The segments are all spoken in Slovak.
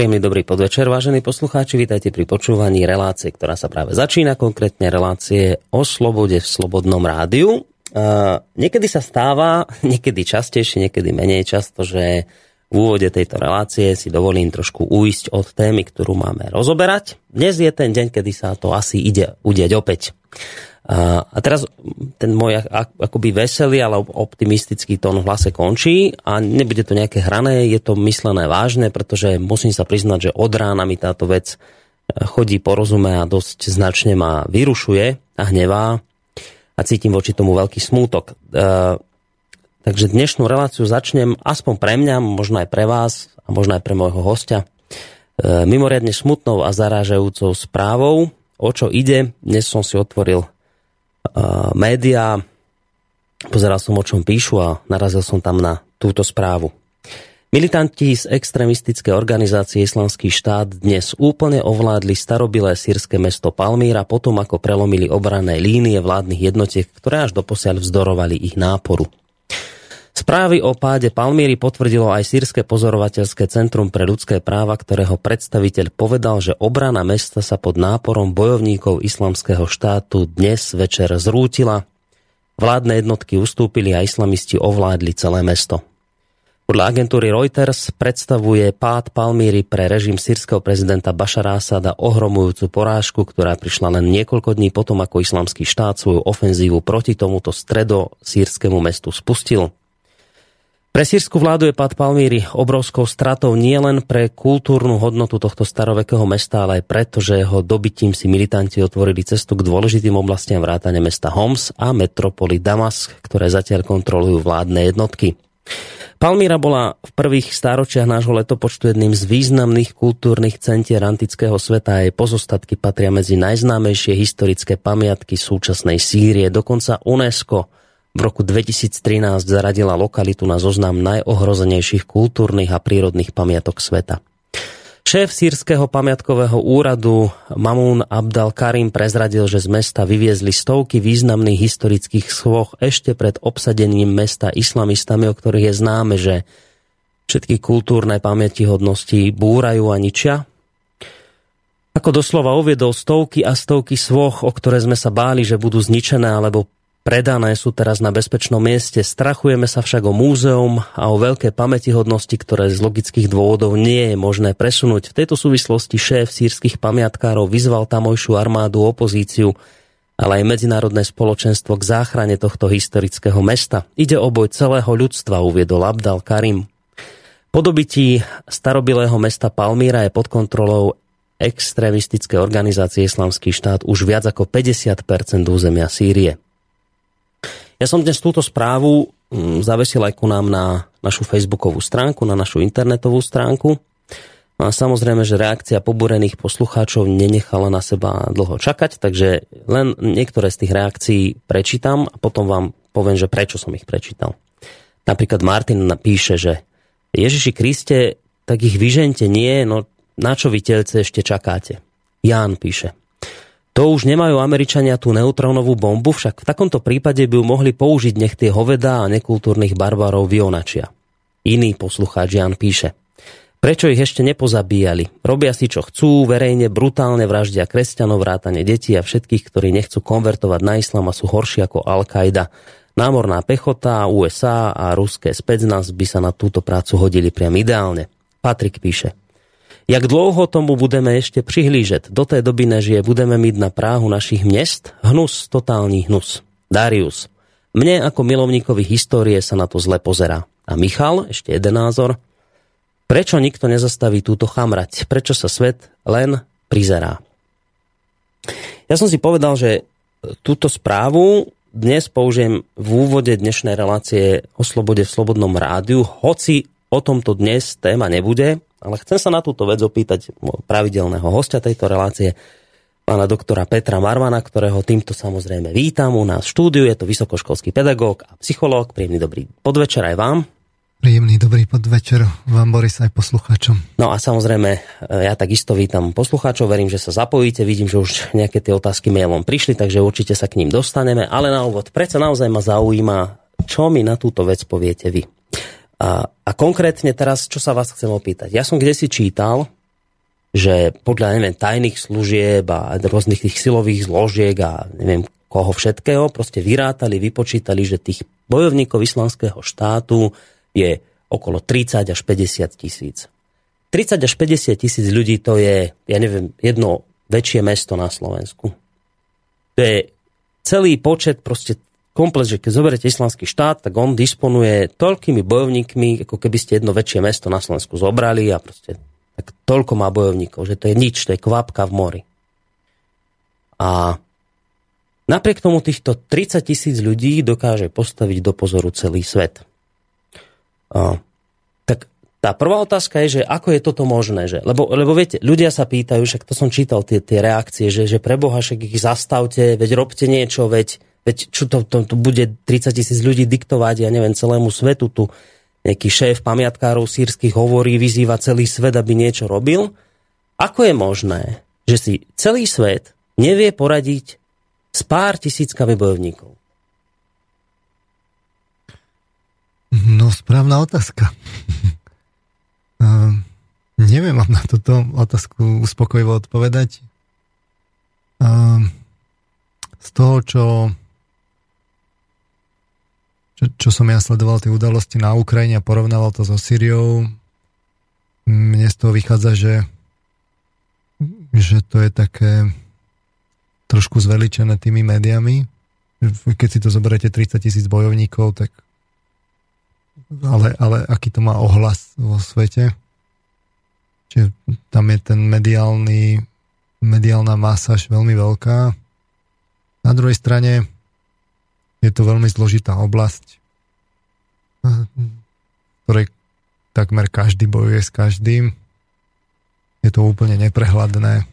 Príjemný dobrý podvečer, vážení poslucháči, vítajte pri počúvaní relácie, ktorá sa práve začína, konkrétne relácie o slobode v Slobodnom rádiu. Niekedy sa stáva, niekedy častejšie, niekedy menej často, že v úvode tejto relácie si dovolím trošku uísť od témy, ktorú máme rozoberať. Dnes je ten deň, kedy sa to asi ide udiať opäť. A teraz ten môj akoby veselý, ale optimistický tón v hlase končí a nebude to nejaké hrané, je to myslené vážne, pretože musím sa priznať, že od rána mi táto vec e, chodí po rozume a dosť značne ma vyrušuje a hnevá a cítim voči tomu veľký smútok. E, takže dnešnú reláciu začnem aspoň pre mňa, možno aj pre vás a možno aj pre môjho hostia e, mimoriadne smutnou a zarážajúcou správou. O čo ide? Dnes som si otvoril médiá, pozeral som o čom píšu a narazil som tam na túto správu. Militanti z extremistické organizácie Islamský štát dnes úplne ovládli starobilé sírske mesto Palmíra potom, ako prelomili obrané línie vládnych jednotiek, ktoré až doposiaľ vzdorovali ich náporu. Správy o páde Palmíry potvrdilo aj Sýrske pozorovateľské centrum pre ľudské práva, ktorého predstaviteľ povedal, že obrana mesta sa pod náporom bojovníkov islamského štátu dnes večer zrútila. Vládne jednotky ustúpili a islamisti ovládli celé mesto. Podľa agentúry Reuters predstavuje pád Palmíry pre režim sírskeho prezidenta Bašara Asada ohromujúcu porážku, ktorá prišla len niekoľko dní potom, ako islamský štát svoju ofenzívu proti tomuto stredo sírskému mestu spustil. Pre sírskú vládu je pad Palmíry obrovskou stratou nielen pre kultúrnu hodnotu tohto starovekého mesta, ale aj preto, že jeho dobytím si militanti otvorili cestu k dôležitým oblastiam vrátane mesta Homs a metropoly Damask, ktoré zatiaľ kontrolujú vládne jednotky. Palmíra bola v prvých stáročiach nášho letopočtu jedným z významných kultúrnych centier antického sveta a jej pozostatky patria medzi najznámejšie historické pamiatky súčasnej Sýrie. Dokonca UNESCO v roku 2013 zaradila lokalitu na zoznam najohrozenejších kultúrnych a prírodných pamiatok sveta. Šéf sírskeho pamiatkového úradu Mamun Abdal Karim prezradil, že z mesta vyviezli stovky významných historických schôch ešte pred obsadením mesta islamistami, o ktorých je známe, že všetky kultúrne pamätihodnosti búrajú a ničia. Ako doslova uviedol, stovky a stovky svoch, o ktoré sme sa báli, že budú zničené alebo Predané sú teraz na bezpečnom mieste, strachujeme sa však o múzeum a o veľké pamätihodnosti, ktoré z logických dôvodov nie je možné presunúť. V tejto súvislosti šéf sírskych pamiatkárov vyzval tamojšiu armádu, opozíciu, ale aj medzinárodné spoločenstvo k záchrane tohto historického mesta. Ide o boj celého ľudstva, uviedol Abdal Karim. Podobití starobilého mesta Palmíra je pod kontrolou extrémistické organizácie Islamský štát už viac ako 50% územia Sýrie. Ja som dnes túto správu mm, zavesil aj ku nám na našu facebookovú stránku, na našu internetovú stránku. No a samozrejme, že reakcia pobúrených poslucháčov nenechala na seba dlho čakať, takže len niektoré z tých reakcií prečítam a potom vám poviem, že prečo som ich prečítal. Napríklad Martin napíše, že Ježiši Kriste, tak ich vyžente nie, no na čo vy telce ešte čakáte? Ján píše, to už nemajú Američania tú neutrónovú bombu, však v takomto prípade by ju mohli použiť, nech tie hovedá a nekultúrnych barbarov vyonačia. Iný poslucháč Jan píše. Prečo ich ešte nepozabíjali? Robia si čo chcú, verejne brutálne vraždia kresťanov, vrátane detí a všetkých, ktorí nechcú konvertovať na islam a sú horší ako Al-Qaida. Námorná pechota, USA a ruské spецnaz by sa na túto prácu hodili priam ideálne. Patrik píše. Jak dlouho tomu budeme ešte přihlížet? Do té doby, než je budeme mít na práhu našich měst? Hnus, totálny hnus. Darius. Mne ako milovníkovi histórie sa na to zle pozerá. A Michal, ešte jeden názor. Prečo nikto nezastaví túto chamrať? Prečo sa svet len prizerá? Ja som si povedal, že túto správu dnes použijem v úvode dnešnej relácie o slobode v Slobodnom rádiu, hoci o tomto dnes téma nebude, ale chcem sa na túto vec opýtať pravidelného hostia tejto relácie, pána doktora Petra Marvana, ktorého týmto samozrejme vítam u nás v štúdiu. Je to vysokoškolský pedagóg a psychológ. Príjemný dobrý podvečer aj vám. Príjemný dobrý podvečer vám, Boris, aj poslucháčom. No a samozrejme, e, ja takisto vítam poslucháčov, verím, že sa zapojíte, vidím, že už nejaké tie otázky mailom prišli, takže určite sa k ním dostaneme, ale na úvod, predsa naozaj ma zaujíma, čo mi na túto vec poviete vy. A, a konkrétne teraz, čo sa vás chcem opýtať. Ja som kde si čítal, že podľa, neviem, tajných služieb a rôznych tých silových zložiek a neviem koho všetkého, proste vyrátali, vypočítali, že tých bojovníkov islamského štátu je okolo 30 až 50 tisíc. 30 až 50 tisíc ľudí to je, ja neviem, jedno väčšie mesto na Slovensku. To je celý počet, proste komplet, že keď zoberete islamský štát, tak on disponuje toľkými bojovníkmi, ako keby ste jedno väčšie mesto na Slovensku zobrali a proste tak toľko má bojovníkov, že to je nič, to je kvapka v mori. A napriek tomu týchto 30 tisíc ľudí dokáže postaviť do pozoru celý svet. A, tak tá prvá otázka je, že ako je toto možné? Že, lebo, lebo viete, ľudia sa pýtajú, však to som čítal tie, tie reakcie, že, že preboha, však ich zastavte, veď robte niečo, veď, veď čo to, to, to bude 30 tisíc ľudí diktovať, ja neviem, celému svetu tu nejaký šéf pamiatkárov sírskych hovorí, vyzýva celý svet, aby niečo robil. Ako je možné, že si celý svet nevie poradiť s pár tisíckami bojovníkov? No, správna otázka. uh, neviem vám na túto otázku uspokojivo odpovedať. Uh, z toho, čo čo, čo som ja sledoval tie udalosti na Ukrajine a porovnával to so Syriou, mne z toho vychádza, že, že to je také trošku zveličené tými médiami. Keď si to zoberiete 30 tisíc bojovníkov, tak ale, ale aký to má ohlas vo svete. Čiže tam je ten mediálny, mediálna masáž veľmi veľká. Na druhej strane je to veľmi zložitá oblasť, ktorej takmer každý bojuje s každým. Je to úplne neprehľadné.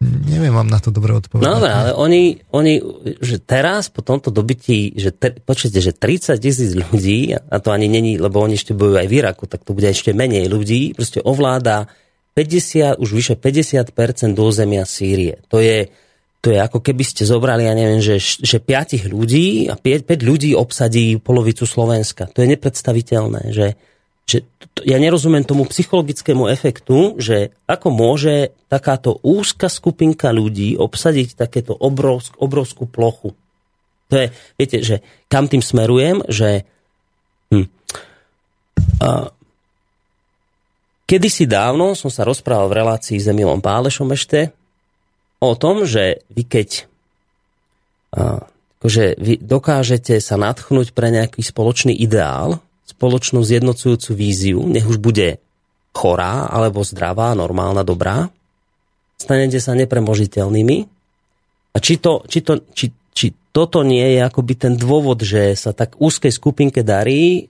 Neviem vám na to dobre odpovedať. No ale oni, oni že teraz po tomto dobití, že te, počujete, že 30 tisíc ľudí, a to ani není, lebo oni ešte bojujú aj v Iraku, tak to bude ešte menej ľudí, proste ovláda 50, už vyše 50% územia Sýrie. To je, to je ako keby ste zobrali, ja neviem, že, že 5 ľudí a 5, 5 ľudí obsadí polovicu Slovenska. To je nepredstaviteľné, že, že to, ja nerozumiem tomu psychologickému efektu, že ako môže takáto úzka skupinka ľudí obsadiť takéto obrovsk, obrovskú plochu. To je, viete, že kam tým smerujem, že hm, a, kedysi dávno som sa rozprával v relácii s Emilom Pálešom ešte, o tom, že vy keď akože vy dokážete sa natchnúť pre nejaký spoločný ideál, spoločnú zjednocujúcu víziu, nech už bude chorá, alebo zdravá, normálna, dobrá, stanete sa nepremožiteľnými. A či, to, či, to, či, či toto nie je akoby ten dôvod, že sa tak úzkej skupinke darí,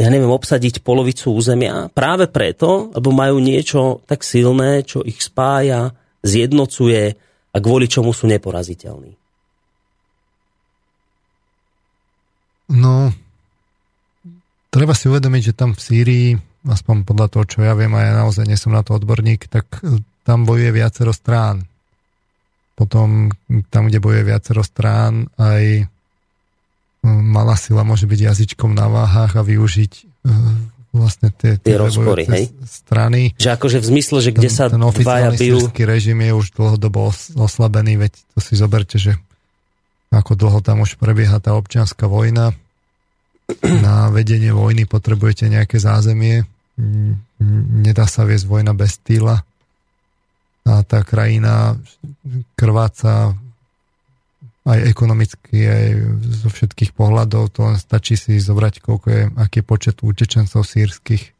ja neviem, obsadiť polovicu územia, práve preto, lebo majú niečo tak silné, čo ich spája, zjednocuje a kvôli čomu sú neporaziteľní. No, treba si uvedomiť, že tam v Sýrii, aspoň podľa toho, čo ja viem, a ja naozaj nie som na to odborník, tak e, tam bojuje viacero strán. Potom tam, kde bojuje viacero strán, aj e, malá sila môže byť jazyčkom na váhach a využiť e, vlastne tie, tie, tie rozpory, hej? strany. Že akože v zmysle, že kde ten, sa ten dvaja bijú... Ten režim je už dlhodobo oslabený, veď to si zoberte, že ako dlho tam už prebieha tá občianská vojna. Na vedenie vojny potrebujete nejaké zázemie. Nedá sa viesť vojna bez týla. A tá krajina krváca aj ekonomicky, aj zo všetkých pohľadov, to len stačí si zobrať, koľko je, aký je počet utečencov sírskych.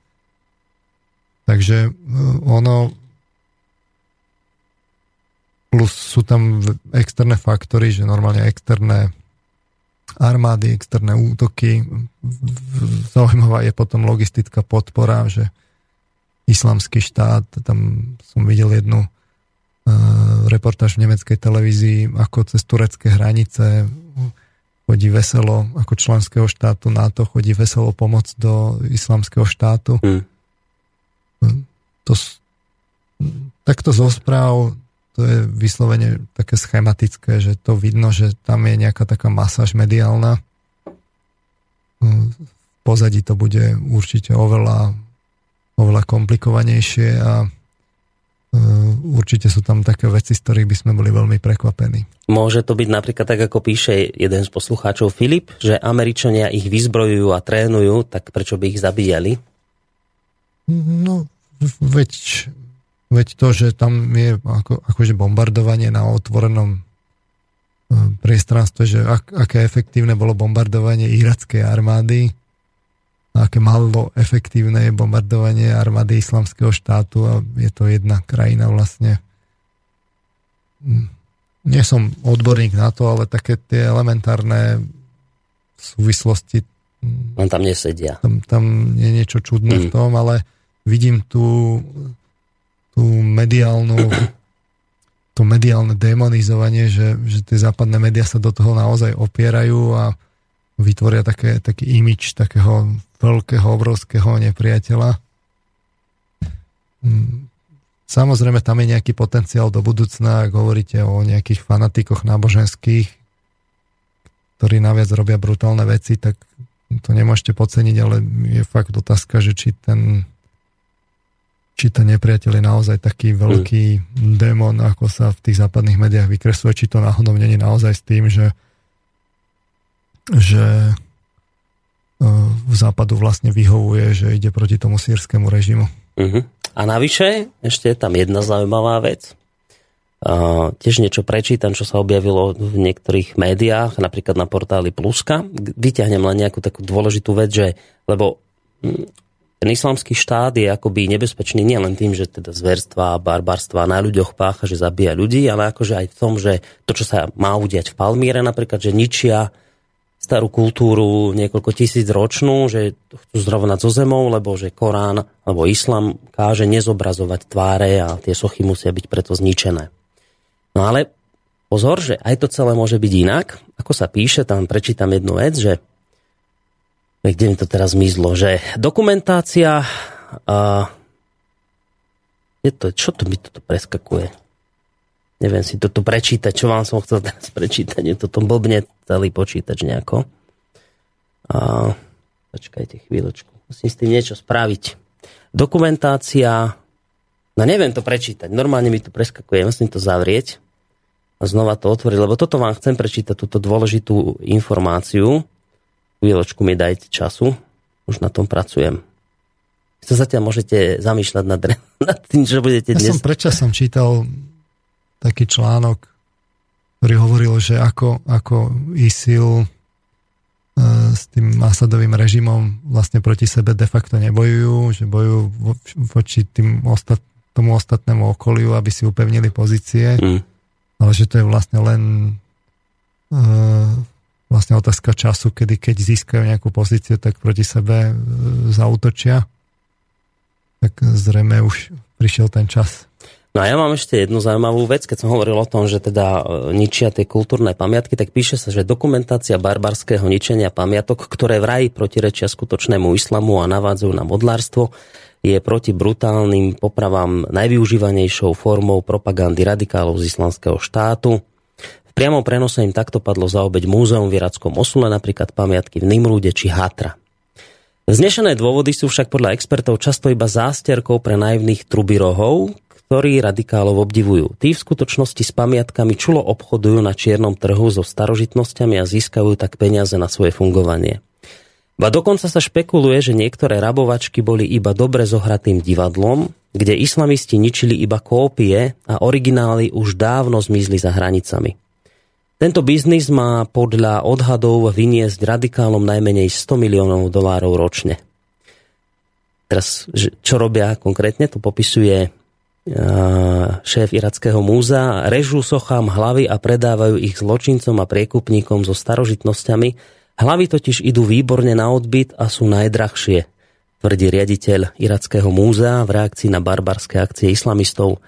Takže e, ono plus sú tam externé faktory, že normálne externé armády, externé útoky. Zaujímavá je potom logistická podpora, že islamský štát, tam som videl jednu reportáž v nemeckej televízii, ako cez turecké hranice chodí veselo ako členského štátu NATO, chodí veselo pomoc do islamského štátu. Mm. To, takto zo správ to je vyslovene také schematické, že to vidno, že tam je nejaká taká masáž mediálna. V pozadí to bude určite oveľa oveľa komplikovanejšie a určite sú tam také veci, z ktorých by sme boli veľmi prekvapení. Môže to byť napríklad tak, ako píše jeden z poslucháčov Filip, že Američania ich vyzbrojujú a trénujú, tak prečo by ich zabíjali? No, veď, veď to, že tam je ako, akože bombardovanie na otvorenom e, priestranstve, že ak, aké efektívne bolo bombardovanie irackej armády, aké malo efektívne je bombardovanie armády islamského štátu a je to jedna krajina vlastne. Hm, nie som odborník na to, ale také tie elementárne súvislosti hm, len tam nesedia. Tam, tam je niečo čudné mm. v tom, ale vidím tú, tú mediálnu to mediálne demonizovanie, že, že tie západné médiá sa do toho naozaj opierajú a vytvoria také, taký imič takého veľkého, obrovského nepriateľa. Mm, samozrejme, tam je nejaký potenciál do budúcna, ak hovoríte o nejakých fanatikoch náboženských, ktorí naviac robia brutálne veci, tak to nemôžete podceniť, ale je fakt otázka, že či ten či ten nepriateľ je naozaj taký veľký mm. démon, ako sa v tých západných médiách vykresuje, či to náhodou není naozaj s tým, že že v západu vlastne vyhovuje, že ide proti tomu sírskému režimu. Uh-huh. A navyše, ešte je tam jedna zaujímavá vec. Uh, tiež niečo prečítam, čo sa objavilo v niektorých médiách, napríklad na portáli Pluska. Vyťahnem len nejakú takú dôležitú vec, že, lebo hm, ten islamský štát je akoby nebezpečný nielen tým, že teda zverstva a barbarstva na ľuďoch pácha, že zabíja ľudí, ale akože aj v tom, že to, čo sa má udiať v Palmíre napríklad, že ničia starú kultúru niekoľko tisíc ročnú, že chcú zrovnať so zemou, lebo že Korán alebo Islam káže nezobrazovať tváre a tie sochy musia byť preto zničené. No ale pozor, že aj to celé môže byť inak. Ako sa píše, tam prečítam jednu vec, že kde mi to teraz zmizlo, že dokumentácia a je to, čo to mi toto preskakuje? Neviem si toto prečítať, čo vám som chcel teraz prečítať. Je to tom blbne celý počítač nejako. A, počkajte chvíľočku. Musím s tým niečo spraviť. Dokumentácia. No neviem to prečítať. Normálne mi to preskakuje. Musím to zavrieť a znova to otvoriť, lebo toto vám chcem prečítať, túto dôležitú informáciu. Chvíľočku mi dajte času. Už na tom pracujem. Sa zatiaľ môžete zamýšľať nad, nad tým, že budete dnes... Ja som predčasom čítal taký článok, ktorý hovoril, že ako, ako ISIL e, s tým Asadovým režimom vlastne proti sebe de facto nebojujú, že bojujú voči tým ostat, tomu ostatnému okoliu, aby si upevnili pozície, mm. ale že to je vlastne len uh, vlastne otázka času, kedy keď získajú nejakú pozíciu, tak proti sebe uh, zautočia. Tak zrejme už prišiel ten čas. No a ja mám ešte jednu zaujímavú vec, keď som hovoril o tom, že teda e, ničia tie kultúrne pamiatky, tak píše sa, že dokumentácia barbarského ničenia pamiatok, ktoré vraj protirečia skutočnému islamu a navádzajú na modlárstvo, je proti brutálnym popravám najvyužívanejšou formou propagandy radikálov z islamského štátu. V priamom prenose im takto padlo za obeď múzeum v Irackom Osule, napríklad pamiatky v Nimrúde či Hatra. Znešené dôvody sú však podľa expertov často iba zásterkou pre naivných trubirohov, ktorí radikálov obdivujú. Tí v skutočnosti s pamiatkami čulo obchodujú na čiernom trhu so starožitnosťami a získajú tak peniaze na svoje fungovanie. Ba dokonca sa špekuluje, že niektoré rabovačky boli iba dobre zohratým divadlom, kde islamisti ničili iba kópie a originály už dávno zmizli za hranicami. Tento biznis má podľa odhadov vyniesť radikálom najmenej 100 miliónov dolárov ročne. Teraz, čo robia konkrétne, to popisuje šéf Irackého múzea, režú sochám hlavy a predávajú ich zločincom a priekupníkom so starožitnosťami. Hlavy totiž idú výborne na odbyt a sú najdrahšie, tvrdí riaditeľ Irackého múzea v reakcii na barbarské akcie islamistov.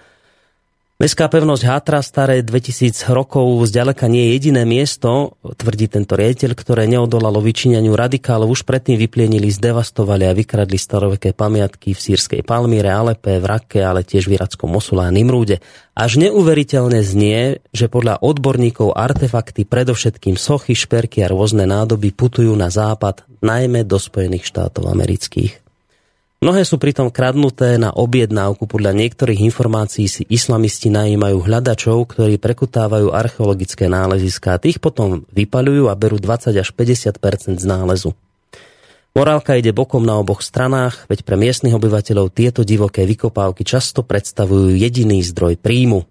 Mestská pevnosť Hátra, staré 2000 rokov, zďaleka nie je jediné miesto, tvrdí tento riaditeľ, ktoré neodolalo vyčíňaniu radikálov, už predtým vyplienili, zdevastovali a vykradli staroveké pamiatky v sírskej Palmíre, Alepe, v Rake, ale tiež v irackom Mosule a Nimrúde. Až neuveriteľne znie, že podľa odborníkov artefakty, predovšetkým sochy, šperky a rôzne nádoby putujú na západ, najmä do Spojených štátov amerických. Mnohé sú pritom kradnuté na objednávku. Podľa niektorých informácií si islamisti najímajú hľadačov, ktorí prekutávajú archeologické náleziská. Tých potom vypaľujú a berú 20 až 50% z nálezu. Morálka ide bokom na oboch stranách, veď pre miestnych obyvateľov tieto divoké vykopávky často predstavujú jediný zdroj príjmu.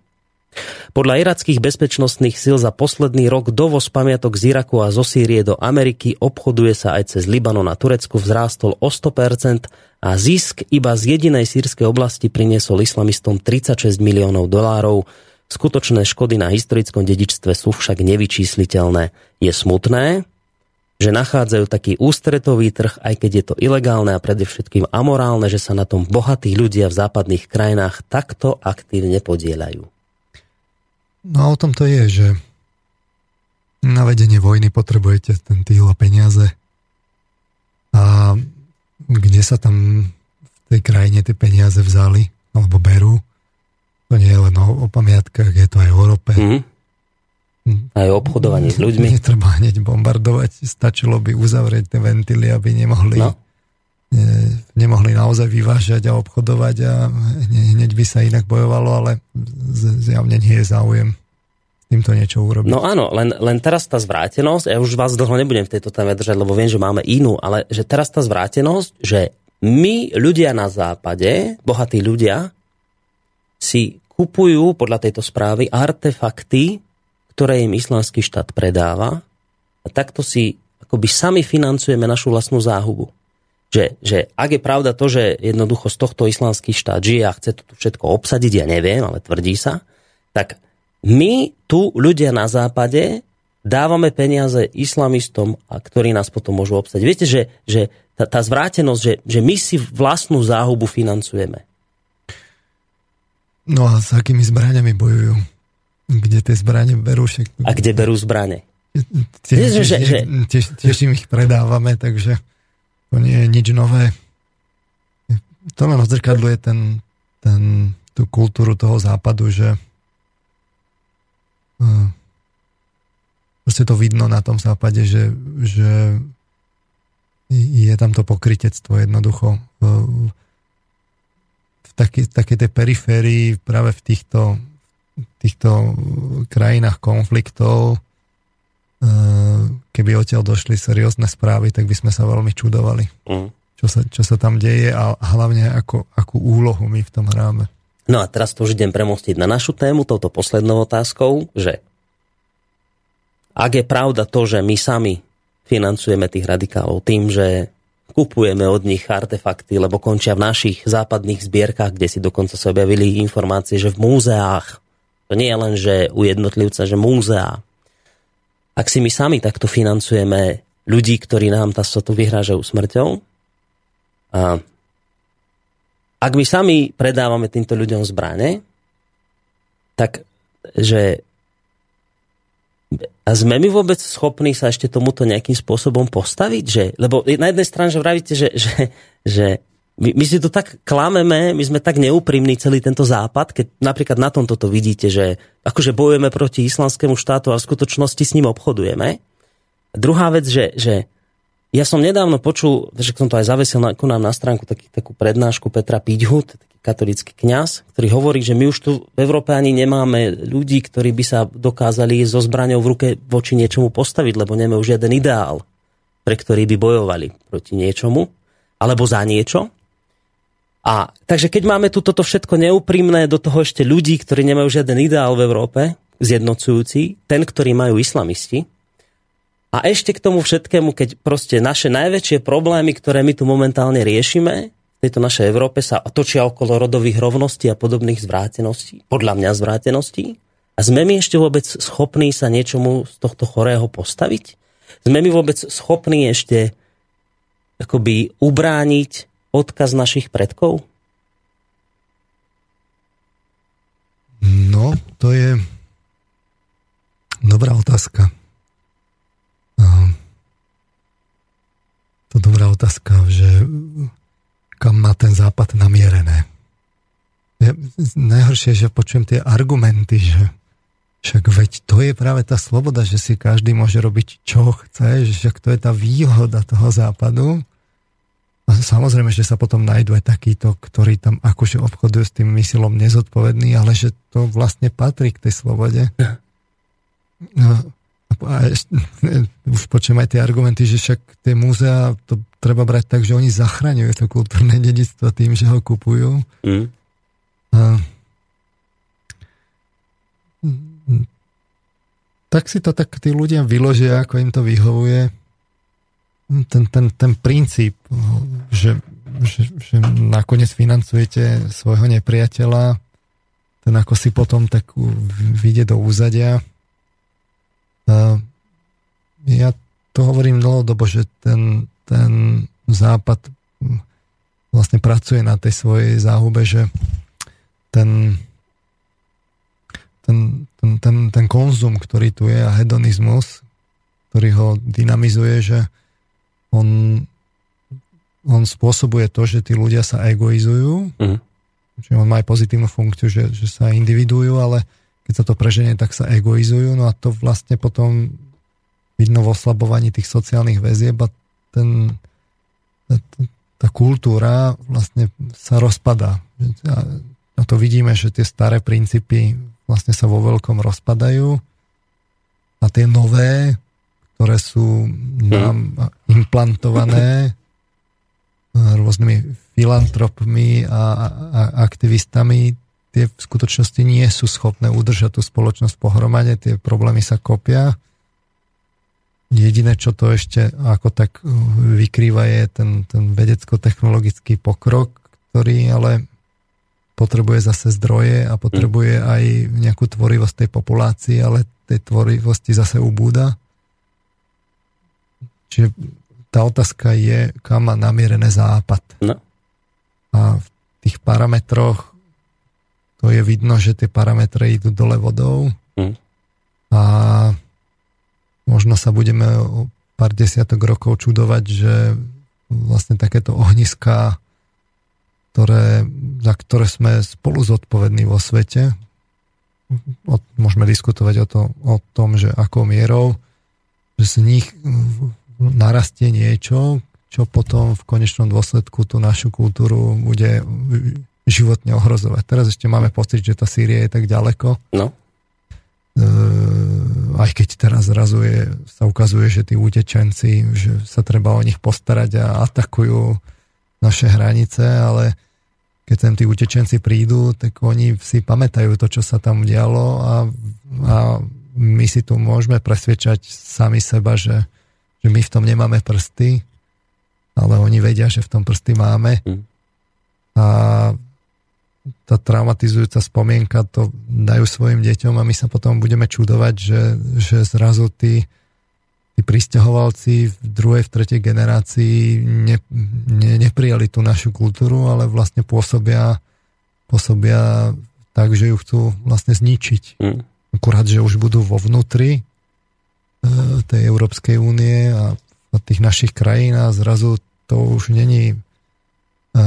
Podľa irackých bezpečnostných síl za posledný rok dovoz pamiatok z Iraku a zo Sýrie do Ameriky obchoduje sa aj cez Libanon a Turecku vzrástol o 100% a zisk iba z jedinej sírskej oblasti priniesol islamistom 36 miliónov dolárov. Skutočné škody na historickom dedičstve sú však nevyčísliteľné. Je smutné, že nachádzajú taký ústretový trh, aj keď je to ilegálne a predovšetkým amorálne, že sa na tom bohatí ľudia v západných krajinách takto aktívne podielajú. No a o tom to je, že na vedenie vojny potrebujete ten týl a peniaze. A kde sa tam v tej krajine tie peniaze vzali alebo berú, to nie je len o, o pamiatkách, je to aj o Európe. Mm. Aj o obchodovaní s ľuďmi. Netreba hneď bombardovať, stačilo by uzavrieť tie ventily, aby nemohli, no. Ne, nemohli naozaj vyvážať a obchodovať a hneď by sa inak bojovalo, ale zjavne nie je záujem týmto niečo urobiť. No áno, len, len teraz tá zvrátenosť, ja už vás dlho nebudem v tejto téme držať, lebo viem, že máme inú, ale že teraz tá zvrátenosť, že my ľudia na západe, bohatí ľudia, si kupujú podľa tejto správy artefakty, ktoré im islamský štát predáva a takto si akoby sami financujeme našu vlastnú záhubu. Že, že ak je pravda to, že jednoducho z tohto islamský štát žije a chce to tu všetko obsadiť, ja neviem, ale tvrdí sa, tak my tu ľudia na západe dávame peniaze islamistom, a ktorí nás potom môžu obsadiť. Viete, že, že tá, tá zvrátenosť, že, že my si vlastnú záhubu financujeme. No a s akými zbraniami bojujú? Kde tie zbranie berú? Však... A kde berú zbranie? Tiež, že... Tiež, tiež im ich predávame, takže to nie je nič nové. To len odzrkadluje ten, ten, tú kultúru toho západu, že uh, proste to vidno na tom západe, že, že je tam to pokritectvo jednoducho v, v takej, takej tej periférii práve v týchto týchto krajinách konfliktov, e, keby odtiaľ došli seriózne správy, tak by sme sa veľmi čudovali, mm. čo, sa, čo sa tam deje a hlavne ako, akú úlohu my v tom hráme. No a teraz to už idem premostiť na našu tému, touto poslednou otázkou, že ak je pravda to, že my sami financujeme tých radikálov tým, že kupujeme od nich artefakty, lebo končia v našich západných zbierkach, kde si dokonca sa objavili informácie, že v múzeách to nie je len, že u jednotlivca, že múzea. Ak si my sami takto financujeme ľudí, ktorí nám tá tu vyhrážajú smrťou, a ak my sami predávame týmto ľuďom zbrane, tak že a sme my vôbec schopní sa ešte tomuto nejakým spôsobom postaviť? Že, lebo na jednej strane, že vravíte, že, že, že my, my si to tak klameme, my sme tak neúprimní celý tento západ, keď napríklad na tomto to vidíte, že akože bojujeme proti islamskému štátu a v skutočnosti s ním obchodujeme. Druhá vec, že, že ja som nedávno počul, že som to aj zavesil na, nám na stránku taký, takú prednášku Petra Píďhu, taký katolický kňaz, ktorý hovorí, že my už tu v Európe ani nemáme ľudí, ktorí by sa dokázali so zbraňou v ruke voči niečomu postaviť, lebo nemáme už jeden ideál, pre ktorý by bojovali proti niečomu alebo za niečo. A takže keď máme tu toto všetko neúprimné, do toho ešte ľudí, ktorí nemajú žiaden ideál v Európe, zjednocujúci, ten, ktorý majú islamisti, a ešte k tomu všetkému, keď proste naše najväčšie problémy, ktoré my tu momentálne riešime, v tejto našej Európe sa točia okolo rodových rovností a podobných zvráteností, podľa mňa zvráteností, a sme my ešte vôbec schopní sa niečomu z tohto chorého postaviť? Sme my vôbec schopní ešte akoby ubrániť odkaz našich predkov? No, to je dobrá otázka. To dobrá otázka, že kam má ten západ namierené. Je, najhoršie, že počujem tie argumenty, že však veď to je práve tá sloboda, že si každý môže robiť čo chce, že to je tá výhoda toho západu samozrejme, že sa potom nájdú aj takíto, ktorí tam akože obchodujú s tým mysilom nezodpovedný, ale že to vlastne patrí k tej slobode. No, a ešte, už počujem aj tie argumenty, že však tie múzea to treba brať tak, že oni zachraňujú to kultúrne dedictvo tým, že ho kupujú. Mm. A, tak si to tak tí ľudia vyložia, ako im to vyhovuje ten, ten, ten princíp, že, že, že nakoniec financujete svojho nepriateľa, ten ako si potom tak vyjde do úzadia. Ja to hovorím dlhodobo, že ten, ten západ vlastne pracuje na tej svojej záhube, že ten, ten, ten, ten, ten konzum, ktorý tu je a hedonizmus, ktorý ho dynamizuje, že on, on spôsobuje to, že tí ľudia sa egoizujú, mm. čiže on má aj pozitívnu funkciu, že, že sa individujú, ale keď sa to preženie, tak sa egoizujú, no a to vlastne potom vidno v oslabovaní tých sociálnych väzieb a ten, tá, tá kultúra vlastne sa rozpadá. A to vidíme, že tie staré princípy vlastne sa vo veľkom rozpadajú a tie nové ktoré sú nám implantované rôznymi filantropmi a, a aktivistami, tie v skutočnosti nie sú schopné udržať tú spoločnosť pohromade, tie problémy sa kopia. Jediné, čo to ešte ako tak vykrýva, je ten, ten vedecko-technologický pokrok, ktorý ale potrebuje zase zdroje a potrebuje aj nejakú tvorivosť tej populácii, ale tej tvorivosti zase ubúda. Čiže tá otázka je, kam má namierené západ. No. A v tých parametroch to je vidno, že tie parametre idú dole vodou mm. a možno sa budeme o pár desiatok rokov čudovať, že vlastne takéto ohniska, ktoré, za ktoré sme spolu zodpovední vo svete, o, môžeme diskutovať o, to, o tom, že akou mierou, že z nich narastie niečo, čo potom v konečnom dôsledku tú našu kultúru bude životne ohrozovať. Teraz ešte máme pocit, že tá Sýria je tak ďaleko. No. E, aj keď teraz zrazu je, sa ukazuje, že tí utečenci, že sa treba o nich postarať a atakujú naše hranice, ale keď sem tí utečenci prídu, tak oni si pamätajú to, čo sa tam dialo a, a my si tu môžeme presvedčať sami seba, že že my v tom nemáme prsty, ale oni vedia, že v tom prsty máme. Mm. A tá traumatizujúca spomienka to dajú svojim deťom a my sa potom budeme čudovať, že, že zrazu tí, tí pristahovalci v druhej, v tretej generácii ne, ne, neprijali tú našu kultúru, ale vlastne pôsobia, pôsobia tak, že ju chcú vlastne zničiť. Mm. Akurát, že už budú vo vnútri tej Európskej únie a tých našich krajín a zrazu to už není e,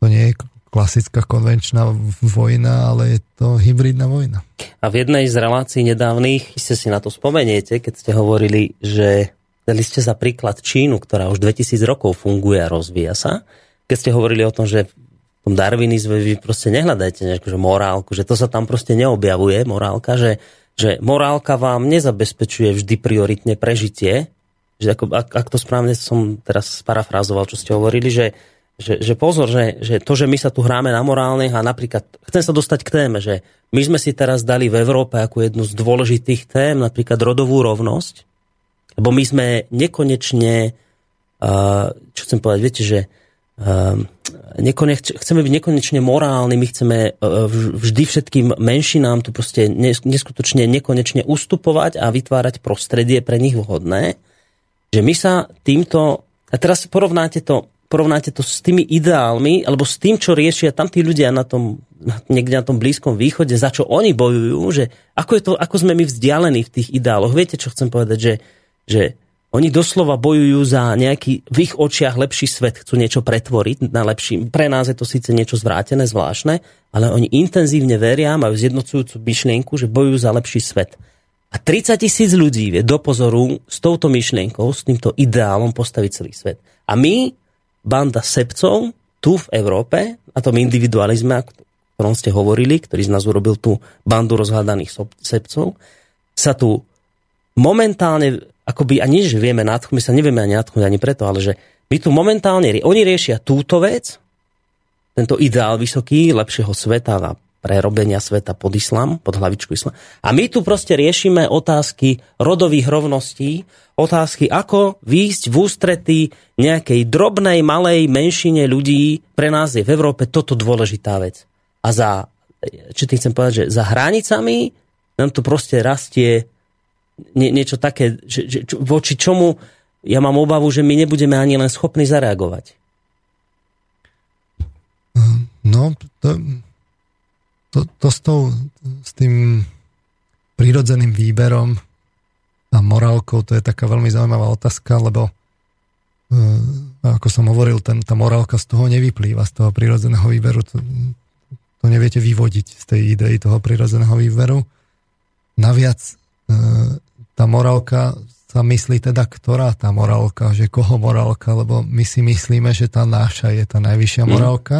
to nie je klasická konvenčná vojna, ale je to hybridná vojna. A v jednej z relácií nedávnych, ste si na to spomeniete, keď ste hovorili, že dali ste za príklad Čínu, ktorá už 2000 rokov funguje a rozvíja sa. Keď ste hovorili o tom, že v tom darwinizme vy proste nehľadajte nejakú že morálku, že to sa tam proste neobjavuje, morálka, že že morálka vám nezabezpečuje vždy prioritne prežitie, že ako, ak, ak to správne som teraz parafrázoval, čo ste hovorili, že, že, že pozor, že, že to, že my sa tu hráme na morálnych a napríklad, chcem sa dostať k téme, že my sme si teraz dali v Európe ako jednu z dôležitých tém napríklad rodovú rovnosť, lebo my sme nekonečne, čo chcem povedať, viete, že Ehm, nekoneč, chceme byť nekonečne morálni, my chceme e, vždy všetkým menšinám tu proste neskutočne nekonečne ustupovať a vytvárať prostredie pre nich vhodné, že my sa týmto, a teraz porovnáte to, porovnáte to s tými ideálmi, alebo s tým, čo riešia tam tí ľudia na tom, niekde na tom blízkom východe, za čo oni bojujú, že ako, je to, ako sme my vzdialení v tých ideáloch. Viete, čo chcem povedať, že, že oni doslova bojujú za nejaký v ich očiach lepší svet, chcú niečo pretvoriť na lepší. Pre nás je to síce niečo zvrátené, zvláštne, ale oni intenzívne veria, majú zjednocujúcu myšlienku, že bojujú za lepší svet. A 30 tisíc ľudí vie do pozoru s touto myšlienkou, s týmto ideálom postaviť celý svet. A my banda sebcov tu v Európe, a tom individualizme, o ktorom ste hovorili, ktorý z nás urobil tú bandu rozhľadaných sebcov, sa tu momentálne, akoby, a nie, že vieme nadchnúť, my sa nevieme ani nadchnúť ani preto, ale že my tu momentálne, oni riešia túto vec, tento ideál vysoký, lepšieho sveta a prerobenia sveta pod islám, pod hlavičku islám. A my tu proste riešime otázky rodových rovností, otázky, ako výjsť v ústretí nejakej drobnej, malej menšine ľudí. Pre nás je v Európe toto dôležitá vec. A za, čo tým chcem povedať, že za hranicami nám tu proste rastie nie, niečo také, že, že, voči čomu ja mám obavu, že my nebudeme ani len schopní zareagovať. No, to, to, to s, tou, s tým prírodzeným výberom a morálkou, to je taká veľmi zaujímavá otázka, lebo e, ako som hovoril, ten, tá morálka z toho nevyplýva, z toho prírodzeného výberu. To, to neviete vyvodiť z tej idei toho prírodzeného výberu. Naviac tá morálka sa myslí teda, ktorá tá morálka, že koho morálka, lebo my si myslíme, že tá náša je tá najvyššia mhm. morálka,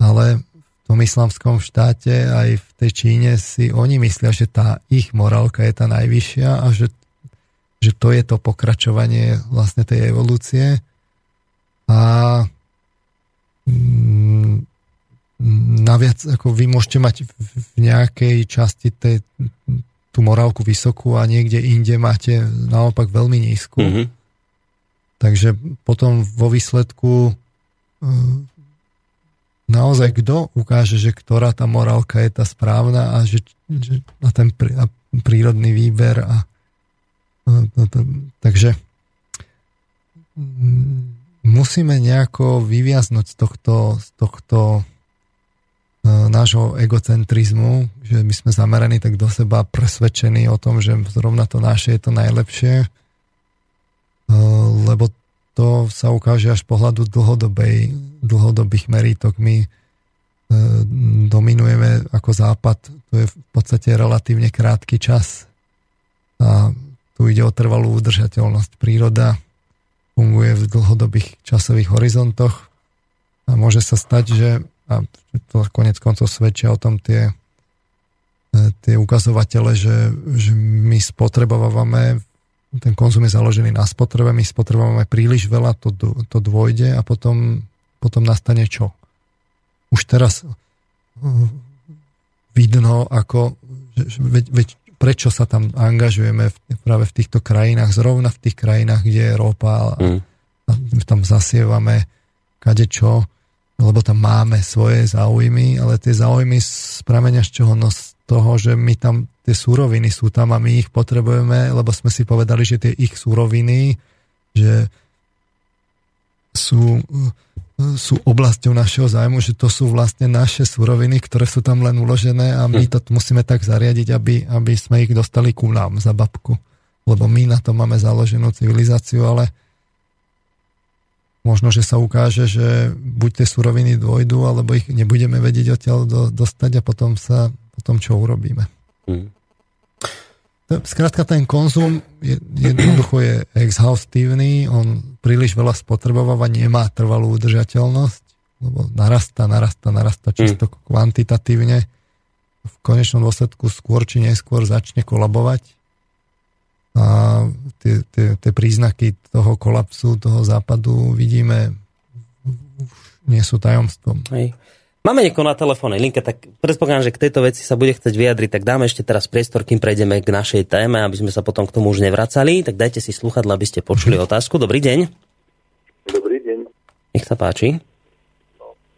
ale v tom islamskom štáte aj v tej Číne si oni myslia, že tá ich morálka je tá najvyššia a že, že to je to pokračovanie vlastne tej evolúcie. A mm, naviac, ako vy môžete mať v nejakej časti tej, tú morálku vysokú a niekde inde máte naopak veľmi nízku. Mm-hmm. Takže potom vo výsledku e, naozaj kto ukáže, že ktorá tá morálka je tá správna a že, že na ten prí, a prírodný výber a, a to, to, takže musíme nejako vyviaznuť z tohto, z tohto E, nášho egocentrizmu, že my sme zameraní tak do seba presvedčení o tom, že zrovna to naše je to najlepšie, e, lebo to sa ukáže až pohľadu dlhodobej, dlhodobých merítok. My e, dominujeme ako západ, to je v podstate relatívne krátky čas a tu ide o trvalú udržateľnosť. Príroda funguje v dlhodobých časových horizontoch a môže sa stať, že a to konec koncov svedčia o tom tie, tie ukazovatele, že, že my spotrebovávame, ten konzum je založený na spotrebe, my spotrebovávame príliš veľa, to, to dôjde a potom, potom nastane čo? Už teraz e, vidno, ako, že, veď, veď prečo sa tam angažujeme v, práve v týchto krajinách, zrovna v tých krajinách, kde je ropa a, mm. a tam zasievame kade čo lebo tam máme svoje záujmy, ale tie záujmy spramenia z čoho? No z toho, že my tam, tie súroviny sú tam a my ich potrebujeme, lebo sme si povedali, že tie ich súroviny, že sú, sú oblasťou našeho zájmu, že to sú vlastne naše súroviny, ktoré sú tam len uložené a my hm. to musíme tak zariadiť, aby, aby sme ich dostali ku nám za babku. Lebo my na to máme založenú civilizáciu, ale možno, že sa ukáže, že buď tie suroviny dôjdu, alebo ich nebudeme vedieť odtiaľ do, dostať a potom sa potom čo urobíme. Mm. Skrátka ten konzum je, jednoducho je exhaustívny, on príliš veľa spotrebováva, nemá trvalú udržateľnosť, lebo narastá, narastá, narastá čisto mm. kvantitatívne. V konečnom dôsledku skôr či neskôr začne kolabovať a tie, tie, tie príznaky toho kolapsu, toho západu vidíme, už nie sú tajomstvom. Hej. Máme niekoho na telefónnej linke, tak predpokladám, že k tejto veci sa bude chcieť vyjadriť, tak dáme ešte teraz priestor, kým prejdeme k našej téme, aby sme sa potom k tomu už nevracali. Tak dajte si sluchadla, aby ste počuli otázku. Dobrý deň. Dobrý deň. Nech sa páči.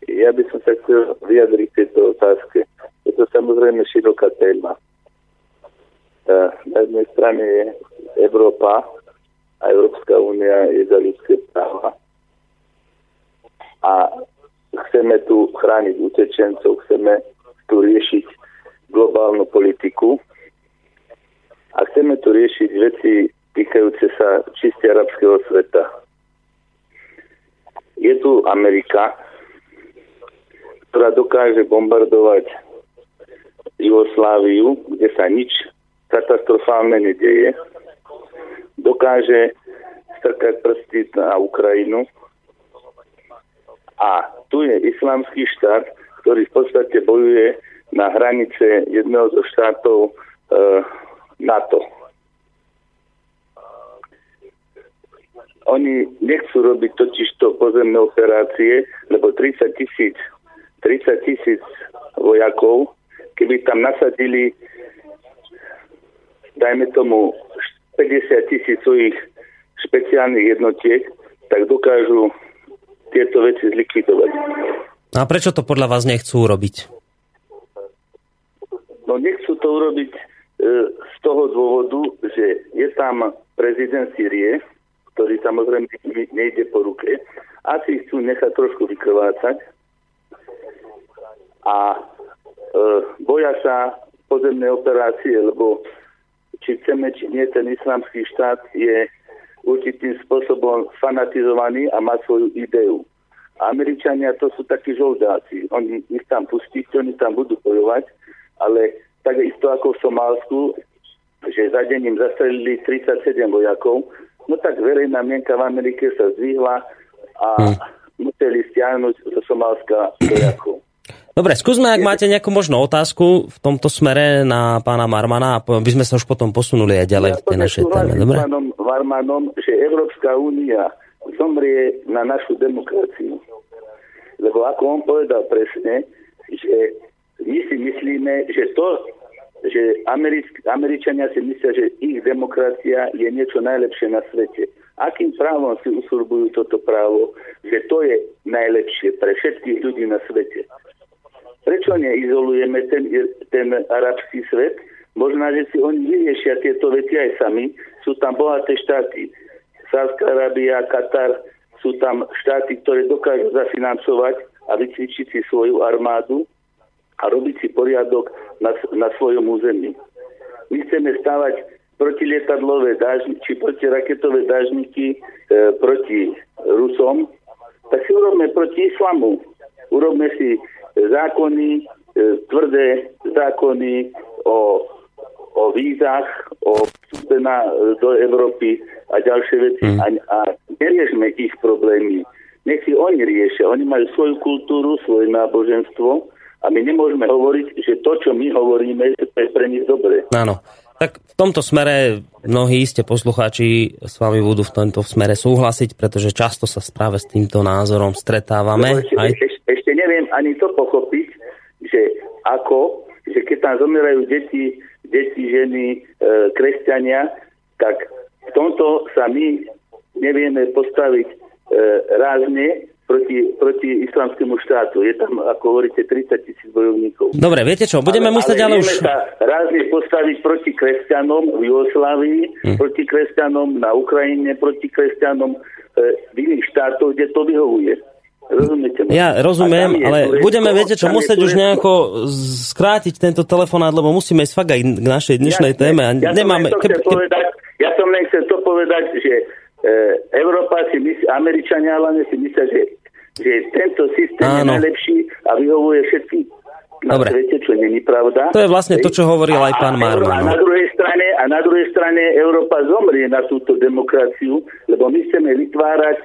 Ja by som sa chcel vyjadriť k tejto otázke. Je to samozrejme široká téma. Na jednej strane je Európa a Európska únia je za ľudské práva. A chceme tu chrániť utečencov, chceme tu riešiť globálnu politiku a chceme tu riešiť veci týkajúce sa čiste arabského sveta. Je tu Amerika, ktorá dokáže bombardovať Jugosláviu, kde sa nič katastrofálne nedeje, dokáže strkať prsty na Ukrajinu A tu je islamský štát, ktorý v podstate bojuje na hranice jedného zo štátov e, NATO. Oni nechcú robiť totižto pozemné operácie, lebo 30 tisíc 30 tisíc vojakov, keby tam nasadili dajme tomu 50 tisíc svojich špeciálnych jednotiek, tak dokážu tieto veci zlikvidovať. A prečo to podľa vás nechcú urobiť? No nechcú to urobiť e, z toho dôvodu, že je tam prezident Syrie, ktorý samozrejme nejde po ruke. Asi chcú nechať trošku vykrvácať a e, boja sa pozemné operácie, lebo či chceme, či nie, ten islamský štát je určitým spôsobom fanatizovaný a má svoju ideu. Američania to sú takí žoldáci. Oni ich tam pustíte, oni tam budú bojovať, ale takisto ako v Somálsku, že za deň im zastrelili 37 vojakov, No tak verejná mienka v Amerike sa zvýhla a hmm. museli stiahnuť zo Somálska vojakov. Dobre, skúsme, ak máte nejakú možnú otázku v tomto smere na pána Marmana, aby sme sa už potom posunuli aj ďalej ja v tej našej téme. Dobre? pánom Marmanom, že Európska únia zomrie na našu demokraciu. Lebo ako on povedal presne, že my si myslíme, že to, že Americk- Američania si myslia, že ich demokracia je niečo najlepšie na svete. Akým právom si usurbujú toto právo, že to je najlepšie pre všetkých ľudí na svete? Prečo neizolujeme ten, ten arabský svet? Možná, že si oni vyriešia tieto veci aj sami. Sú tam bohaté štáty. Sávská Arábia, Katar, sú tam štáty, ktoré dokážu zafinancovať a vycvičiť si svoju armádu a robiť si poriadok na, na svojom území. My chceme stávať protilietadlové dážniky, či protiraketové dážniky e, proti Rusom, tak si urobme proti islamu. Urobme si zákony, e, tvrdé zákony o, o vízach, o vstupe na, do Európy a ďalšie veci. Mm. A, a neriešme ich problémy. Nech si oni riešia. Oni majú svoju kultúru, svoje náboženstvo a my nemôžeme hovoriť, že to, čo my hovoríme, to je pre nich dobre. Áno. Tak v tomto smere mnohí ste poslucháči s vami budú v tomto smere súhlasiť, pretože často sa práve s týmto názorom stretávame. ešte, aj... ešte, ešte neviem ani to pochopiť, že ako, že keď tam zomierajú deti, deti, ženy, e, kresťania, tak v tomto sa my nevieme postaviť e, rázne, proti, proti islamskému štátu. Je tam, ako hovoríte, 30 tisíc bojovníkov. Dobre, viete čo, budeme ale, musieť ale, ale už... sa rázne postaviť proti kresťanom v Jugoslávii, hm. proti kresťanom na Ukrajine, proti kresťanom e, v iných štátoch, kde to vyhovuje. Rozumiete ma? Ja rozumiem, ale budeme, viete čo, musieť už nejako skrátiť tento telefonát, lebo musíme ísť fakt aj k našej dnešnej ja, téme. A ja, nemáme... Som ke, ke... povedať, ja som len chcel to povedať, že Európa si myslí, Američania hlavne si myslia, že, že tento systém Áno. je najlepší a vyhovuje všetkým na Dobre. svete, čo není pravda. To je vlastne to, čo hovoril aj pán Marman. A na druhej strane, a na druhej strane Európa zomrie na túto demokraciu, lebo my chceme vytvárať e,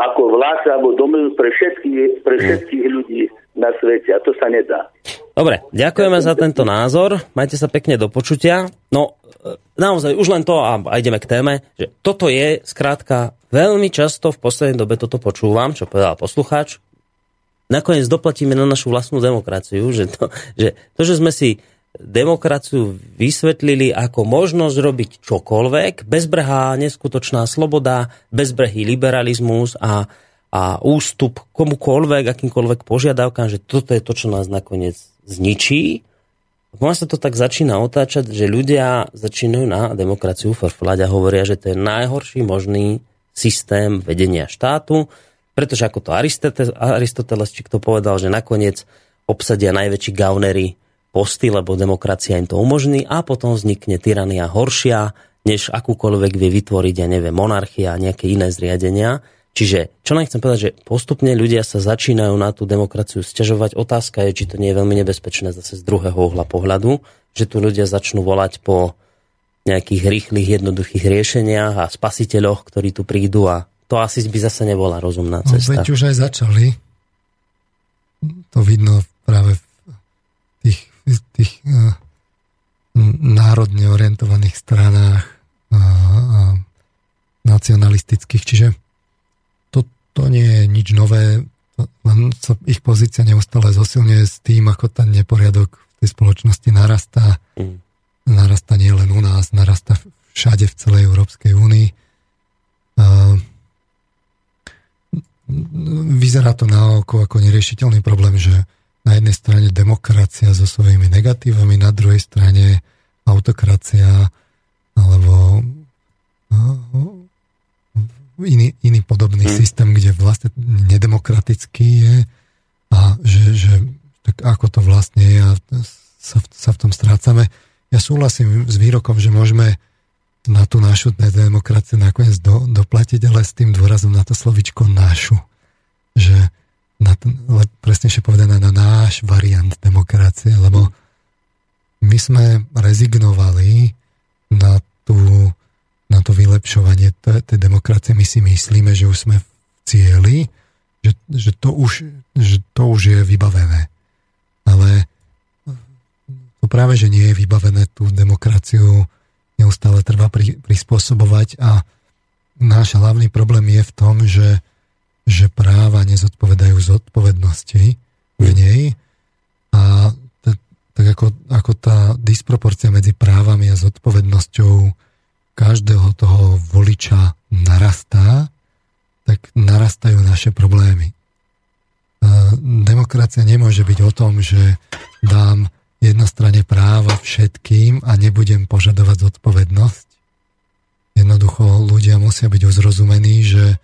ako vlast alebo domu pre všetkých, pre hm. všetkých ľudí na svete a to sa nedá. Dobre, ďakujeme za tento názor. Majte sa pekne do počutia. No, e, naozaj už len to a ideme k téme, že toto je skrátka veľmi často v poslednej dobe toto počúvam, čo povedal poslucháč. Nakoniec doplatíme na našu vlastnú demokraciu, že to, že, to, že sme si demokraciu vysvetlili ako možnosť robiť čokoľvek, bezbrhá neskutočná sloboda, bezbrhý liberalizmus a, a ústup komukoľvek, akýmkoľvek požiadavkám, že toto je to, čo nás nakoniec zničí sa to tak začína otáčať, že ľudia začínajú na demokraciu frflať a hovoria, že to je najhorší možný systém vedenia štátu, pretože ako to Aristoteles, či kto povedal, že nakoniec obsadia najväčší gaunery posty, lebo demokracia im to umožní a potom vznikne tyrania horšia, než akúkoľvek vie vytvoriť, ja neviem, monarchia a nejaké iné zriadenia. Čiže, čo len chcem povedať, že postupne ľudia sa začínajú na tú demokraciu stiažovať. Otázka je, či to nie je veľmi nebezpečné zase z druhého uhla pohľadu, že tu ľudia začnú volať po nejakých rýchlych, jednoduchých riešeniach a spasiteľoch, ktorí tu prídu a to asi by zase nebola rozumná no, cesta. No, veď už aj začali. To vidno práve v tých, tých uh, národne orientovaných stranách a, a nacionalistických. Čiže to, nie je nič nové, len sa ich pozícia neustále zosilňuje s tým, ako ten neporiadok v tej spoločnosti narastá. Mm. Narastá nie len u nás, narastá všade v celej Európskej únii. Vyzerá to na oko ako neriešiteľný problém, že na jednej strane demokracia so svojimi negatívami, na druhej strane autokracia alebo iný, iný podobný hmm. systém, kde vlastne nedemokratický je a že, že tak ako to vlastne je a sa, sa v tom strácame. Ja súhlasím s výrokom, že môžeme na tú našu demokraciu nakoniec do, doplatiť, ale s tým dôrazom na to slovičko našu. Že na ten, presnejšie povedané na náš variant demokracie, lebo my sme rezignovali na tú na to vylepšovanie tej demokracie. My si myslíme, že už sme v cieli, že, že, to, už, že to už je vybavené. Ale to práve, že nie je vybavené tú demokraciu, neustále treba pri, prispôsobovať a náš hlavný problém je v tom, že, že práva nezodpovedajú zodpovednosti v nej a tak ako, ako tá disproporcia medzi právami a zodpovednosťou každého toho voliča narastá, tak narastajú naše problémy. Demokracia nemôže byť o tom, že dám jednostranne práva všetkým a nebudem požadovať zodpovednosť. Jednoducho ľudia musia byť uzrozumení, že,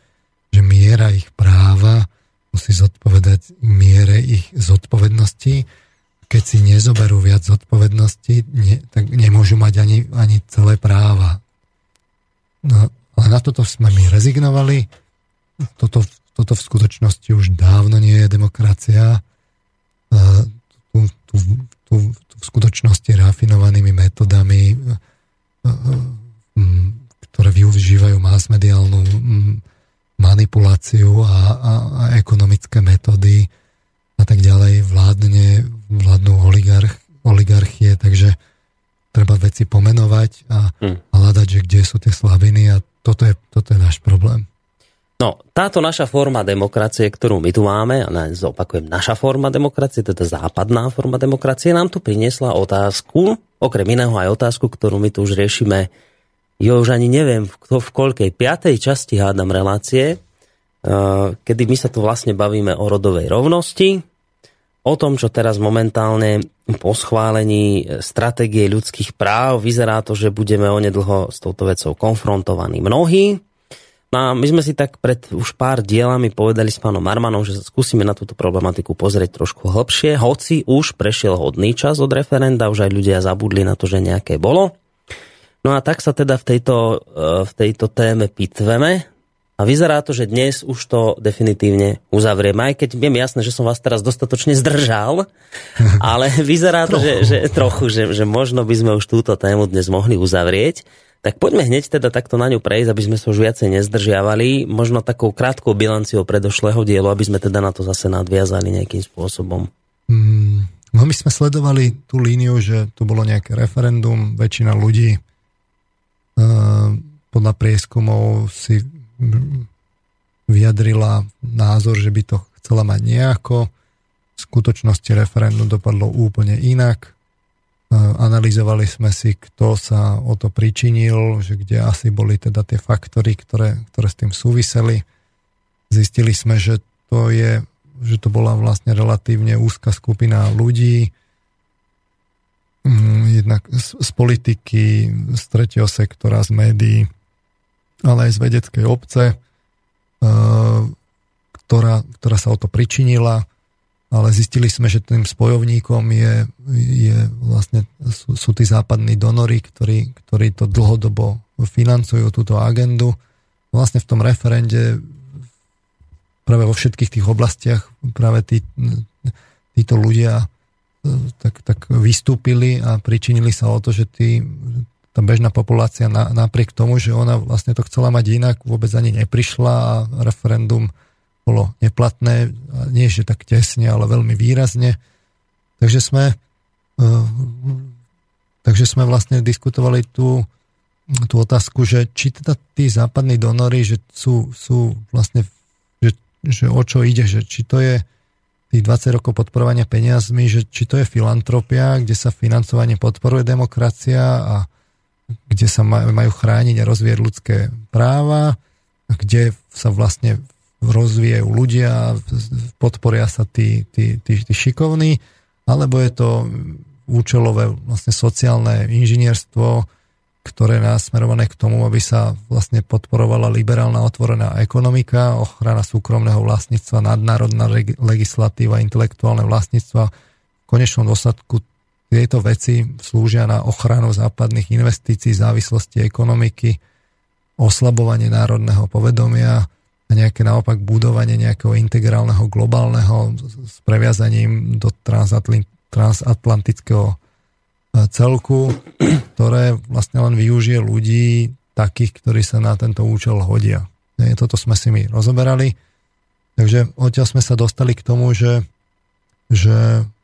že miera ich práva musí zodpovedať miere ich zodpovednosti. Keď si nezoberú viac zodpovednosti, ne, tak nemôžu mať ani, ani celé práva. No, ale na toto sme my rezignovali. Toto, toto v skutočnosti už dávno nie je demokracia. Tu, tu, tu, tu v skutočnosti rafinovanými metodami, ktoré využívajú mass-mediálnu manipuláciu a, a, a ekonomické metódy a tak ďalej vládne, vládnu oligarch, oligarchie, takže treba veci pomenovať a, hmm. a hľadať, že kde sú tie slabiny a toto je, toto je náš problém. No, táto naša forma demokracie, ktorú my tu máme, a zopakujem, naša forma demokracie, teda západná forma demokracie, nám tu priniesla otázku, okrem iného aj otázku, ktorú my tu už riešime, jo už ani neviem, v, v koľkej, piatej časti hádam relácie, uh, kedy my sa tu vlastne bavíme o rodovej rovnosti, o tom, čo teraz momentálne po schválení stratégie ľudských práv vyzerá to, že budeme onedlho s touto vecou konfrontovaní mnohí. No my sme si tak pred už pár dielami povedali s pánom Marmanom, že skúsime na túto problematiku pozrieť trošku hlbšie, hoci už prešiel hodný čas od referenda, už aj ľudia zabudli na to, že nejaké bolo. No a tak sa teda v tejto, eh, v tejto téme pitveme, a vyzerá to, že dnes už to definitívne uzavrieme. Aj keď viem jasné, že som vás teraz dostatočne zdržal, ale vyzerá to, že, že trochu, že, že možno by sme už túto tému dnes mohli uzavrieť. Tak poďme hneď teda takto na ňu prejsť, aby sme sa už viacej nezdržiavali. Možno takou krátkou bilanciou predošlého dielu, aby sme teda na to zase nadviazali nejakým spôsobom. Mm, no my sme sledovali tú líniu, že tu bolo nejaké referendum, väčšina ľudí uh, podľa prieskumov si vyjadrila názor, že by to chcela mať nejako. V skutočnosti referendum dopadlo úplne inak. E, Analizovali sme si, kto sa o to pričinil, že kde asi boli teda tie faktory, ktoré, ktoré s tým súviseli. Zistili sme, že to je že to bola vlastne relatívne úzka skupina ľudí, mm, jednak z, z politiky, z tretieho sektora, z médií, ale aj z vedeckej obce, e, ktorá, ktorá sa o to pričinila, ale zistili sme, že tým spojovníkom je, je vlastne, sú, sú tí západní donory, ktorí, ktorí to dlhodobo financujú túto agendu. Vlastne v tom referende práve vo všetkých tých oblastiach práve tí, títo ľudia e, tak, tak vystúpili a pričinili sa o to, že tí, tá bežná populácia na, napriek tomu, že ona vlastne to chcela mať inak, vôbec ani neprišla a referendum bolo neplatné, nie že tak tesne, ale veľmi výrazne. Takže sme, takže sme vlastne diskutovali tú, tú otázku, že či teda tí západní donory, že sú, sú vlastne, že, že o čo ide, že či to je tých 20 rokov podporovania peniazmi, že či to je filantropia, kde sa financovanie podporuje demokracia a kde sa majú chrániť a rozvíjať ľudské práva, kde sa vlastne rozvíjajú ľudia, podporia sa tí, tí, tí, tí šikovní, alebo je to účelové vlastne sociálne inžinierstvo, ktoré je nasmerované k tomu, aby sa vlastne podporovala liberálna otvorená ekonomika, ochrana súkromného vlastníctva, nadnárodná legislatíva, intelektuálne vlastníctva. V konečnom dôsledku tieto veci slúžia na ochranu západných investícií, závislosti ekonomiky, oslabovanie národného povedomia a nejaké naopak budovanie nejakého integrálneho globálneho s previazaním do transatlantického celku, ktoré vlastne len využije ľudí takých, ktorí sa na tento účel hodia. Toto sme si my rozoberali. Takže odtiaľ sme sa dostali k tomu, že, že, e,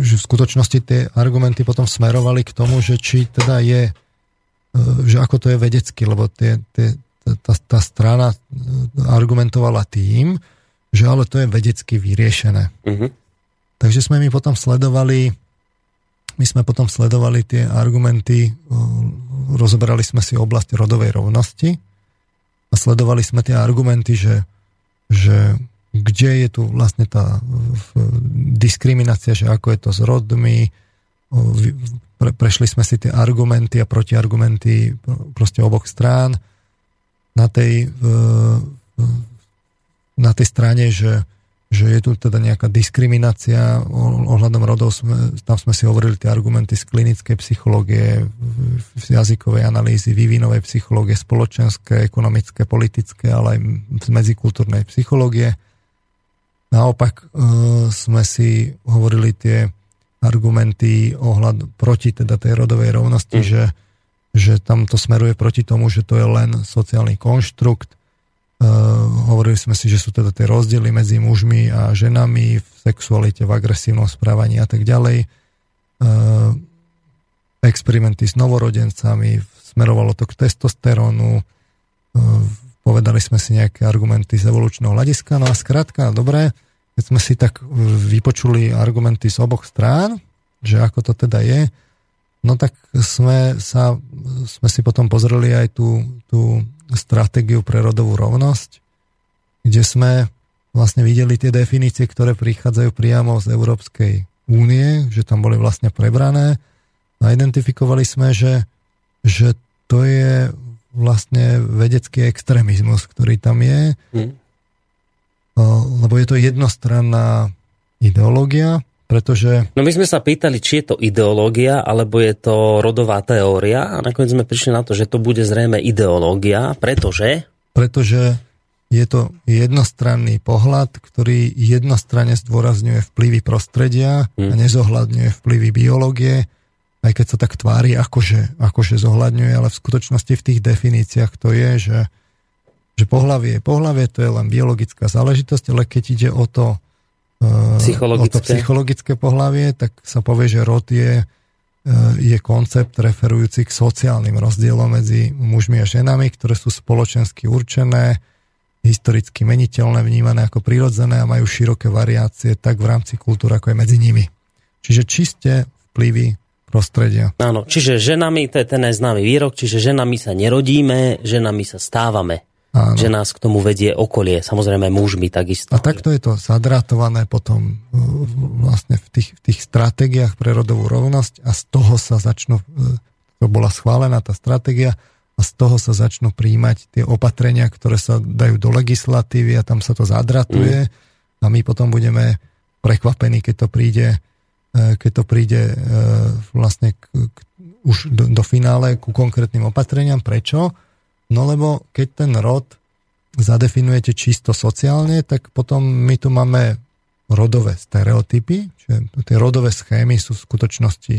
že v skutočnosti tie argumenty potom smerovali k tomu, že či teda je, e, že ako to je vedecky, lebo tie, tie, tá, tá strana e, argumentovala tým, že ale to je vedecky vyriešené. Uh-huh. Takže sme my potom sledovali my sme potom sledovali tie argumenty, rozoberali sme si oblasť rodovej rovnosti a sledovali sme tie argumenty, že, že kde je tu vlastne tá diskriminácia, že ako je to s rodmi, pre, prešli sme si tie argumenty a protiargumenty proste oboch strán. Na tej, na tej strane, že že je tu teda nejaká diskriminácia ohľadom rodov. Sme, tam sme si hovorili tie argumenty z klinickej psychológie, z jazykovej analýzy, vývinovej psychológie, spoločenské, ekonomické, politické, ale aj z medzikultúrnej psychológie. Naopak e, sme si hovorili tie argumenty ohľad proti teda tej rodovej rovnosti, mm. že, že tam to smeruje proti tomu, že to je len sociálny konštrukt, Uh, hovorili sme si, že sú teda tie rozdiely medzi mužmi a ženami v sexualite, v agresívnom správaní a tak ďalej. Uh, experimenty s novorodencami, smerovalo to k testosterónu, uh, povedali sme si nejaké argumenty z evolučného hľadiska, no a skrátka, dobre, keď sme si tak vypočuli argumenty z oboch strán, že ako to teda je, no tak sme, sa, sme si potom pozreli aj tú, tú stratégiu pre rodovú rovnosť, kde sme vlastne videli tie definície, ktoré prichádzajú priamo z Európskej únie, že tam boli vlastne prebrané. A identifikovali sme, že, že to je vlastne vedecký extrémizmus, ktorý tam je, hmm. Lebo je to jednostranná ideológia, pretože... No my sme sa pýtali, či je to ideológia, alebo je to rodová teória a nakoniec sme prišli na to, že to bude zrejme ideológia, pretože... Pretože je to jednostranný pohľad, ktorý jednostranne zdôrazňuje vplyvy prostredia hmm. a nezohľadňuje vplyvy biológie, aj keď sa tak tvári, akože, akože zohľadňuje, ale v skutočnosti v tých definíciách to je, že, že pohlavie, pohlavie to je len biologická záležitosť, ale keď ide o to psychologické. o to psychologické pohlavie, tak sa povie, že rod je, e, je koncept referujúci k sociálnym rozdielom medzi mužmi a ženami, ktoré sú spoločensky určené, historicky meniteľné, vnímané ako prirodzené a majú široké variácie tak v rámci kultúry, ako aj medzi nimi. Čiže čiste vplyvy prostredia. Áno, čiže ženami, to je ten známy výrok, čiže ženami sa nerodíme, ženami sa stávame. Áno. že nás k tomu vedie okolie, samozrejme mužmi takisto. A takto je to zadratované potom uh, vlastne v tých, v tých stratégiách pre rodovú rovnosť a z toho sa začnú, uh, to bola schválená tá stratégia, a z toho sa začnú príjmať tie opatrenia, ktoré sa dajú do legislatívy a tam sa to zadratuje mm. a my potom budeme prekvapení, keď to príde, uh, keď to príde vlastne k, k, už do, do finále ku konkrétnym opatreniam. Prečo? No lebo keď ten rod zadefinujete čisto sociálne, tak potom my tu máme rodové stereotypy, čiže tie rodové schémy sú v skutočnosti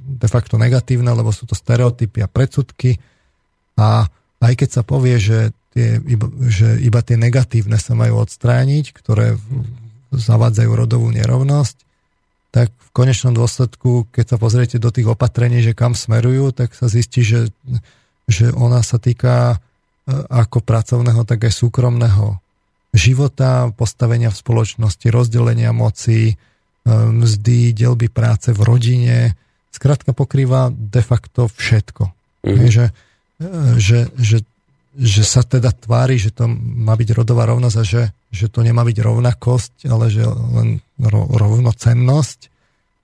de facto negatívne, lebo sú to stereotypy a predsudky. A aj keď sa povie, že, tie, iba, že iba tie negatívne sa majú odstrániť, ktoré zavádzajú rodovú nerovnosť, tak v konečnom dôsledku, keď sa pozriete do tých opatrení, že kam smerujú, tak sa zistí, že, že ona sa týka e, ako pracovného, tak aj súkromného života, postavenia v spoločnosti, rozdelenia moci, e, mzdy, delby práce v rodine. Skrátka pokrýva de facto všetko. Mm-hmm. Že, e, že, že, že sa teda tvári, že to má byť rodová rovnosť a že, že to nemá byť rovnakosť, ale že len rovnocennosť.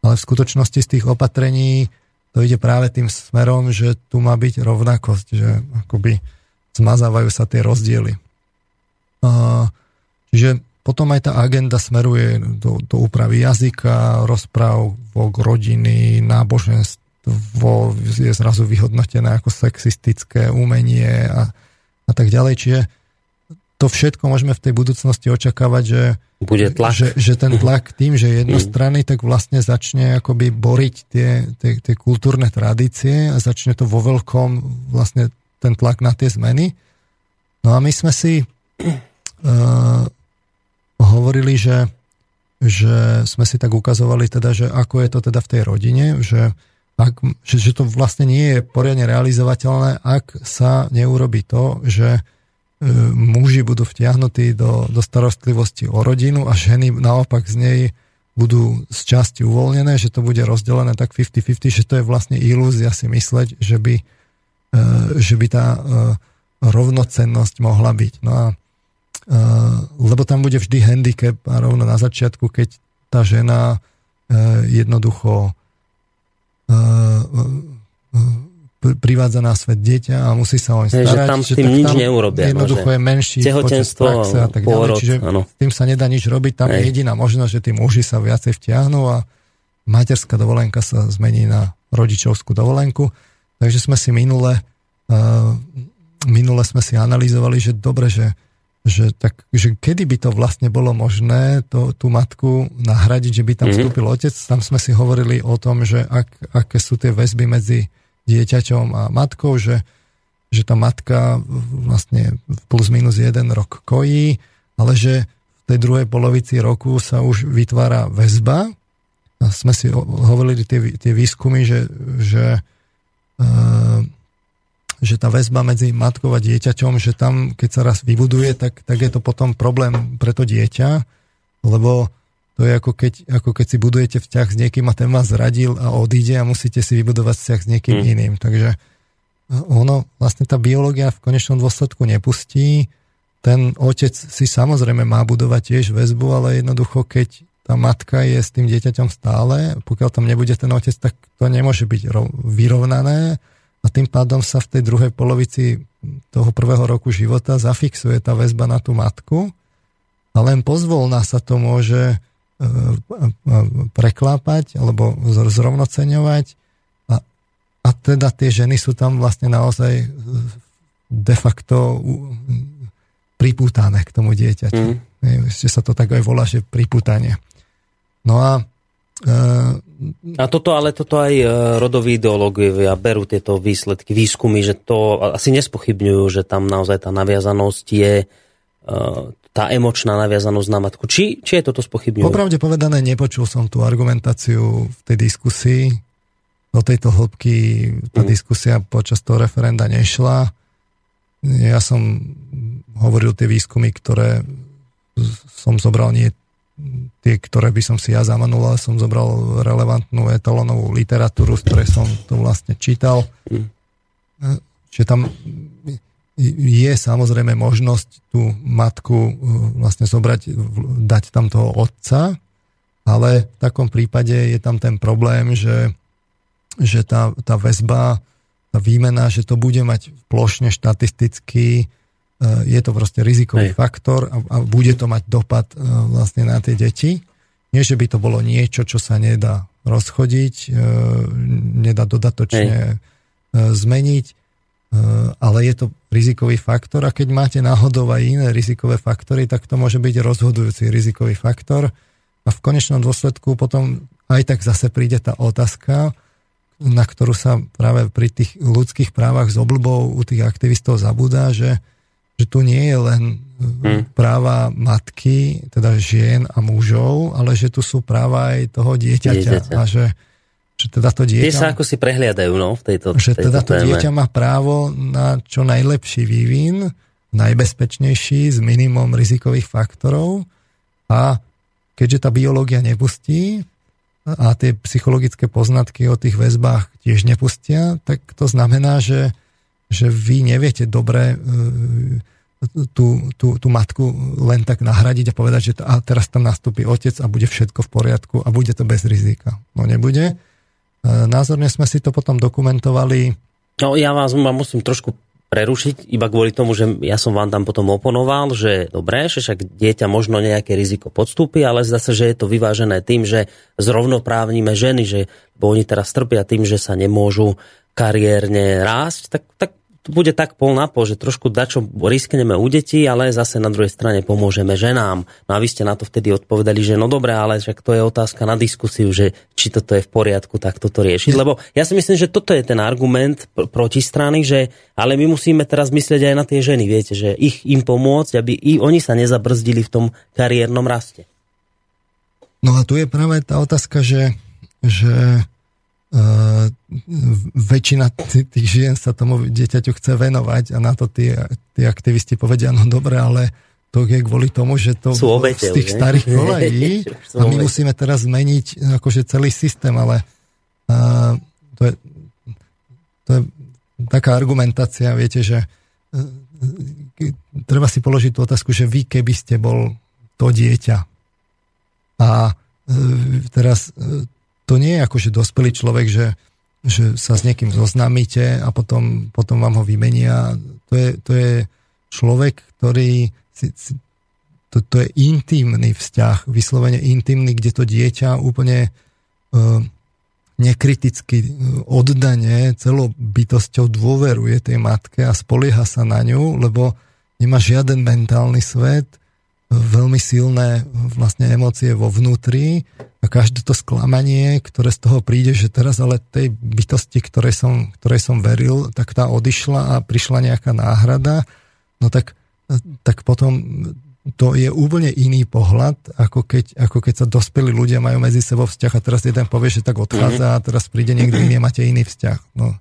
Ale v skutočnosti z tých opatrení to ide práve tým smerom, že tu má byť rovnakosť, že akoby zmazávajú sa tie rozdiely. Čiže potom aj tá agenda smeruje do, do úpravy jazyka, rozpráv, rodiny, náboženstvo je zrazu vyhodnotené ako sexistické umenie a, a tak ďalej. Čiže to všetko môžeme v tej budúcnosti očakávať, že, Bude tlak. že, že ten tlak tým, že jednostranný, tak vlastne začne akoby boriť tie, tie, tie kultúrne tradície a začne to vo veľkom vlastne ten tlak na tie zmeny. No a my sme si uh, hovorili, že, že sme si tak ukazovali teda, že ako je to teda v tej rodine, že, ak, že, že to vlastne nie je poriadne realizovateľné, ak sa neurobi to, že muži budú vtiahnutí do, do starostlivosti o rodinu a ženy naopak z nej budú z časti uvoľnené, že to bude rozdelené tak 50-50, že to je vlastne ilúzia si mysleť, že by, e, že by tá e, rovnocennosť mohla byť. No a lebo tam bude vždy handicap a rovno na začiatku, keď tá žena jednoducho privádza na svet dieťa a musí sa oň starať. Že tam s tým nič tam neurobia. Jednoducho je menší tehotenstvo, praxe a tak ďalej. Čiže ano. tým sa nedá nič robiť. Tam Hej. je jediná možnosť, že tí muži sa viacej vtiahnu a materská dovolenka sa zmení na rodičovskú dovolenku. Takže sme si minule, uh, minule sme si analyzovali, že dobre, že že, tak, že kedy by to vlastne bolo možné to, tú matku nahradiť, že by tam mm-hmm. vstúpil otec. Tam sme si hovorili o tom, že ak, aké sú tie väzby medzi dieťaťom a matkou, že, že tá matka vlastne plus minus jeden rok kojí, ale že v tej druhej polovici roku sa už vytvára väzba. A sme si hovorili tie, tie výskumy, že, že uh, že tá väzba medzi matkou a dieťaťom, že tam, keď sa raz vybuduje, tak, tak je to potom problém pre to dieťa, lebo to je ako keď, ako keď si budujete vzťah s niekým a ten vás zradil a odíde a musíte si vybudovať vzťah s niekým mm. iným. Takže ono, vlastne tá biológia v konečnom dôsledku nepustí. Ten otec si samozrejme má budovať tiež väzbu, ale jednoducho, keď tá matka je s tým dieťaťom stále, pokiaľ tam nebude ten otec, tak to nemôže byť vyrovnané a tým pádom sa v tej druhej polovici toho prvého roku života zafixuje tá väzba na tú matku a len pozvolná sa to môže preklápať alebo zrovnoceňovať a, a teda tie ženy sú tam vlastne naozaj de facto pripútané k tomu dieťaťu. Mm. Ešte sa to tak aj volá, že pripútanie. No a a toto, ale toto aj e, rodoví ideológovia berú tieto výsledky, výskumy, že to asi nespochybňujú, že tam naozaj tá naviazanosť je e, tá emočná naviazanosť na matku. Či, či je toto spochybňujú? Popravde povedané, nepočul som tú argumentáciu v tej diskusii. Do tejto hĺbky tá mm. diskusia počas toho referenda nešla. Ja som hovoril tie výskumy, ktoré som zobral nie tie, ktoré by som si ja zamanul, ale som zobral relevantnú etalonovú literatúru, z ktorej som to vlastne čítal. Mm. Čiže tam je samozrejme možnosť tú matku e, vlastne zobrať, dať tam toho otca, ale v takom prípade je tam ten problém, že, že tá, tá väzba, tá výmena, že to bude mať plošne štatisticky Eh, je to proste rizikový Hej. faktor a, a bude to mať dopad vlastne na tie deti. Nie, že by to bolo niečo, čo sa nedá rozchodiť, nedá dodatočne Hej. zmeniť, ale je to rizikový faktor a keď máte náhodou aj iné rizikové faktory, tak to môže byť rozhodujúci rizikový faktor a v konečnom dôsledku potom aj tak zase príde tá otázka, na ktorú sa práve pri tých ľudských právach z oblbou u tých aktivistov zabúda, že, že tu nie je len hmm. práva matky, teda žien a mužov, ale že tu sú práva aj toho dieťaťa. dieťaťa. A že, že teda to dieťa... Tie sa ako si prehliadajú no, v tejto Že tejto teda to téme. dieťa má právo na čo najlepší vývin, najbezpečnejší, s minimum rizikových faktorov a keďže tá biológia nepustí, a tie psychologické poznatky o tých väzbách tiež nepustia, tak to znamená, že, že vy neviete dobre e, tú, tú, tú matku len tak nahradiť a povedať, že a teraz tam nastúpi otec a bude všetko v poriadku a bude to bez rizika. No nebude. E, názorne sme si to potom dokumentovali. No ja vás musím trošku prerušiť iba kvôli tomu, že ja som vám tam potom oponoval, že dobre, že však dieťa možno nejaké riziko podstúpi, ale sa, že je to vyvážené tým, že zrovnoprávnime ženy, že bo oni teraz trpia tým, že sa nemôžu kariérne rásť, tak, tak to bude tak pol na pol, že trošku dačo riskneme u detí, ale zase na druhej strane pomôžeme ženám. No a vy ste na to vtedy odpovedali, že no dobre, ale však to je otázka na diskusiu, že či toto je v poriadku, tak toto riešiť. Lebo ja si myslím, že toto je ten argument pr- proti strany, že ale my musíme teraz myslieť aj na tie ženy, viete, že ich im pomôcť, aby i oni sa nezabrzdili v tom kariérnom raste. No a tu je práve tá otázka, že, že Uh, väčšina tých žien sa tomu dieťaťu chce venovať a na to tí, tí aktivisti povedia, no dobre, ale to je kvôli tomu, že to Sú obete, z tých ne? starých kolejí a my musíme teraz zmeniť akože celý systém, ale uh, to, je, to je taká argumentácia, viete, že uh, treba si položiť tú otázku, že vy keby ste bol to dieťa a teraz to nie je ako, že dospelý človek, že, že sa s niekým zoznámite a potom, potom vám ho vymenia. To je, to je človek, ktorý si, si, to, to je intimný vzťah, vyslovene intimný, kde to dieťa úplne uh, nekriticky, uh, oddane, celou bytosťou dôveruje tej matke a spolieha sa na ňu, lebo nemá žiaden mentálny svet, veľmi silné vlastne emócie vo vnútri a každé to sklamanie, ktoré z toho príde, že teraz ale tej bytosti, ktorej som, ktorej som veril, tak tá odišla a prišla nejaká náhrada, no tak, tak potom to je úplne iný pohľad, ako keď, ako keď sa dospelí ľudia majú medzi sebou vzťah a teraz jeden povie, že tak odchádza a teraz príde niekto iný a máte iný vzťah. No,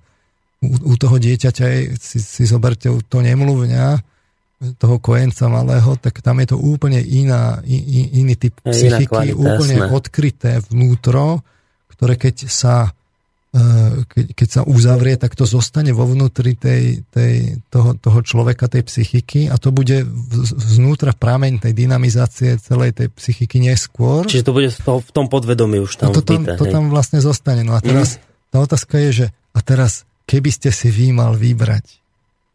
u, u toho dieťaťa si, si zoberte to nemluvňa, toho kojenca malého, tak tam je to úplne iná, in, iný typ psychiky, kvalita, úplne jasné. odkryté vnútro, ktoré keď sa e, keď, keď sa uzavrie, tak to zostane vo vnútri tej, tej, toho, toho človeka, tej psychiky a to bude znútra prameň tej dynamizácie celej tej psychiky neskôr. Čiže to bude v, to, v tom podvedomí už tam no to, tam, to tam vlastne zostane. No a teraz mm. tá otázka je, že a teraz keby ste si vy mal vybrať,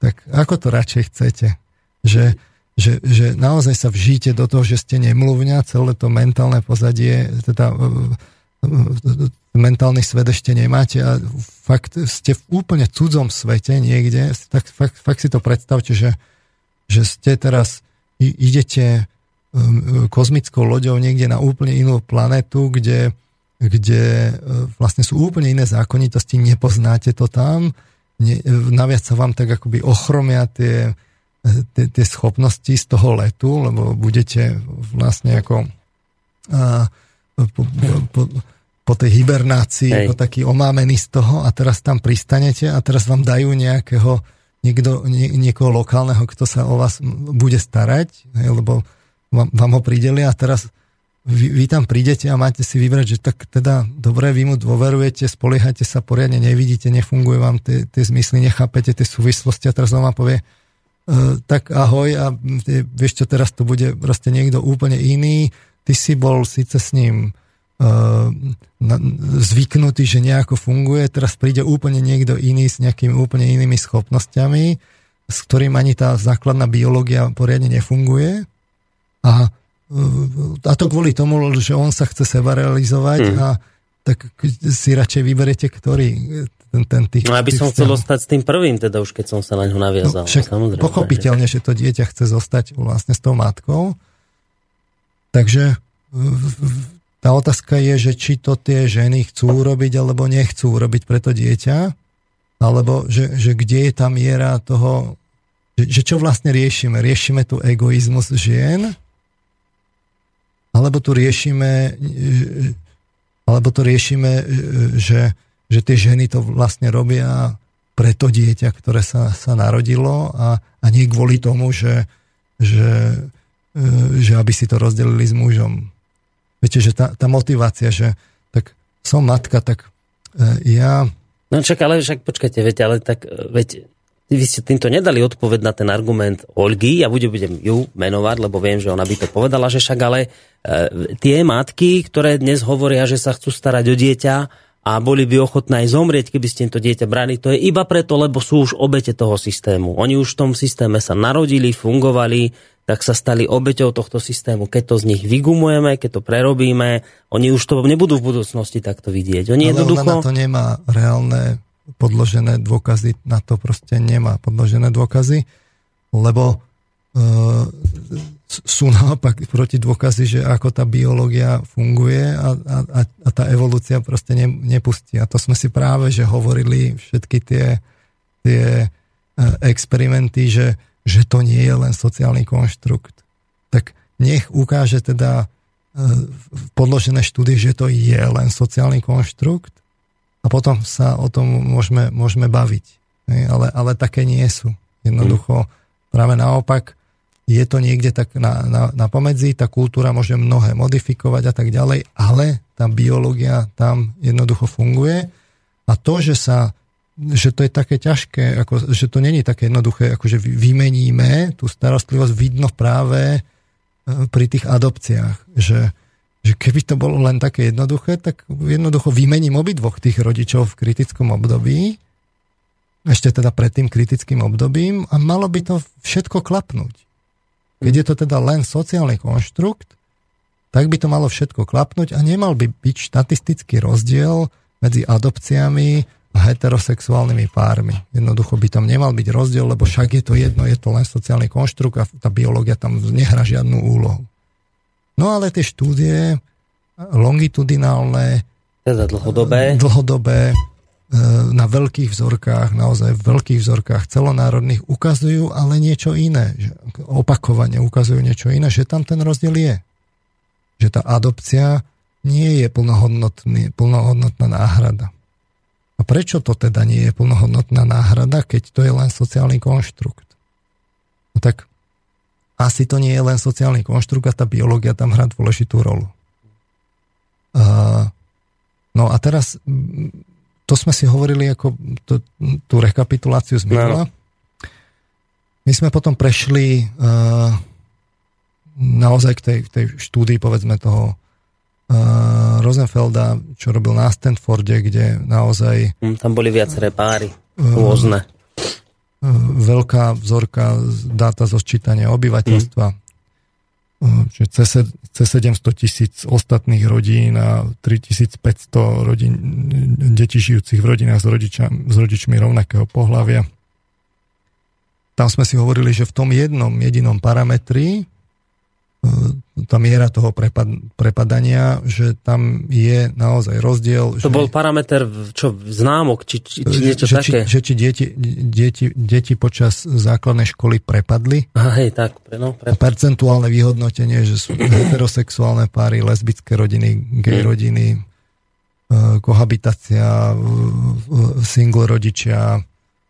tak ako to radšej chcete? Že, že, že naozaj sa vžijete do toho, že ste nemluvňa, celé to mentálne pozadie, teda e, e, mentálny svet ešte nemáte a fakt ste v úplne cudzom svete niekde, tak fakt, fakt si to predstavte, že, že ste teraz, idete e, kozmickou loďou niekde na úplne inú planetu, kde, kde vlastne sú úplne iné zákonitosti, nepoznáte to tam, ne, naviac sa vám tak akoby ochromia tie, tie schopnosti z toho letu, lebo budete vlastne ako a, po, po, po tej hibernácii Hej. ako taký omámený z toho a teraz tam pristanete a teraz vám dajú nejakého niekto, nie, niekoho lokálneho, kto sa o vás bude starať, hej, lebo vám, vám ho pridelia a teraz vy, vy tam prídete a máte si vybrať, že tak teda dobre, vy mu dôverujete, spoliehate sa poriadne, nevidíte, nefunguje vám tie, tie zmysly, nechápete tie súvislosti a teraz vám povie, tak ahoj a vieš čo, teraz to bude proste niekto úplne iný, ty si bol síce s ním uh, zvyknutý, že nejako funguje, teraz príde úplne niekto iný s nejakými úplne inými schopnosťami, s ktorým ani tá základná biológia poriadne nefunguje a, uh, a to kvôli tomu, že on sa chce seba realizovať hmm. a tak si radšej vyberete, ktorý ten, ten tých, no ja by som chcel zostať s tým prvým, teda už keď som sa na ňo naviazal. No, však samozrejme, pochopiteľne, že... že to dieťa chce zostať vlastne s tou matkou. Takže tá otázka je, že či to tie ženy chcú urobiť alebo nechcú urobiť pre to dieťa, alebo že, že kde je tá miera toho, že, že čo vlastne riešime? Riešime tu egoizmus žien? Alebo tu riešime, alebo to riešime, že, že tie ženy to vlastne robia pre to dieťa, ktoré sa, sa narodilo a, a nie kvôli tomu, že, že, že aby si to rozdelili s mužom. Viete, že tá, tá motivácia, že tak som matka, tak e, ja... No čak, ale však počkajte, viete, ale tak, e, veď, vy ste týmto nedali odpoveď na ten argument Olgy, ja budem, budem ju menovať, lebo viem, že ona by to povedala, že však ale e, tie matky, ktoré dnes hovoria, že sa chcú starať o dieťa a boli by ochotné aj zomrieť, keby ste im to dieťa brali, to je iba preto, lebo sú už obete toho systému. Oni už v tom systéme sa narodili, fungovali, tak sa stali obeťou tohto systému. Keď to z nich vygumujeme, keď to prerobíme, oni už to nebudú v budúcnosti takto vidieť. Oni Ale jednoducho... ona na to nemá reálne podložené dôkazy, na to proste nemá podložené dôkazy, lebo e, sú naopak proti dôkazy, že ako tá biológia funguje a, a, a tá evolúcia proste ne, nepustí. A to sme si práve, že hovorili všetky tie, tie e, experimenty, že že to nie je len sociálny konštrukt. Tak nech ukáže teda e, podložené štúdie, že to je len sociálny konštrukt a potom sa o tom môžeme, môžeme baviť. Ale, ale také nie sú. Jednoducho práve naopak je to niekde tak na, na, na pomedzi, tá kultúra môže mnohé modifikovať a tak ďalej, ale tá biológia tam jednoducho funguje a to, že sa že to je také ťažké, ako, že to není také jednoduché, ako že vymeníme tú starostlivosť, vidno práve e, pri tých adopciách, že, že keby to bolo len také jednoduché, tak jednoducho vymením obidvoch tých rodičov v kritickom období, ešte teda pred tým kritickým obdobím a malo by to všetko klapnúť. Keď je to teda len sociálny konštrukt, tak by to malo všetko klapnúť a nemal by byť štatistický rozdiel medzi adopciami heterosexuálnymi pármi. Jednoducho by tam nemal byť rozdiel, lebo však je to jedno, je to len sociálny konštrukt a tá biológia tam nehrá žiadnu úlohu. No ale tie štúdie longitudinálne, teda dlhodobé, dlhodobé e, na veľkých vzorkách, naozaj v veľkých vzorkách celonárodných ukazujú ale niečo iné. Že opakovane ukazujú niečo iné, že tam ten rozdiel je. Že tá adopcia nie je plnohodnotná náhrada. A prečo to teda nie je plnohodnotná náhrada, keď to je len sociálny konštrukt? No tak asi to nie je len sociálny konštrukt a tá biológia tam hrá dôležitú rolu. Uh, no a teraz to sme si hovorili ako to, tú rekapituláciu z minula. No. My sme potom prešli uh, naozaj k tej, tej štúdii povedzme toho uh, Rosenfelda, čo robil na Stanforde, kde naozaj... Mm, tam boli viaceré páry, rôzne. Uh, veľká vzorka dáta zo sčítania obyvateľstva. Mm. Uh, cez, cez 700 tisíc ostatných rodín a 3500 rodín, detí žijúcich v rodinách s, rodiča, s rodičmi rovnakého pohľavia. Tam sme si hovorili, že v tom jednom jedinom parametri tá miera toho prepad, prepadania, že tam je naozaj rozdiel. To že, bol parameter čo, známok, či, či, či niečo že, také? Či, že či deti, deti, deti počas základnej školy prepadli. Aha, hej, tak. No, A percentuálne vyhodnotenie, že sú heterosexuálne páry, lesbické rodiny, gay hmm. rodiny, e, kohabitácia, single rodičia,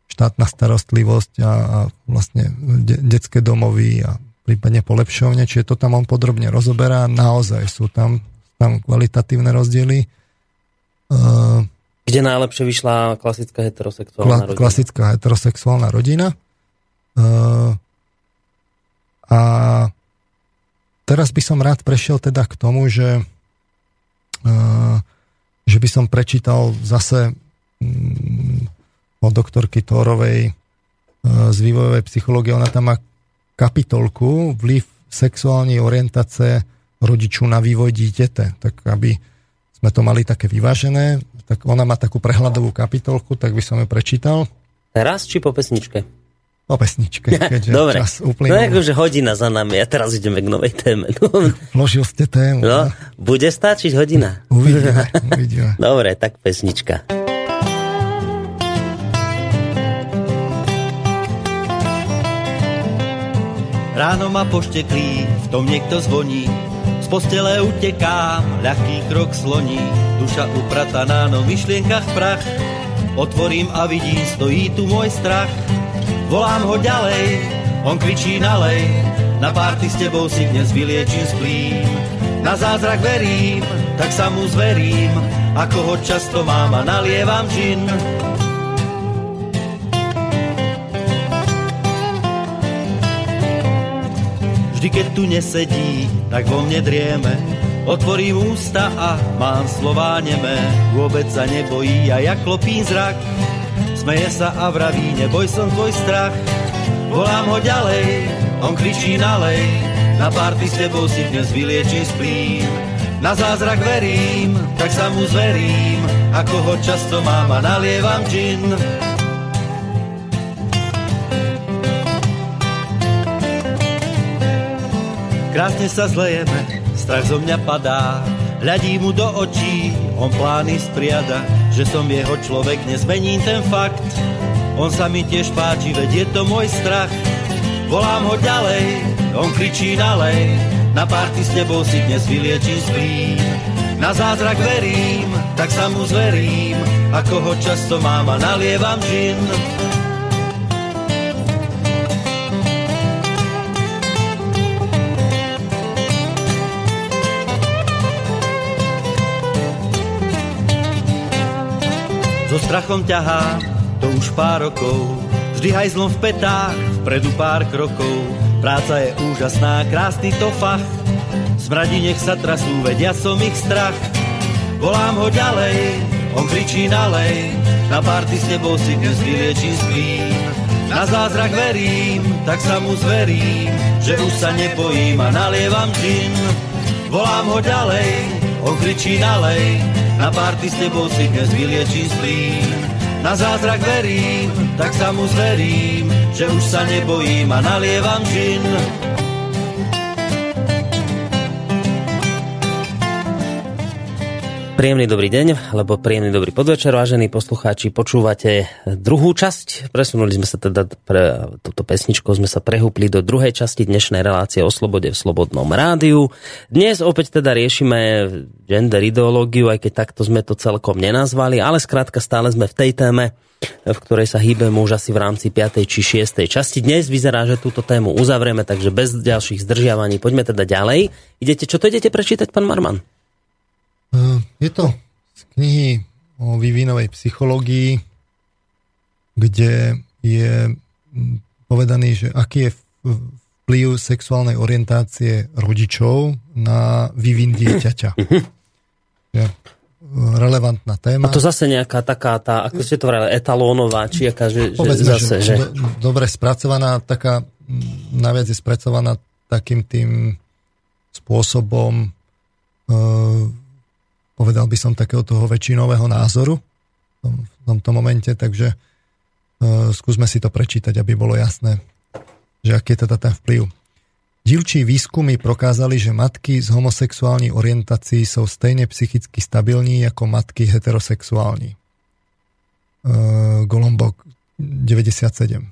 štátna starostlivosť a, a vlastne de, detské domovy a prípadne polepšovne, čiže to tam on podrobne rozoberá. Naozaj sú tam, tam kvalitatívne rozdiely. Uh, Kde najlepšie vyšla klasická heterosexuálna kla, rodina? Klasická heterosexuálna rodina. Uh, a teraz by som rád prešiel teda k tomu, že, uh, že by som prečítal zase um, od doktorky Tórovej z vývojovej psychológie. Ona tam má kapitolku vliv sexuálnej orientace rodiču na vývoj dítěte, tak aby sme to mali také vyvážené, tak ona má takú prehľadovú kapitolku, tak by som ju prečítal. Teraz či po pesničke? O pesničke, keďže Dobre. čas No uplynul. akože hodina za nami a teraz ideme k novej téme. No, Vložil ste tému. no bude stačiť hodina? Uvidíme, uvidíme. Dobre, tak pesnička. Ráno ma pošteklí, v tom niekto zvoní. Z postele utekám, ľahký krok sloní. Duša uprataná, no v myšlienkach prach. Otvorím a vidím, stojí tu môj strach. Volám ho ďalej, on kričí nalej. Na párty s tebou si dnes vyliečím splín. Na zázrak verím, tak sa mu zverím. Ako ho často mám a nalievam džin. Vždy, keď tu nesedí, tak vo mne drieme. Otvorím ústa a mám slová nemé. Vôbec sa nebojí a ja klopím zrak. Smeje sa a vraví, neboj som tvoj strach. Volám ho ďalej, on kričí nalej. Na párty s tebou si dnes vyliečím splín. Na zázrak verím, tak sa mu zverím. Ako ho často mám a nalievam džin. Krásne sa zlejeme, strach zo mňa padá. Hľadí mu do očí, on plány spriada, že som jeho človek, nezmením ten fakt. On sa mi tiež páči, veď je to môj strach. Volám ho ďalej, on kričí nalej, na párty s tebou si dnes vyliečím splín. Na zázrak verím, tak sa mu zverím, ako ho často mám a nalievam džin. So strachom ťahá to už pár rokov, vždy hajzlom v petách, vpredu pár krokov. Práca je úžasná, krásny to fach, smradi nech sa trasú, vedia som ich strach. Volám ho ďalej, on kričí nalej, na párty s tebou si dnes vyliečím splín. Na zázrak verím, tak sa mu zverím, že už sa nebojím a nalievam džin. Volám ho ďalej, on kričí nalej, na párty s tebou si dnes vyliečím splín. Na zázrak verím, tak sa mu zverím, že už sa nebojím a nalievam džin. Príjemný dobrý deň, alebo príjemný dobrý podvečer, vážení poslucháči. Počúvate druhú časť. Presunuli sme sa teda pre túto pesničkou, sme sa prehúpli do druhej časti dnešnej relácie o slobode v Slobodnom rádiu. Dnes opäť teda riešime gender ideológiu, aj keď takto sme to celkom nenazvali, ale skrátka stále sme v tej téme, v ktorej sa hýbeme už asi v rámci 5. či 6. časti. Dnes vyzerá, že túto tému uzavrieme, takže bez ďalších zdržiavaní poďme teda ďalej. Idete, čo to idete prečítať, pán Marman? Je to z knihy o vývinovej psychológii, kde je mm, povedaný, že aký je vplyv sexuálnej orientácie rodičov na vývin dieťaťa. Je uh, relevantná téma. A to zase nejaká taká tá, ako ste to vrali, etalónová, či aká, že, že Povedzme, zase, že... do, dobre spracovaná, taká, mm, najviac je spracovaná takým tým spôsobom, e, povedal by som takého toho väčšinového názoru v, tom, v tomto momente, takže e, skúsme si to prečítať, aby bolo jasné, že aký je teda ten vplyv. Dílčí výskumy prokázali, že matky s homosexuální orientací jsou stejně psychicky stabilní jako matky heterosexuální. Uh, Golombok 97.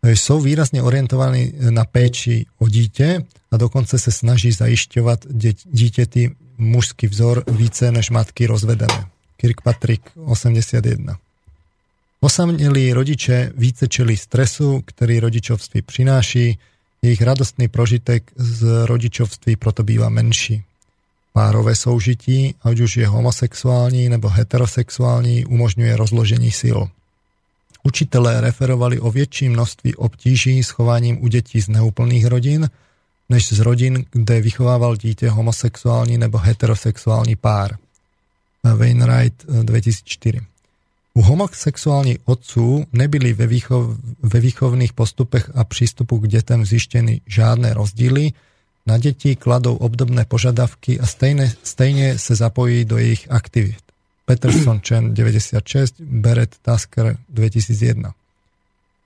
Takže Jsou výrazně orientovaní na péči o dítě a dokonce se snaží zajišťovat dě- dítěti mužský vzor více než matky rozvedené. Kirkpatrick 81. Osamělí rodiče více čelí stresu, který rodičovství přináší, jejich radostný prožitek z rodičovství proto bývá menší. Párové soužití, ať už je homosexuální nebo heterosexuální, umožňuje rozložení sil. Učitelé referovali o větší množství obtíží s chováním u dětí z neúplných rodin, než z rodin, kde vychovával dítě homosexuální nebo heterosexuální pár. Wainwright eh, 2004. U homosexuálních otců nebyly ve, výchov, ve výchovných postupech a přístupu k dětem zjištěny žádné rozdíly, na děti kladou obdobné požadavky a stejně, stejně se zapojí do jejich aktivit. Peterson Chen 96, Beret Tasker 2001.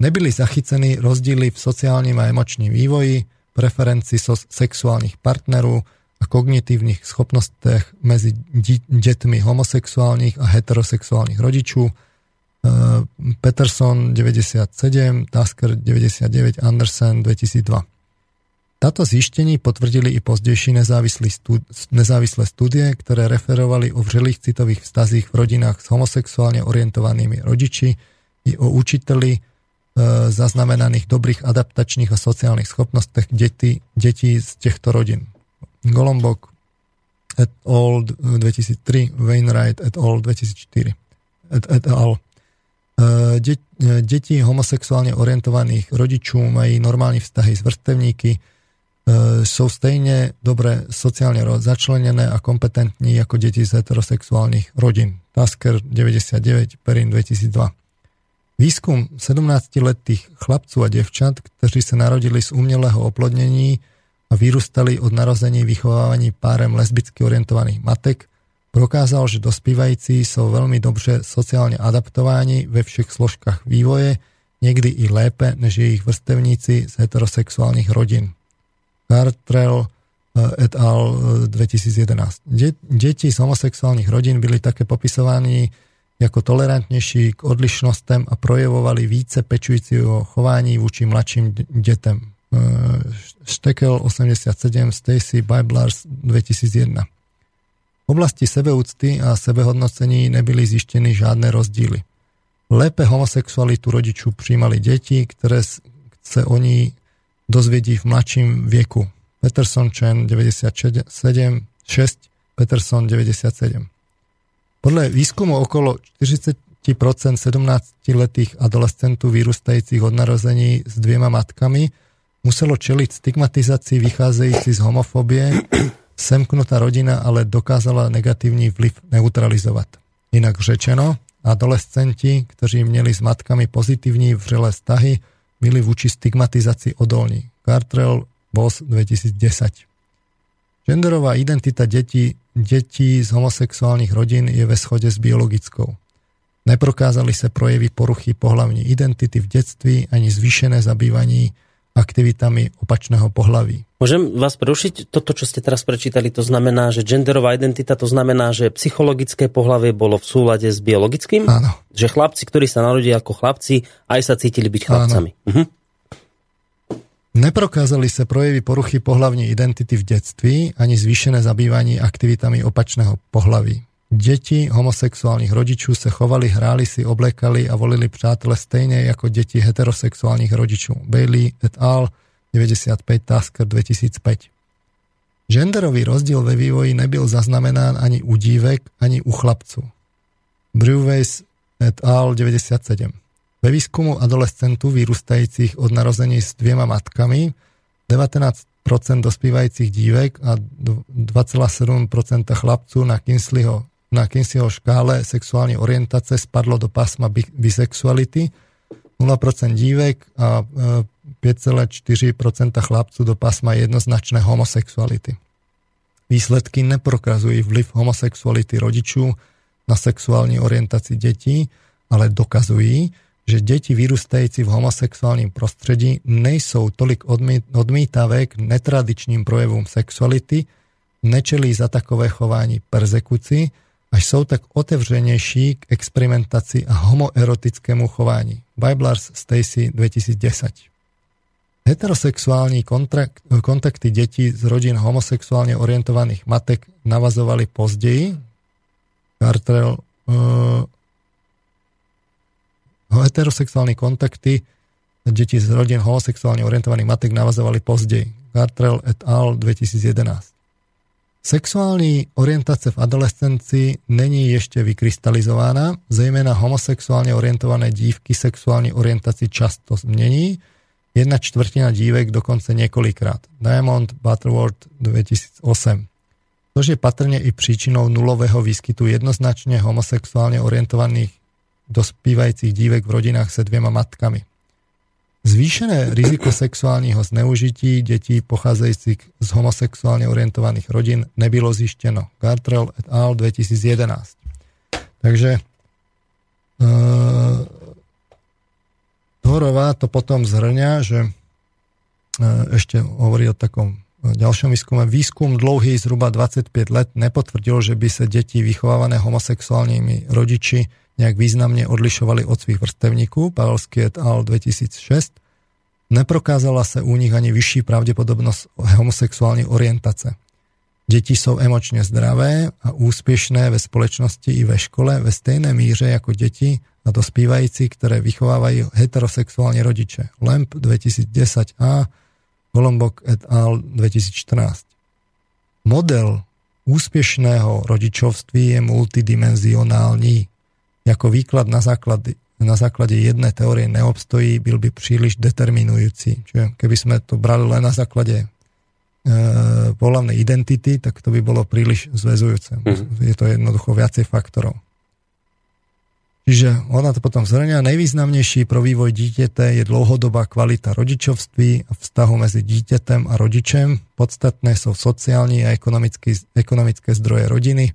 Nebyli zachycení rozdiely v sociálnym a emočním vývoji, preferencii so sexuálnych partnerov a kognitívnych schopnostiach medzi deťmi homosexuálnych a heterosexuálnych rodičov. E, Peterson 97, Tasker 99, Andersen 2002. Táto zjištení potvrdili i pozdejší nezávislé studie, ktoré referovali o vřelých citových vztazích v rodinách s homosexuálne orientovanými rodiči i o učiteli zaznamenaných dobrých adaptačných a sociálnych schopnostech detí, detí z týchto rodín. Golombok et al. 2003, Wainwright et al. 2004. Et, et al. E, e, deti homosexuálne orientovaných rodičov mají normálne vztahy s vrstevníky, sú stejne dobre sociálne začlenené a kompetentní ako deti z heterosexuálnych rodín. Tasker 99, Perin 2002. Výskum 17-letých chlapcov a devčat, kteří sa narodili z umelého oplodnení a vyrústali od narození vychovávaní párem lesbicky orientovaných matek, prokázal, že dospívající sú veľmi dobře sociálne adaptováni ve všech složkách vývoje, niekdy i lépe než ich vrstevníci z heterosexuálnych rodín. Cartrell eh, et al. 2011. Eh, deti z homosexuálnych rodín byli také popisovaní ako tolerantnejší k odlišnostem a projevovali více pečujúceho chování vůči mladším detem. Štekel 87, Stacy Biblars 2001. V oblasti sebeúcty a sebehodnocení nebyly zjištěny žádné rozdíly. Lépe homosexualitu rodičů přijímali deti, které se o ní dozvědí v mladším věku. Peterson Chen 97, 6, Peterson 97. Podľa výskumu okolo 40% 17-letých adolescentov vyrústajúcich od narození s dviema matkami muselo čeliť stigmatizácii vychádzajúci z homofóbie. Semknutá rodina ale dokázala negatívny vplyv neutralizovať. Inak řečeno, adolescenti, ktorí měli s matkami pozitívne vřelé vztahy, byli vúči stigmatizácii odolní. Cartrell, Boss 2010. Genderová identita detí detí z homosexuálnych rodín je ve schode s biologickou. Neprokázali sa projevy poruchy pohlavní identity v detství ani zvýšené zabývaní aktivitami opačného pohlaví. Môžem vás prerušiť? Toto, čo ste teraz prečítali, to znamená, že genderová identita, to znamená, že psychologické pohlavie bolo v súlade s biologickým? Áno. Že chlapci, ktorí sa narodili ako chlapci, aj sa cítili byť chlapcami. Áno. Uh-huh. Neprokázali sa projevy poruchy pohlavní identity v detství ani zvýšené zabývanie aktivitami opačného pohlaví. Deti homosexuálnych rodičov sa chovali, hráli si, oblekali a volili přátele stejne ako deti heterosexuálnych rodičov. Bailey et al. 95 Tasker 2005. Genderový rozdiel ve vývoji nebyl zaznamenán ani u dívek, ani u chlapcov. Brewways et al. 97. Ve výskumu adolescentu vyrústajúcich od narození s dviema matkami 19% dospívajúcich dívek a 2,7% chlapcov na Kinsleyho, na Kinsleyho škále sexuálnej orientace spadlo do pásma bisexuality, 0% dívek a 5,4% e, chlapcov do pásma jednoznačné homosexuality. Výsledky neprokazujú vliv homosexuality rodičov na sexuálnej orientácii detí, ale dokazujú, že deti vyrústajúci v homosexuálnym prostredí nejsou tolik odmítavé k netradičným projevom sexuality, nečelí za takové chování persekuci, až sú tak otevřenejší k experimentácii a homoerotickému chování. Biblars Stacy 2010 Heterosexuální kontakty detí z rodín homosexuálne orientovaných matek navazovali později. Cartrell uh, heterosexuálne kontakty deti z rodín homosexuálne orientovaných matek navazovali pozdej. Gartrell et al. 2011. Sexuální orientace v adolescencii není ešte vykrystalizovaná, zejména homosexuálne orientované dívky sexuální orientaci často změní, jedna čtvrtina dívek dokonce několikrát. Diamond Butterworth 2008. Což je patrne i príčinou nulového výskytu jednoznačne homosexuálne orientovaných dospívajúcich dívek v rodinách se dvěma matkami. Zvýšené riziko sexuálního zneužití detí pochádzajúcich z homosexuálne orientovaných rodín nebylo zjištěno. Gartrell et al. 2011. Takže uh, to Johorová to potom zhrňa, že e, ešte hovorí o takom ďalšom výskume. Výskum dlouhý zhruba 25 let nepotvrdil, že by sa deti vychovávané homosexuálnymi rodiči nejak významne odlišovali od svých vrstevníků, Pavelský et al. 2006, neprokázala se u nich ani vyšší pravděpodobnost homosexuální orientace. Děti jsou emočně zdravé a úspěšné ve společnosti i ve škole ve stejné míře jako děti a dospívající, které vychovávají heterosexuální rodiče. LEMP 2010a, Golombok et al. 2014. Model úspěšného rodičovství je multidimenzionální. Jako výklad na základe, na základe jednej teórie neobstojí, byl by príliš determinujúci. Čiže keby sme to brali len na základe pohľavnej identity, tak to by bolo príliš zväzujúce. Mm. Je to jednoducho viacej faktorov. Čiže ona to potom zhrňa. Nejvýznamnejší pro vývoj dítěte je dlouhodobá kvalita rodičovství a vztahu mezi dítětem a rodičem. Podstatné jsou sociální a ekonomické zdroje rodiny.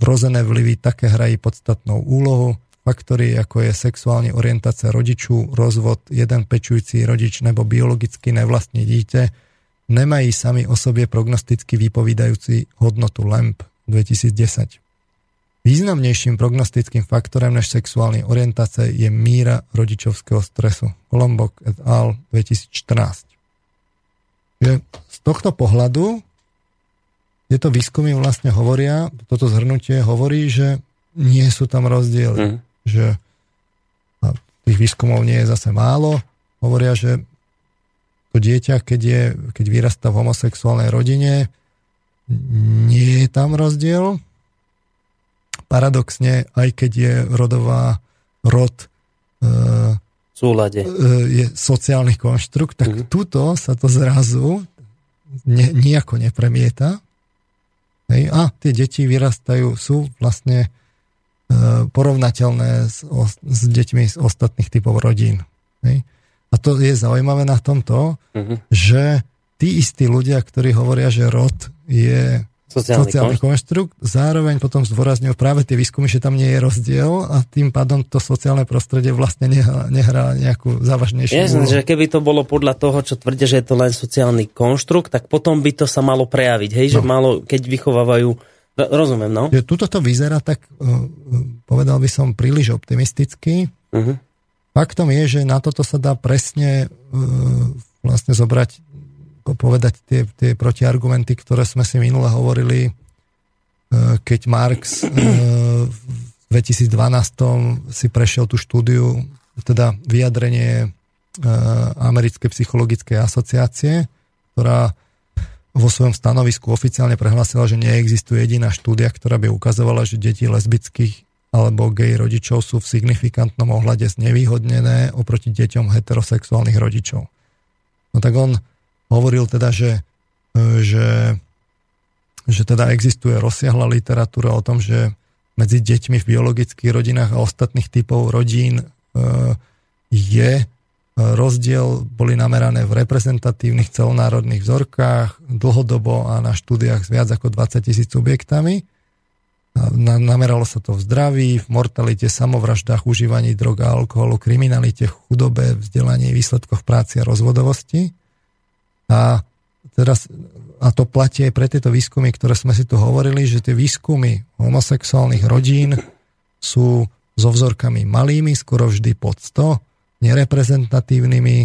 Vrozené vlivy také hrají podstatnou úlohu. Faktory, ako je sexuální orientace rodičů, rozvod, jeden pečující rodič nebo biologicky nevlastní dítě, nemají sami o sobě prognosticky vypovídající hodnotu LEMP 2010. Významnejším prognostickým faktorem než sexuálnej orientace je míra rodičovského stresu. Kolombok et al. 2014. Je z tohto pohľadu tieto výskumy vlastne hovoria, toto zhrnutie hovorí, že nie sú tam rozdiely. Mm. Že tých výskumov nie je zase málo. Hovoria, že to dieťa, keď, je, keď vyrastá v homosexuálnej rodine, nie je tam rozdiel, paradoxne, aj keď je rodová rod e, súlade. E, je sociálny konštrukt, tak uh-huh. tuto sa to zrazu ne, nejako nepremieta. Hej, a tie deti vyrastajú, sú vlastne e, porovnateľné s, o, s deťmi z ostatných typov rodín. Hej. A to je zaujímavé na tomto, uh-huh. že tí istí ľudia, ktorí hovoria, že rod je sociálny, sociálny konštrukt. Zároveň potom zdôrazňujú práve tie výskumy, že tam nie je rozdiel a tým pádom to sociálne prostredie vlastne nehrá, nehrá nejakú závažnejšiu Jasne, že keby to bolo podľa toho, čo tvrdia, že je to len sociálny konštrukt, tak potom by to sa malo prejaviť, hej, no. že malo, keď vychovávajú Rozumiem, no. Že tuto to vyzerá tak, uh, povedal by som, príliš optimisticky. Uh-huh. Faktom je, že na toto sa dá presne uh, vlastne zobrať povedať tie, tie protiargumenty, ktoré sme si minule hovorili, e, keď Marx e, v 2012 si prešiel tú štúdiu, teda vyjadrenie e, Americkej psychologickej asociácie, ktorá vo svojom stanovisku oficiálne prehlásila, že neexistuje jediná štúdia, ktorá by ukazovala, že deti lesbických alebo gay rodičov sú v signifikantnom ohľade znevýhodnené oproti deťom heterosexuálnych rodičov. No tak on hovoril teda, že, e, že, že teda existuje rozsiahla literatúra o tom, že medzi deťmi v biologických rodinách a ostatných typov rodín e, je e, rozdiel, boli namerané v reprezentatívnych celonárodných vzorkách dlhodobo a na štúdiách s viac ako 20 tisíc subjektami. Nameralo sa to v zdraví, v mortalite, samovraždách, užívaní drog a alkoholu, kriminalite, chudobe, vzdelaní, výsledkoch práci a rozvodovosti. A teraz, a to platí aj pre tieto výskumy, ktoré sme si tu hovorili, že tie výskumy homosexuálnych rodín sú so vzorkami malými, skoro vždy pod 100, nereprezentatívnymi,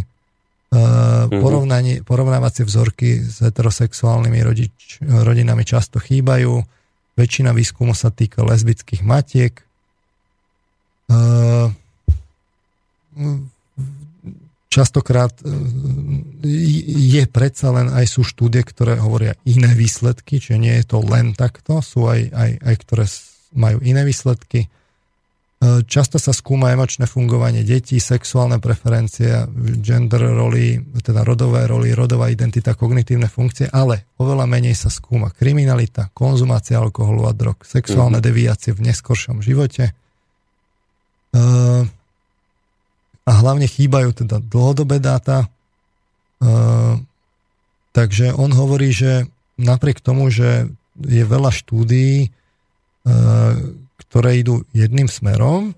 mm-hmm. porovnávacie vzorky s heterosexuálnymi rodič, rodinami často chýbajú. Väčšina výskumu sa týka lesbických matiek. E, častokrát e, je predsa len aj sú štúdie, ktoré hovoria iné výsledky, čiže nie je to len takto, sú aj, aj, aj ktoré majú iné výsledky. E, často sa skúma emočné fungovanie detí, sexuálne preferencie, gender roli, teda rodové roli, rodová identita, kognitívne funkcie, ale oveľa menej sa skúma kriminalita, konzumácia alkoholu a drog, sexuálne mm-hmm. deviácie v neskoršom živote. Uh, a hlavne chýbajú teda dlhodobé dáta. E, takže on hovorí, že napriek tomu, že je veľa štúdií, e, ktoré idú jedným smerom e,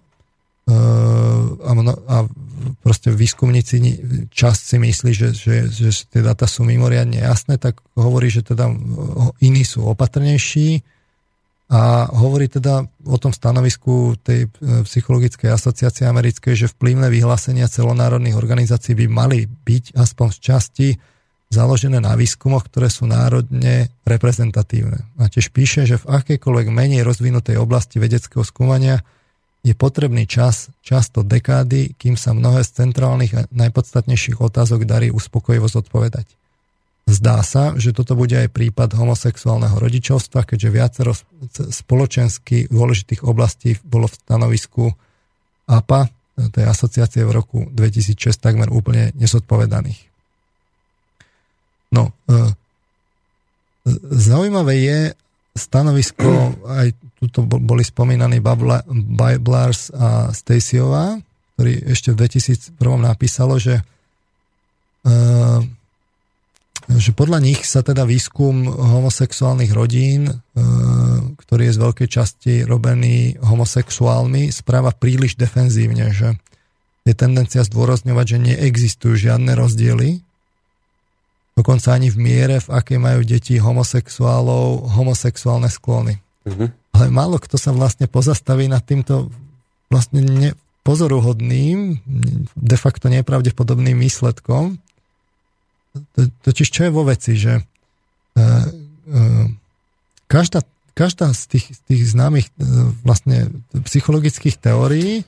a, a proste výskumníci časť si myslí, že, že, že tie dáta sú mimoriadne jasné, tak hovorí, že teda iní sú opatrnejší a hovorí teda o tom stanovisku tej e, psychologickej asociácie americkej, že vplyvné vyhlásenia celonárodných organizácií by mali byť aspoň z časti založené na výskumoch, ktoré sú národne reprezentatívne. A tiež píše, že v akejkoľvek menej rozvinutej oblasti vedeckého skúmania je potrebný čas, často dekády, kým sa mnohé z centrálnych a najpodstatnejších otázok darí uspokojivo zodpovedať. Zdá sa, že toto bude aj prípad homosexuálneho rodičovstva, keďže viacero spoločensky dôležitých oblastí bolo v stanovisku APA, tej asociácie v roku 2006, takmer úplne nezodpovedaných. No, e, zaujímavé je stanovisko, aj tuto boli spomínaní Biblars a Stacyová, ktorý ešte v 2001 napísalo, že uh, že podľa nich sa teda výskum homosexuálnych rodín, e, ktorý je z veľkej časti robený homosexuálmi, správa príliš defenzívne, že je tendencia zdôrazňovať, že neexistujú žiadne rozdiely, dokonca ani v miere, v akej majú deti homosexuálov homosexuálne sklony. Uh-huh. Ale málo kto sa vlastne pozastaví nad týmto vlastne ne, pozoruhodným, de facto nepravdepodobným výsledkom, totiž čo je vo veci, že uh, uh, každá, každá z tých, tých známych uh, vlastne psychologických teórií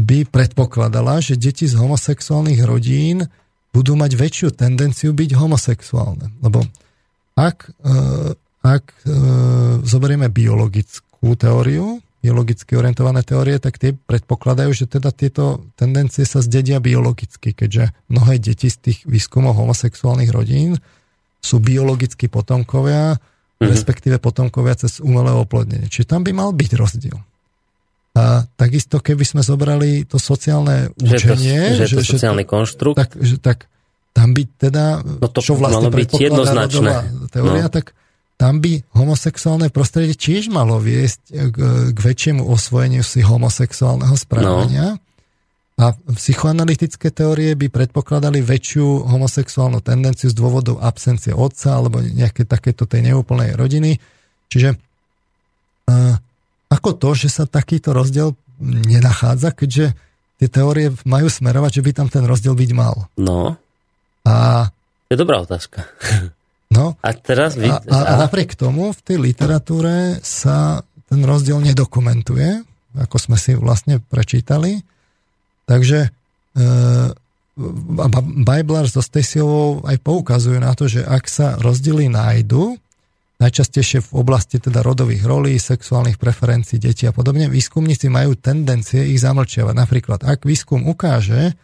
by predpokladala, že deti z homosexuálnych rodín budú mať väčšiu tendenciu byť homosexuálne. Lebo ak, ak zoberieme biologickú teóriu, biologicky orientované teórie, tak tie predpokladajú, že teda tieto tendencie sa zdedia biologicky, keďže mnohé deti z tých výskumov homosexuálnych rodín sú biologicky potomkovia, mm-hmm. respektíve potomkovia cez umelé oplodnenie. Čiže tam by mal byť rozdiel. A takisto, keby sme zobrali to sociálne že učenie... To, že, že to sociálny že, konštrukt. Tak, že, tak tam by teda, no to čo vlastne malo byť jednoznačné. teória, no. tak tam by homosexuálne prostredie tiež malo viesť k, k väčšiemu osvojeniu si homosexuálneho správania. No. A psychoanalytické teórie by predpokladali väčšiu homosexuálnu tendenciu z dôvodu absencie otca alebo nejaké takéto tej neúplnej rodiny. Čiže uh, ako to, že sa takýto rozdiel nenachádza, keďže tie teórie majú smerovať, že by tam ten rozdiel byť mal. No. A... To je dobrá otázka. No, a, teraz vy... a, a, a napriek tomu v tej literatúre sa ten rozdiel nedokumentuje, ako sme si vlastne prečítali. Takže e, Biblar so Stacyovou aj poukazujú na to, že ak sa rozdiely nájdu, najčastejšie v oblasti teda rodových rolí, sexuálnych preferencií detí a podobne, výskumníci majú tendencie ich zamlčiavať. Napríklad, ak výskum ukáže,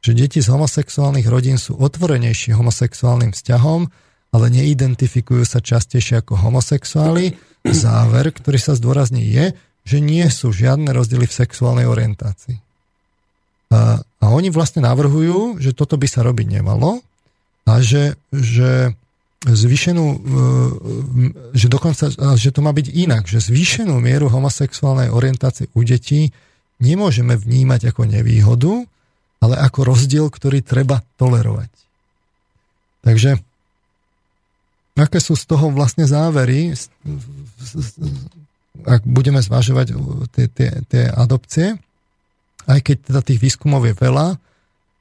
že deti z homosexuálnych rodín sú otvorenejší homosexuálnym vzťahom, ale neidentifikujú sa častejšie ako homosexuáli. Záver, ktorý sa zdôrazní, je, že nie sú žiadne rozdiely v sexuálnej orientácii. A, a oni vlastne navrhujú, že toto by sa robiť nemalo a že, že zvýšenú, e, že dokonca, že to má byť inak, že zvýšenú mieru homosexuálnej orientácie u detí nemôžeme vnímať ako nevýhodu, ale ako rozdiel, ktorý treba tolerovať. Takže aké sú z toho vlastne závery, ak budeme zvažovať tie, tie, tie adopcie, aj keď teda tých výskumov je veľa,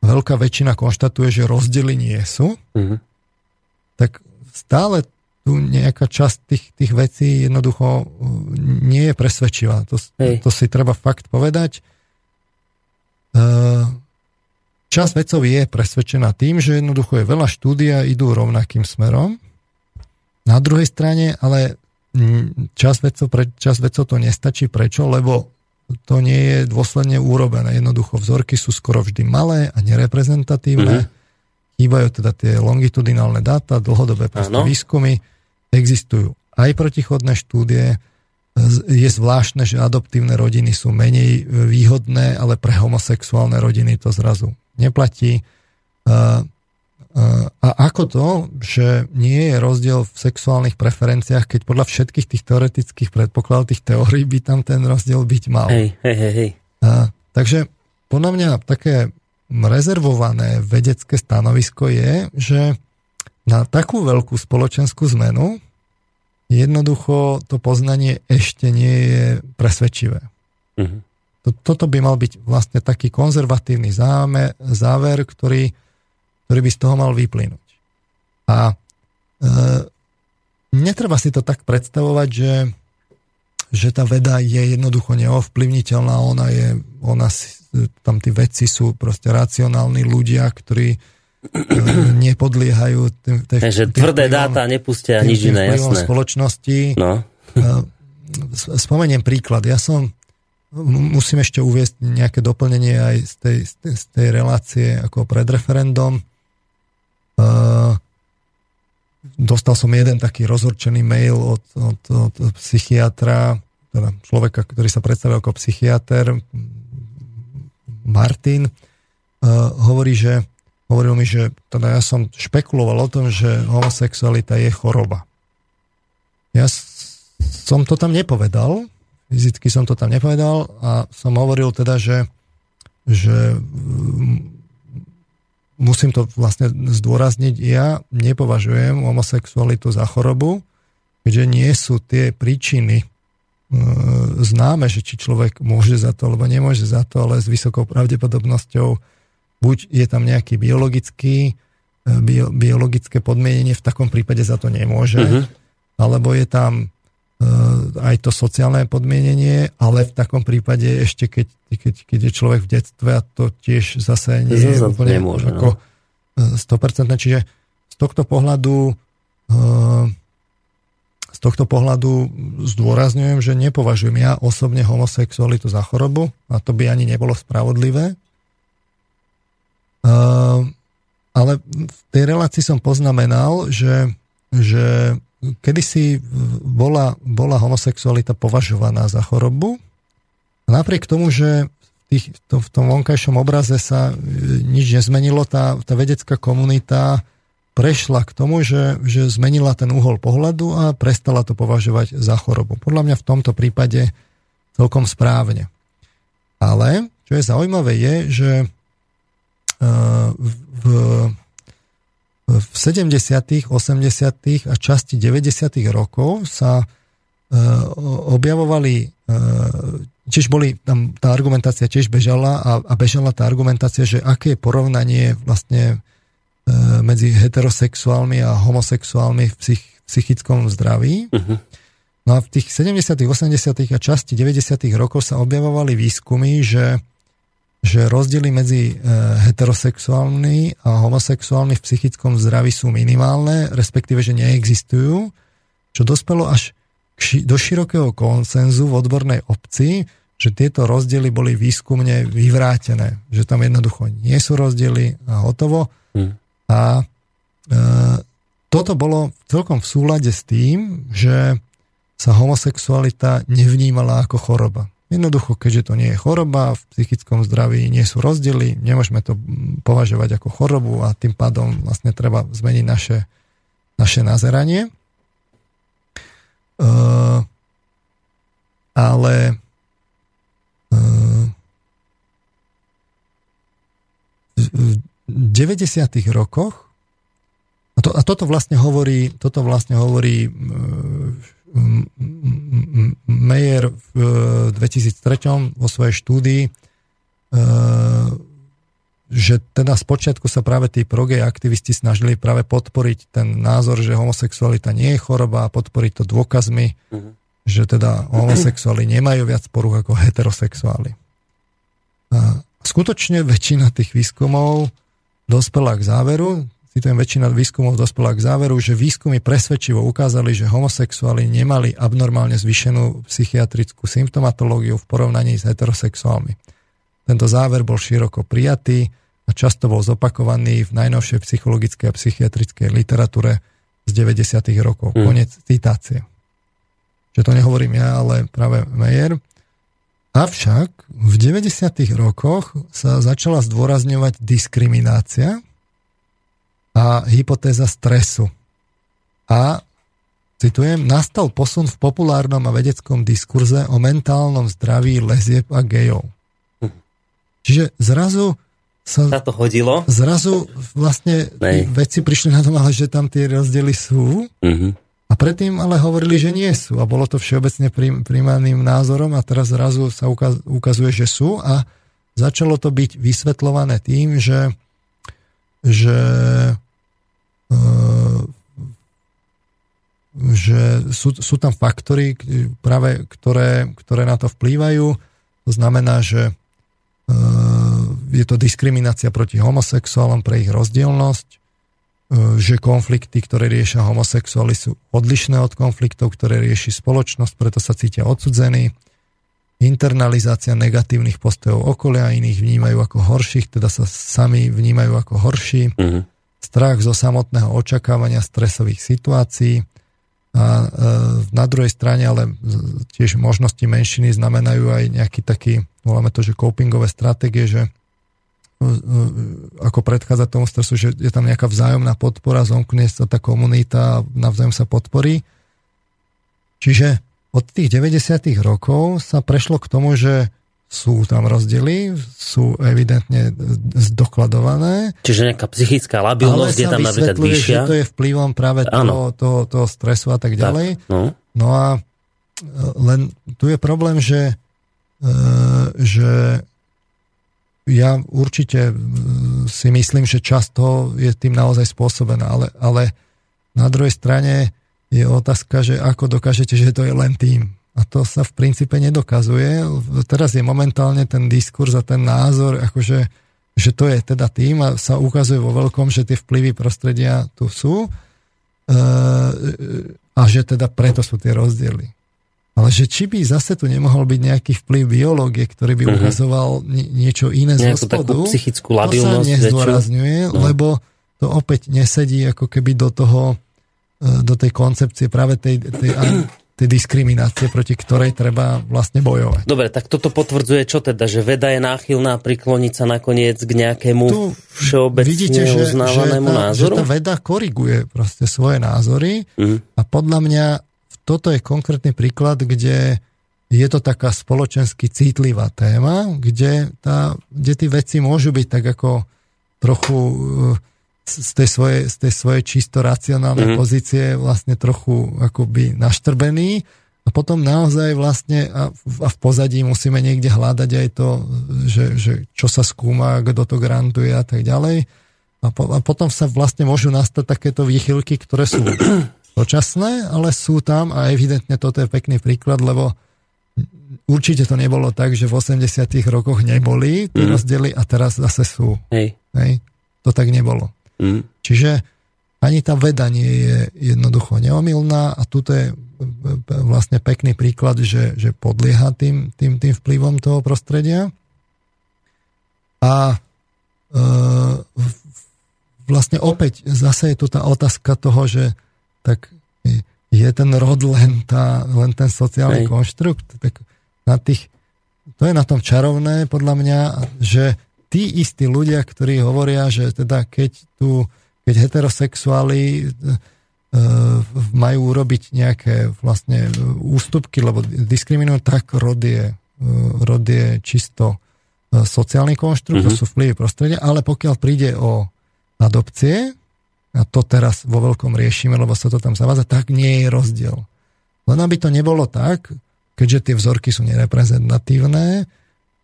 veľká väčšina konštatuje, že rozdiely nie sú, mm-hmm. tak stále tu nejaká časť tých, tých vecí jednoducho nie je presvedčivá. To, to si treba fakt povedať. Časť vecov je presvedčená tým, že jednoducho je veľa štúdia idú rovnakým smerom, na druhej strane, ale čas vecov, pre, čas vecov to nestačí. Prečo? Lebo to nie je dôsledne urobené. Jednoducho vzorky sú skoro vždy malé a nereprezentatívne. Mm-hmm. Chýbajú teda tie longitudinálne dáta, dlhodobé výskumy. Existujú aj protichodné štúdie. Je zvláštne, že adoptívne rodiny sú menej výhodné, ale pre homosexuálne rodiny to zrazu neplatí. A ako to, že nie je rozdiel v sexuálnych preferenciách, keď podľa všetkých tých teoretických predpokladov, tých teórií by tam ten rozdiel byť mal. Hej, hej, hej. A, takže podľa mňa také rezervované vedecké stanovisko je, že na takú veľkú spoločenskú zmenu jednoducho to poznanie ešte nie je presvedčivé. Uh-huh. Toto by mal byť vlastne taký konzervatívny zámer, záver, ktorý, ktorý by z toho mal vyplynúť. A e, netreba si to tak predstavovať, že, že tá veda je jednoducho neovplyvniteľná, ona je, ona, tam tí vedci sú proste racionálni ľudia, ktorí e, nepodliehajú tým, tým, Takže tým tvrdé vplyvom, dáta nepustia tým, nič iné, jasné. spoločnosti. No. E, spomeniem príklad. Ja som musím ešte uviesť nejaké doplnenie aj z tej, z tej, z tej relácie ako pred referendum. Uh, dostal som jeden taký rozhorčený mail od, od, od psychiatra, teda človeka, ktorý sa predstavil ako psychiatr, Martin, uh, hovorí, že hovoril mi, že teda ja som špekuloval o tom, že homosexualita je choroba. Ja som to tam nepovedal, fyzicky som to tam nepovedal a som hovoril teda, že, že musím to vlastne zdôrazniť, ja nepovažujem homosexualitu za chorobu, keďže nie sú tie príčiny e, známe, že či človek môže za to, alebo nemôže za to, ale s vysokou pravdepodobnosťou buď je tam nejaký biologický, e, bio, biologické podmienenie, v takom prípade za to nemôže, uh-huh. alebo je tam aj to sociálne podmienenie, ale v takom prípade ešte keď, keď, keď je človek v detstve a to tiež zase nie je úplne nemôže, ako no. 100%. Eh, čiže z tohto pohľadu eh, z tohto pohľadu zdôrazňujem, že nepovažujem ja osobne homosexualitu za chorobu a to by ani nebolo spravodlivé. Ale v tej relácii som poznamenal, že, že kedysi bola, bola homosexualita považovaná za chorobu. Napriek tomu, že v, tých, to, v tom vonkajšom obraze sa e, nič nezmenilo, tá, tá vedecká komunita prešla k tomu, že, že zmenila ten uhol pohľadu a prestala to považovať za chorobu. Podľa mňa v tomto prípade celkom správne. Ale, čo je zaujímavé, je, že e, v, v 70., 80. a časti 90. rokov sa e, objavovali, e, tiež boli, tam tá argumentácia tiež bežala a, a bežala tá argumentácia, že aké je porovnanie vlastne e, medzi heterosexuálmi a homosexuálmi v psych, psychickom zdraví. Uh-huh. No a v tých 70., 80. a časti 90. rokov sa objavovali výskumy, že že rozdiely medzi e, heterosexuálmi a homosexuálmi v psychickom zdraví sú minimálne, respektíve, že neexistujú, čo dospelo až do širokého konsenzu v odbornej obci, že tieto rozdiely boli výskumne vyvrátené, že tam jednoducho nie sú rozdiely a hotovo. Hmm. A e, toto bolo celkom v súlade s tým, že sa homosexualita nevnímala ako choroba. Jednoducho, keďže to nie je choroba, v psychickom zdraví nie sú rozdiely, nemôžeme to považovať ako chorobu a tým pádom vlastne treba zmeniť naše, naše nazeranie. Uh, ale uh, v 90. rokoch a, to, a toto vlastne hovorí, toto vlastne hovorí uh, Meyer v 2003 vo svojej štúdii, e, že teda spočiatku sa práve tí progej aktivisti snažili práve podporiť ten názor, že homosexualita nie je choroba a podporiť to dôkazmi, uh-huh. že teda homosexuáli nemajú viac poruch ako heterosexuáli. A skutočne väčšina tých výskumov dospela k záveru, citujem, väčšina výskumov dospela k záveru, že výskumy presvedčivo ukázali, že homosexuáli nemali abnormálne zvýšenú psychiatrickú symptomatológiu v porovnaní s heterosexuálmi. Tento záver bol široko prijatý a často bol zopakovaný v najnovšej psychologickej a psychiatrickej literatúre z 90. rokov. Mm. Konec citácie. Že to nehovorím ja, ale práve Meyer. Avšak v 90. rokoch sa začala zdôrazňovať diskriminácia a hypotéza stresu. A, citujem, nastal posun v populárnom a vedeckom diskurze o mentálnom zdraví lezieb a gejov. Čiže zrazu sa, sa to hodilo. Zrazu vlastne Nej. veci prišli na tom, ale že tam tie rozdiely sú. Uh-huh. A predtým ale hovorili, že nie sú. A bolo to všeobecne príjmaným názorom a teraz zrazu sa ukazuje, že sú. A začalo to byť vysvetľované tým, že, že že sú, sú tam faktory, práve ktoré, ktoré na to vplývajú. To znamená, že je to diskriminácia proti homosexuálom pre ich rozdielnosť, e, že konflikty, ktoré riešia homosexuáli sú odlišné od konfliktov, ktoré rieši spoločnosť, preto sa cítia odsudzení. Internalizácia negatívnych postojov okolia, iných vnímajú ako horších, teda sa sami vnímajú ako horší. Mm-hmm. Strach zo samotného očakávania stresových situácií. A e, na druhej strane ale tiež možnosti menšiny znamenajú aj nejaký taký voláme to, že copingové stratégie, že e, e, ako predchádza tomu stresu, že je tam nejaká vzájomná podpora, zomkne sa tá komunita a navzájom sa podporí. Čiže od tých 90. rokov sa prešlo k tomu, že sú tam rozdiely, sú evidentne zdokladované. Čiže nejaká psychická labilnosť je tam napríklad vyššia. že to je vplyvom práve toho, toho, toho stresu a tak ďalej. Tak, no. no a e, len tu je problém, že E, že ja určite e, si myslím, že často je tým naozaj spôsobená, ale, ale na druhej strane je otázka, že ako dokážete, že to je len tým. A to sa v princípe nedokazuje. Teraz je momentálne ten diskurs a ten názor, akože, že to je teda tým a sa ukazuje vo veľkom, že tie vplyvy prostredia tu sú e, a že teda preto sú tie rozdiely. Ale že či by zase tu nemohol byť nejaký vplyv biológie, ktorý by uh-huh. ukazoval niečo iné z hospodu, psychickú labilnosť, to sa nezdôrazňuje, no. lebo to opäť nesedí ako keby do toho, e, do tej koncepcie práve tej, tej, tej diskriminácie, proti ktorej treba vlastne bojovať. Dobre, tak toto potvrdzuje čo teda, že veda je náchylná prikloniť sa nakoniec k nejakému tu všeobecne vidíte, že, uznávanému že tá, názoru? Že tá veda koriguje proste svoje názory uh-huh. a podľa mňa toto je konkrétny príklad, kde je to taká spoločensky citlivá téma, kde, tá, kde tí veci môžu byť tak ako trochu eh, z tej svojej, z tej svojej čisto racionálnej mm-hmm. pozície vlastne trochu akoby naštrbení a potom naozaj vlastne a v, a v pozadí musíme niekde hľadať aj to, že, že čo sa skúma, kto to grantuje a tak ďalej. A, po, a potom sa vlastne môžu nastať takéto výchylky, ktoré sú dočasné, ale sú tam a evidentne toto je pekný príklad, lebo určite to nebolo tak, že v 80 rokoch neboli tie mm. rozdiely a teraz zase sú. Hej. Hej? To tak nebolo. Mm. Čiže ani tá veda nie je jednoducho neomilná a tuto je vlastne pekný príklad, že, že podlieha tým, tým, tým vplyvom toho prostredia. A e, vlastne opäť zase je tu tá otázka toho, že tak je ten rod len, tá, len ten sociálny Hej. konštrukt. Tak na tých, to je na tom čarovné podľa mňa, že tí istí ľudia, ktorí hovoria, že teda keď tu, keď heterosexuáli e, majú urobiť nejaké vlastne ústupky, lebo diskriminujú, tak rod je, e, rod je čisto e, sociálny konštrukt, mm-hmm. to sú vplyvy prostredia, ale pokiaľ príde o adopcie, a to teraz vo veľkom riešime, lebo sa to tam zavádza, tak nie je rozdiel. Len aby to nebolo tak, keďže tie vzorky sú nereprezentatívne,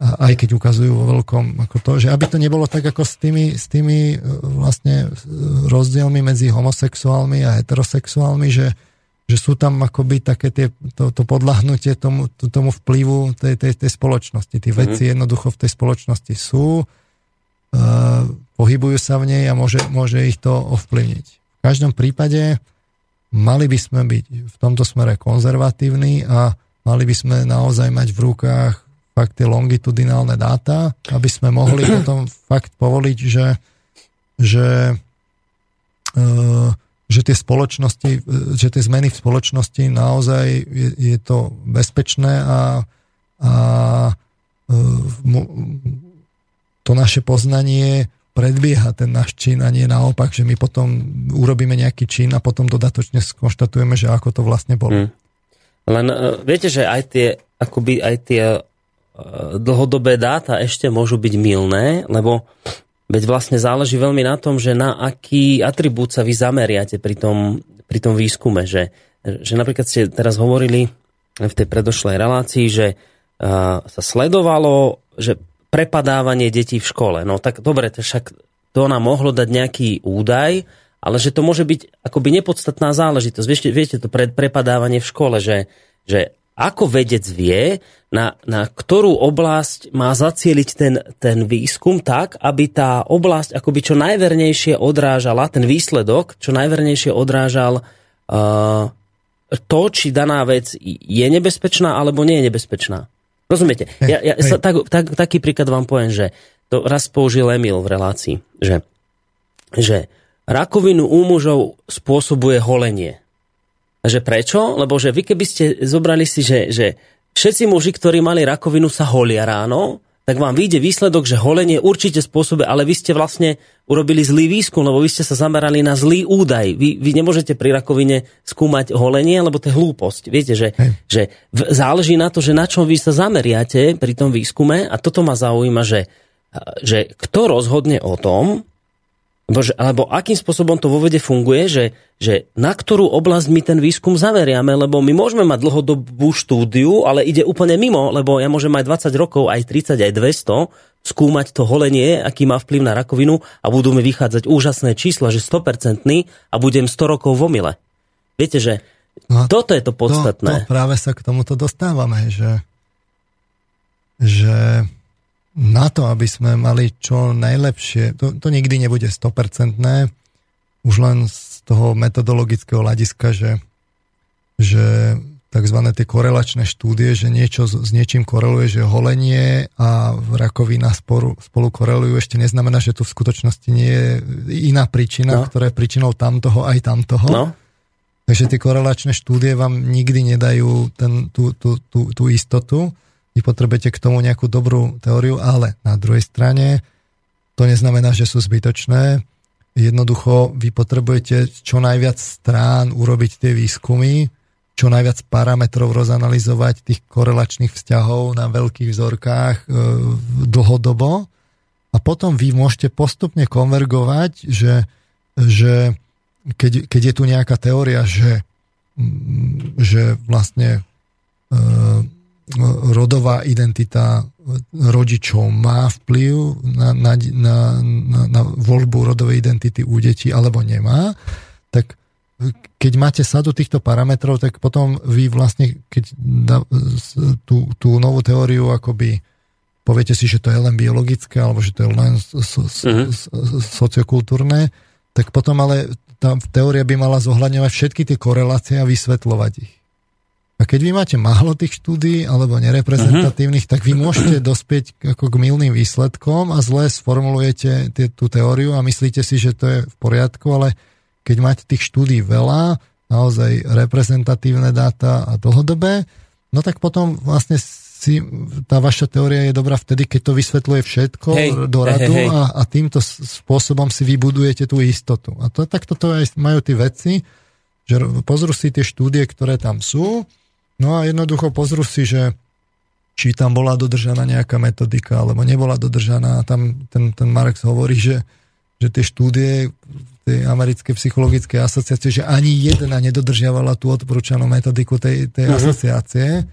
aj keď ukazujú vo veľkom ako to, že aby to nebolo tak ako s tými, s tými e, vlastne e, rozdielmi medzi homosexuálmi a heterosexuálmi, že, že sú tam akoby také tie, to, to podľahnutie tomu, tomu vplyvu tej, tej, tej spoločnosti. Veci mm-hmm. jednoducho v tej spoločnosti sú pohybujú sa v nej a môže, môže ich to ovplyvniť. V každom prípade mali by sme byť v tomto smere konzervatívni a mali by sme naozaj mať v rukách fakt tie longitudinálne dáta, aby sme mohli potom fakt povoliť, že, že, e, že tie spoločnosti, že tie zmeny v spoločnosti naozaj je, je to bezpečné a, a e, to naše poznanie predbieha ten náš čin a nie naopak, že my potom urobíme nejaký čin a potom dodatočne skonštatujeme, že ako to vlastne bolo. Hmm. Len viete, že aj tie, akoby aj tie dlhodobé dáta ešte môžu byť milné, lebo Veď vlastne záleží veľmi na tom, že na aký atribút sa vy zameriate pri tom, pri tom výskume. Že, že napríklad ste teraz hovorili v tej predošlej relácii, že uh, sa sledovalo, že prepadávanie detí v škole. No tak dobre, to však to nám mohlo dať nejaký údaj, ale že to môže byť akoby nepodstatná záležitosť. Viete, viete to pre, prepadávanie v škole, že, že ako vedec vie, na, na ktorú oblasť má zacieliť ten, ten výskum tak, aby tá oblasť akoby čo najvernejšie odrážala, ten výsledok čo najvernejšie odrážal uh, to, či daná vec je nebezpečná alebo nie je nebezpečná. Rozumiete? Ja, ja sa, tak, tak, taký príklad vám poviem, že to raz použil Emil v relácii, že, že rakovinu u mužov spôsobuje holenie. Že prečo? Lebo že vy keby ste zobrali si, že, že všetci muži, ktorí mali rakovinu, sa holia ráno, tak vám vyjde výsledok, že holenie určite spôsobe, ale vy ste vlastne urobili zlý výskum, lebo vy ste sa zamerali na zlý údaj. Vy, vy nemôžete pri rakovine skúmať holenie, lebo to je hlúposť. Viete, že, že v, záleží na to, že na čom vy sa zameriate pri tom výskume a toto ma zaujíma, že, že kto rozhodne o tom, Bože, alebo akým spôsobom to vo vede funguje, že, že na ktorú oblasť my ten výskum zameriame, lebo my môžeme mať dlhodobú štúdiu, ale ide úplne mimo, lebo ja môžem mať 20 rokov, aj 30, aj 200, skúmať to holenie, aký má vplyv na rakovinu a budú mi vychádzať úžasné čísla, že 100% a budem 100 rokov v omyle. Viete, že no, toto je to podstatné. To, to práve sa k tomuto dostávame, že, že na to, aby sme mali čo najlepšie, to, to nikdy nebude 100%, už len z toho metodologického hľadiska, že, že tzv. tie korelačné štúdie, že niečo s, s niečím koreluje, že holenie a rakovina spolu, spolu korelujú, ešte neznamená, že tu v skutočnosti nie je iná príčina, no. ktorá je príčinou tamtoho aj tamtoho. No. Takže tie korelačné štúdie vám nikdy nedajú ten, tú, tú, tú, tú istotu vy potrebujete k tomu nejakú dobrú teóriu, ale na druhej strane to neznamená, že sú zbytočné. Jednoducho vy potrebujete čo najviac strán urobiť tie výskumy, čo najviac parametrov rozanalizovať tých korelačných vzťahov na veľkých vzorkách e, dlhodobo a potom vy môžete postupne konvergovať, že, že keď, keď je tu nejaká teória, že, že vlastne e, rodová identita rodičov má vplyv na, na, na, na, na voľbu rodovej identity u detí alebo nemá, tak keď máte sadu týchto parametrov, tak potom vy vlastne, keď da, tú, tú novú teóriu akoby poviete si, že to je len biologické, alebo že to je len so, so, uh-huh. sociokultúrne, tak potom ale tá teória by mala zohľadňovať všetky tie korelácie a vysvetľovať ich. A keď vy máte málo tých štúdí alebo nereprezentatívnych, uh-huh. tak vy môžete dospieť ako k milným výsledkom a zle sformulujete tie, tú teóriu a myslíte si, že to je v poriadku, ale keď máte tých štúdí veľa, naozaj reprezentatívne dáta a dlhodobé, no tak potom vlastne si, tá vaša teória je dobrá vtedy, keď to vysvetľuje všetko hej, do radu hej, hej. A, a týmto spôsobom si vybudujete tú istotu. A to, tak toto aj majú tí vedci, že pozrú si tie štúdie, ktoré tam sú, No a jednoducho pozrú si, že či tam bola dodržaná nejaká metodika, alebo nebola dodržaná. Tam ten, ten Marx hovorí, že, že tie štúdie tej americkej psychologickej asociácie, že ani jedna nedodržiavala tú odporúčanú metodiku tej, tej uh-huh. asociácie,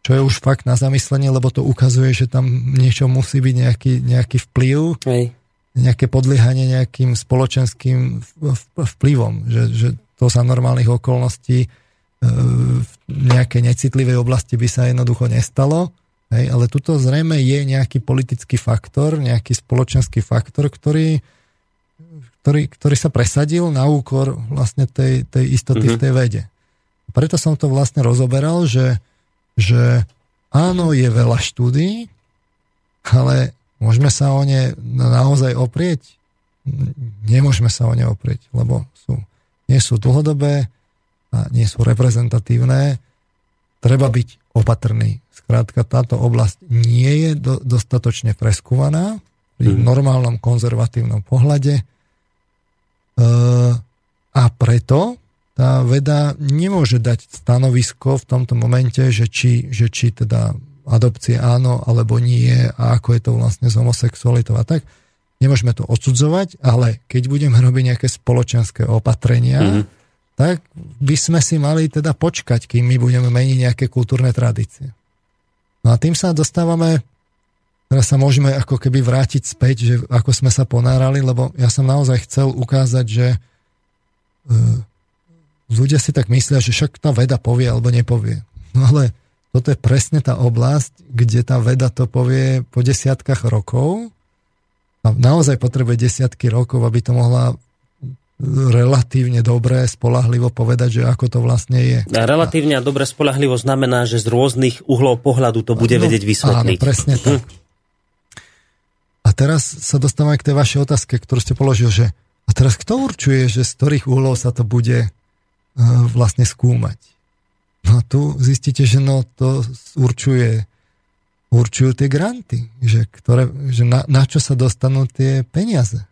čo je už fakt na zamyslenie, lebo to ukazuje, že tam niečo musí byť nejaký, nejaký vplyv, Hej. nejaké podliehanie nejakým spoločenským vplyvom, že, že to sa normálnych okolností v nejakej necitlivej oblasti by sa jednoducho nestalo, hej, ale tuto zrejme je nejaký politický faktor, nejaký spoločenský faktor, ktorý, ktorý, ktorý sa presadil na úkor vlastne tej, tej istoty mm-hmm. v tej vede. Preto som to vlastne rozoberal, že, že áno, je veľa štúdí, ale môžeme sa o ne naozaj oprieť? Nemôžeme sa o ne oprieť, lebo sú, nie sú dlhodobé, a nie sú reprezentatívne, treba byť opatrný. Skrátka, táto oblasť nie je do, dostatočne preskúvaná pri hmm. normálnom konzervatívnom pohľade e, a preto tá veda nemôže dať stanovisko v tomto momente, že či, že či teda adopcie áno alebo nie a ako je to vlastne s homosexualitou a tak. nemôžeme to odsudzovať, ale keď budeme robiť nejaké spoločenské opatrenia, mm-hmm. Tak by sme si mali teda počkať, kým my budeme meniť nejaké kultúrne tradície. No a tým sa dostávame, teraz sa môžeme ako keby vrátiť späť, že ako sme sa ponárali, lebo ja som naozaj chcel ukázať, že e, ľudia si tak myslia, že však tá veda povie alebo nepovie. No ale toto je presne tá oblasť, kde tá veda to povie po desiatkách rokov a naozaj potrebuje desiatky rokov, aby to mohla relatívne dobre, spolahlivo povedať, že ako to vlastne je. A relatívne a dobre spolahlivo znamená, že z rôznych uhlov pohľadu to bude no, vedieť vysvetliť. Áno, presne tak. Hm. A teraz sa dostávame k tej vašej otázke, ktorú ste položil, že a teraz kto určuje, že z ktorých uhlov sa to bude uh, vlastne skúmať? No a tu zistíte, že no to určuje určujú tie granty, že, ktoré, že na, na čo sa dostanú tie peniaze.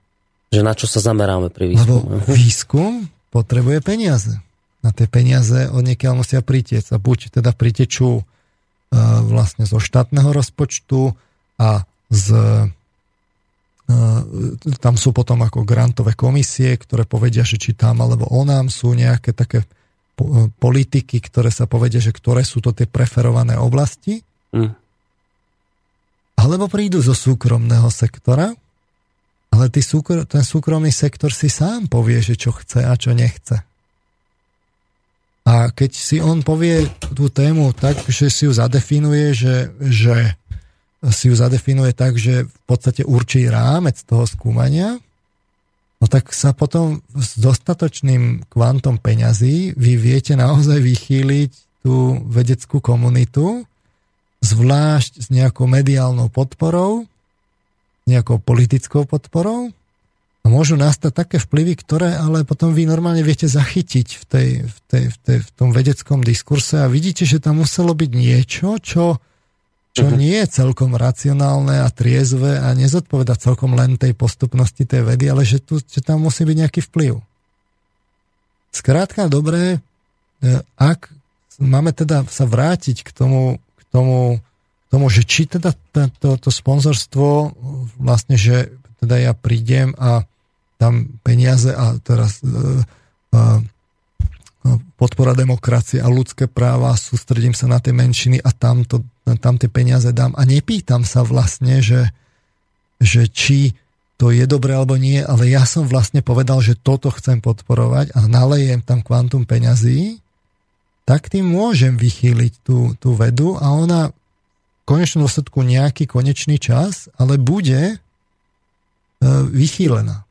Že na čo sa zameráme pri výskume. Lebo výskum potrebuje peniaze. Na tie peniaze od niekiaľ musia pritieť. A buď teda pritečú uh, vlastne zo štátneho rozpočtu a z uh, tam sú potom ako grantové komisie, ktoré povedia, že či tam alebo onám sú nejaké také politiky, ktoré sa povedia, že ktoré sú to tie preferované oblasti. Mm alebo prídu zo súkromného sektora, ale ty súkr- ten súkromný sektor si sám povie, že čo chce a čo nechce. A keď si on povie tú tému tak, že si ju zadefinuje, že, že si ju zadefinuje tak, že v podstate určí rámec toho skúmania, no tak sa potom s dostatočným kvantom peňazí vy viete naozaj vychýliť tú vedeckú komunitu zvlášť s nejakou mediálnou podporou, nejakou politickou podporou a môžu nastať také vplyvy, ktoré ale potom vy normálne viete zachytiť v, tej, v, tej, v, tej, v tom vedeckom diskurse a vidíte, že tam muselo byť niečo, čo, čo uh-huh. nie je celkom racionálne a triezve a nezodpoveda celkom len tej postupnosti tej vedy, ale že, tu, že tam musí byť nejaký vplyv. Skrátka, dobré, e, ak máme teda sa vrátiť k tomu tomu, tomu že či teda to, to sponzorstvo vlastne, že teda ja prídem a tam peniaze a teraz uh, uh, podpora demokracie a ľudské práva, sústredím sa na tie menšiny a tam, to, tam tie peniaze dám. A nepýtam sa vlastne, že, že či to je dobré alebo nie, ale ja som vlastne povedal, že toto chcem podporovať a nalejem tam kvantum peňazí tak tým môžem vychýliť tú, tú vedu a ona konečnom dôsledku nejaký konečný čas, ale bude e, vychýlená.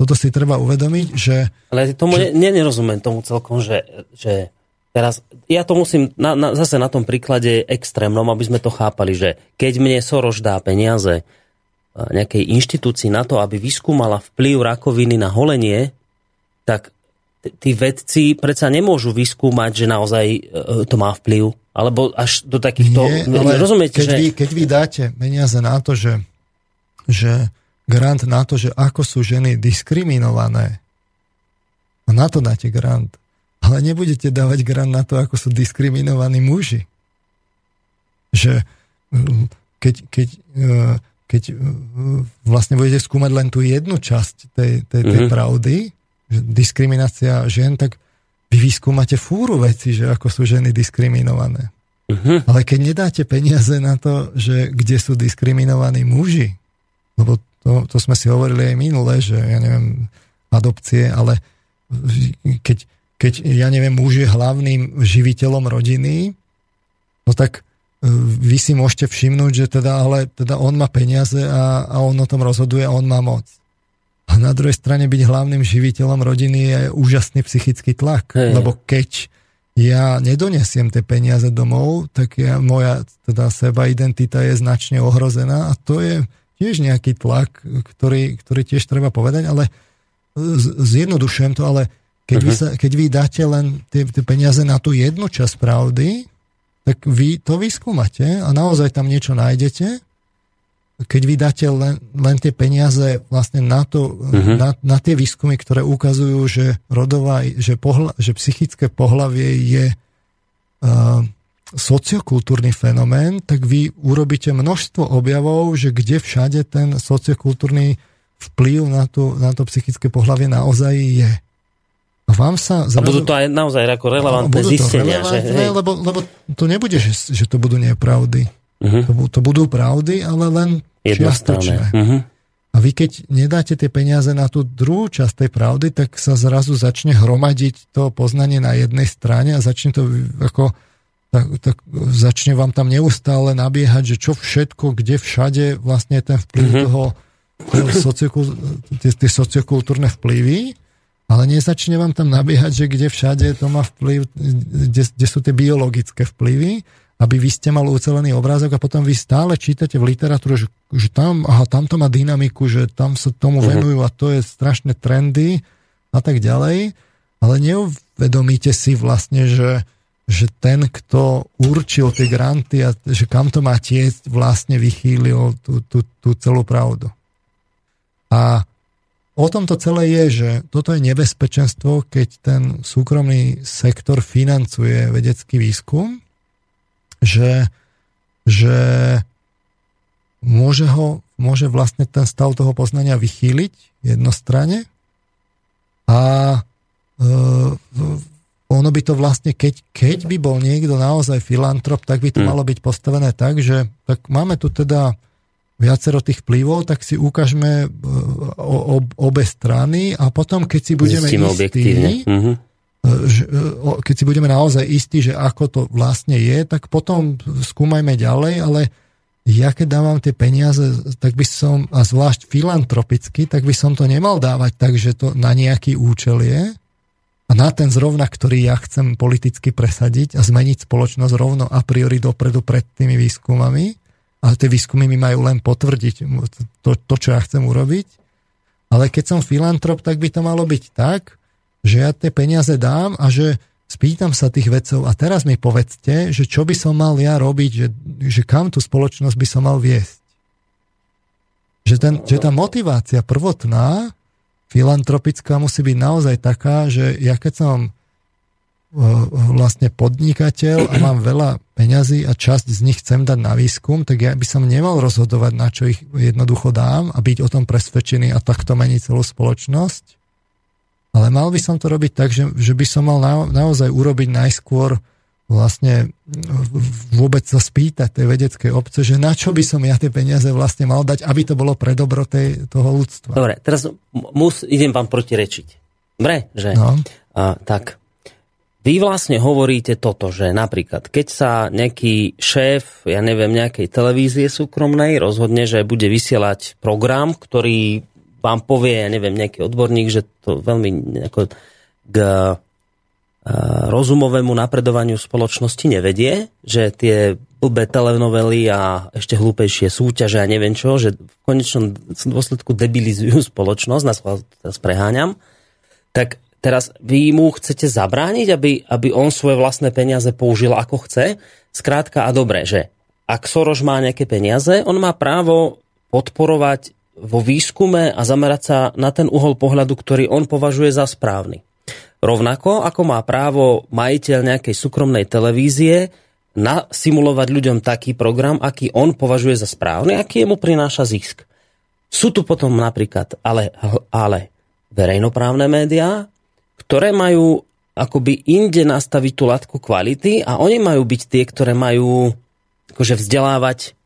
Toto si treba uvedomiť, že... Ale tomu že... Ne, nerozumiem tomu celkom, že, že teraz, ja to musím na, na, zase na tom príklade extrémnom, aby sme to chápali, že keď mne Soros dá peniaze e, nejakej inštitúcii na to, aby vyskúmala vplyv rakoviny na holenie, tak tí vedci predsa nemôžu vyskúmať, že naozaj e, to má vplyv. Alebo až do takýchto... Nie, ale rozumiete, keď, že... vy, keď vy dáte peniaze na to, že, že grant na to, že ako sú ženy diskriminované, a na to dáte grant. Ale nebudete dávať grant na to, ako sú diskriminovaní muži. Že keď, keď, e, keď e, vlastne budete skúmať len tú jednu časť tej, tej, tej mm-hmm. pravdy, diskriminácia žien, tak vy vyskúmate fúru veci, že ako sú ženy diskriminované. Uh-huh. Ale keď nedáte peniaze na to, že kde sú diskriminovaní muži, lebo to, to sme si hovorili aj minule, že ja neviem, adopcie, ale keď, keď ja neviem, muž je hlavným živiteľom rodiny, no tak e, vy si môžete všimnúť, že teda, ale teda on má peniaze a, a on o tom rozhoduje a on má moc. A na druhej strane byť hlavným živiteľom rodiny je úžasný psychický tlak, Hej. lebo keď ja nedonesiem tie peniaze domov, tak ja, moja teda seba identita je značne ohrozená a to je tiež nejaký tlak, ktorý, ktorý tiež treba povedať, ale zjednodušujem to, ale keď, uh-huh. vy, mhm. sa, keď vy dáte len tie, tie peniaze na tú jednu časť pravdy, tak vy to vyskúmate a naozaj tam niečo nájdete keď vy dáte len, len tie peniaze vlastne na, to, uh-huh. na, na tie výskumy, ktoré ukazujú, že rodová, že, pohla, že psychické pohlavie je uh, sociokultúrny fenomén, tak vy urobíte množstvo objavov, že kde všade ten sociokultúrny vplyv na to, na to psychické pohľavie naozaj je. A vám sa zrazu... A budú to aj naozaj ako relevantné zistenia. Relevantné, že, hej. lebo, lebo to nebude, že, že to budú nepravdy. Uh-huh. To, to budú pravdy, ale len čiastočné. Uh-huh. A vy keď nedáte tie peniaze na tú druhú časť tej pravdy, tak sa zrazu začne hromadiť to poznanie na jednej strane a začne to ako tak, tak začne vám tam neustále nabiehať, že čo všetko, kde všade vlastne ten vplyv mm-hmm. toho, toho sociokul, tie, tie sociokultúrne vplyvy, ale nezačne vám tam nabiehať, že kde všade to má vplyv, kde, kde sú tie biologické vplyvy, aby vy ste mali ucelený obrázok a potom vy stále čítate v literatúre, že, že tam, aha, tam to má dynamiku, že tam sa tomu mm-hmm. venujú a to je strašné trendy a tak ďalej, ale neuvedomíte si vlastne, že že ten, kto určil tie granty a že kam to má tiecť, vlastne vychýlil tú, tú, tú celú pravdu. A o tom to celé je, že toto je nebezpečenstvo, keď ten súkromný sektor financuje vedecký výskum, že, že môže, ho, môže vlastne ten stav toho poznania vychýliť jednostranne a e, ono by to vlastne, keď, keď by bol niekto naozaj filantrop, tak by to hmm. malo byť postavené tak, že tak máme tu teda viacero tých vplyvov, tak si ukážeme e, o, o, obe strany a potom, keď si budeme Zistíme istí, mm-hmm. E, keď si budeme naozaj istí, že ako to vlastne je, tak potom skúmajme ďalej, ale ja keď dávam tie peniaze, tak by som, a zvlášť filantropicky, tak by som to nemal dávať tak, že to na nejaký účel je, a na ten zrovna, ktorý ja chcem politicky presadiť a zmeniť spoločnosť rovno a priori dopredu pred tými výskumami, ale tie výskumy mi majú len potvrdiť to, to, čo ja chcem urobiť. Ale keď som filantrop, tak by to malo byť tak, že ja tie peniaze dám a že spýtam sa tých vedcov a teraz mi povedzte, že čo by som mal ja robiť, že, že kam tú spoločnosť by som mal viesť. Že, ten, že tá motivácia prvotná filantropická musí byť naozaj taká, že ja keď som e, vlastne podnikateľ a mám veľa peňazí a časť z nich chcem dať na výskum, tak ja by som nemal rozhodovať, na čo ich jednoducho dám a byť o tom presvedčený a takto meniť celú spoločnosť. Ale mal by som to robiť tak, že, že by som mal na, naozaj urobiť najskôr vlastne vôbec sa spýtať tej vedeckej obce, že na čo by som ja tie peniaze vlastne mal dať, aby to bolo pre dobro tej, toho ľudstva. Dobre, teraz mus, idem vám protirečiť. Dobre, že? No. A, tak, vy vlastne hovoríte toto, že napríklad, keď sa nejaký šéf, ja neviem, nejakej televízie súkromnej rozhodne, že bude vysielať program, ktorý vám povie, ja neviem, nejaký odborník, že to veľmi nejako k rozumovému napredovaniu spoločnosti nevedie, že tie blbé telenovely a ešte hlúpejšie súťaže a neviem čo, že v konečnom dôsledku debilizujú spoločnosť, nás teraz preháňam, tak teraz vy mu chcete zabrániť, aby, aby on svoje vlastné peniaze použil ako chce. Skrátka a dobre, že ak Soros má nejaké peniaze, on má právo podporovať vo výskume a zamerať sa na ten uhol pohľadu, ktorý on považuje za správny. Rovnako ako má právo majiteľ nejakej súkromnej televízie nasimulovať ľuďom taký program, aký on považuje za správny, aký mu prináša zisk. Sú tu potom napríklad ale, ale verejnoprávne médiá, ktoré majú akoby inde nastaviť tú latku kvality a oni majú byť tie, ktoré majú akože vzdelávať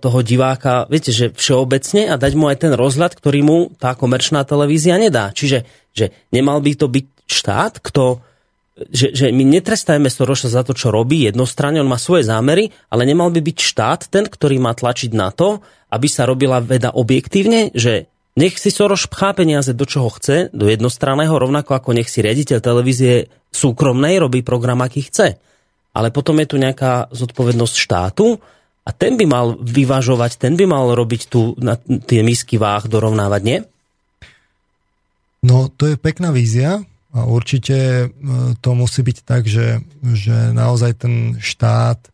toho diváka, viete, že všeobecne a dať mu aj ten rozhľad, ktorý mu tá komerčná televízia nedá. Čiže že nemal by to byť štát, kto že, že my netrestajme Soroša za to, čo robí jednostranne, on má svoje zámery, ale nemal by byť štát ten, ktorý má tlačiť na to, aby sa robila veda objektívne, že nech si Soroš pchá peniaze do čoho chce, do jednostranného, rovnako ako nech si riaditeľ televízie súkromnej robí program, aký chce. Ale potom je tu nejaká zodpovednosť štátu a ten by mal vyvažovať, ten by mal robiť tu na tie misky váh dorovnávať, nie? No, to je pekná vízia, a určite e, to musí byť tak, že, že naozaj ten štát e,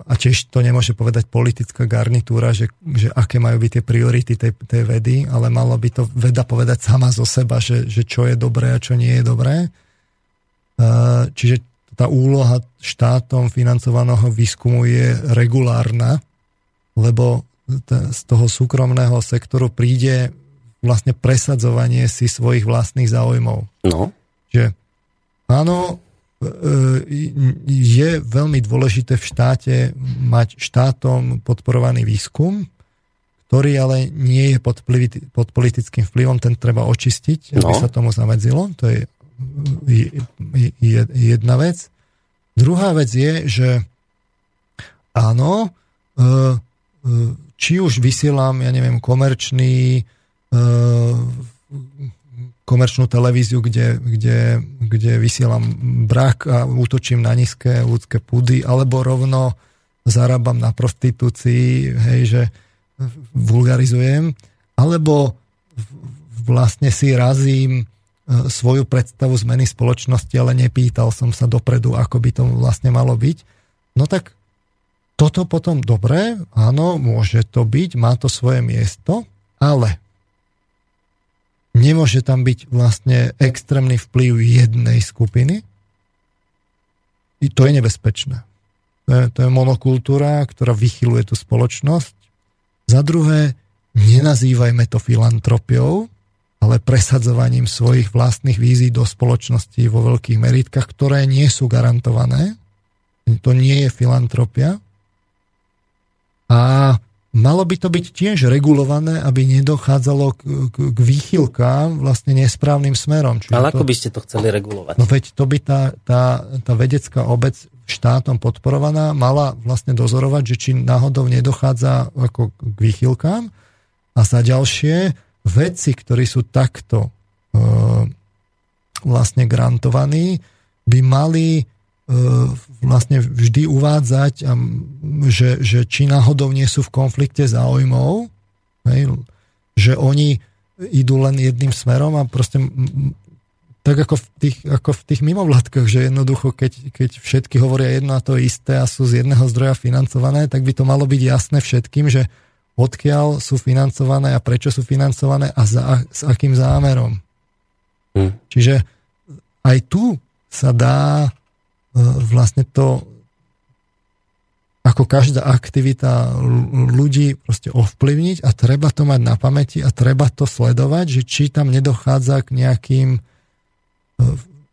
a tiež to nemôže povedať politická garnitúra, že, že aké majú byť tie priority tej, tej vedy, ale malo by to veda povedať sama zo seba, že, že čo je dobré a čo nie je dobré. E, čiže tá úloha štátom financovaného výskumu je regulárna, lebo z toho súkromného sektoru príde vlastne presadzovanie si svojich vlastných záujmov. No. Že áno, e, je veľmi dôležité v štáte mať štátom podporovaný výskum, ktorý ale nie je pod, pod politickým vplyvom, ten treba očistiť, aby no. sa tomu zamedzilo. To je jedna vec. Druhá vec je, že áno, e, e, či už vysielam, ja neviem, komerčný komerčnú televíziu, kde, kde, kde vysielam brak a útočím na nízke ľudské púdy, alebo rovno zarábam na prostitúcii, hej, že vulgarizujem, alebo vlastne si razím e, svoju predstavu zmeny spoločnosti, ale nepýtal som sa dopredu, ako by to vlastne malo byť. No tak toto potom dobre, áno, môže to byť, má to svoje miesto, ale nemôže tam byť vlastne extrémny vplyv jednej skupiny. I to je nebezpečné. To je, to je monokultúra, ktorá vychyluje tú spoločnosť. Za druhé, nenazývajme to filantropiou, ale presadzovaním svojich vlastných vízií do spoločnosti vo veľkých meritkách, ktoré nie sú garantované. To nie je filantropia. A Malo by to byť tiež regulované, aby nedochádzalo k, k, k výchylkám vlastne nesprávnym smerom. Čiže Ale ako to, by ste to chceli regulovať? No veď to by tá, tá, tá vedecká obec štátom podporovaná mala vlastne dozorovať, že či náhodou nedochádza ako k výchylkám. A za ďalšie, vedci, ktorí sú takto e, vlastne grantovaní, by mali E, vlastne vždy uvádzať, že, že či náhodou nie sú v konflikte záujmov, hej, že oni idú len jedným smerom a proste tak ako v tých, ako v tých mimovládkach, že jednoducho, keď, keď všetky hovoria jedno a to isté a sú z jedného zdroja financované, tak by to malo byť jasné všetkým, že odkiaľ sú financované a prečo sú financované a za, s akým zámerom. Hm. Čiže aj tu sa dá E, vlastne to ako každá aktivita ľudí proste ovplyvniť a treba to mať na pamäti a treba to sledovať, že či tam nedochádza k nejakým e,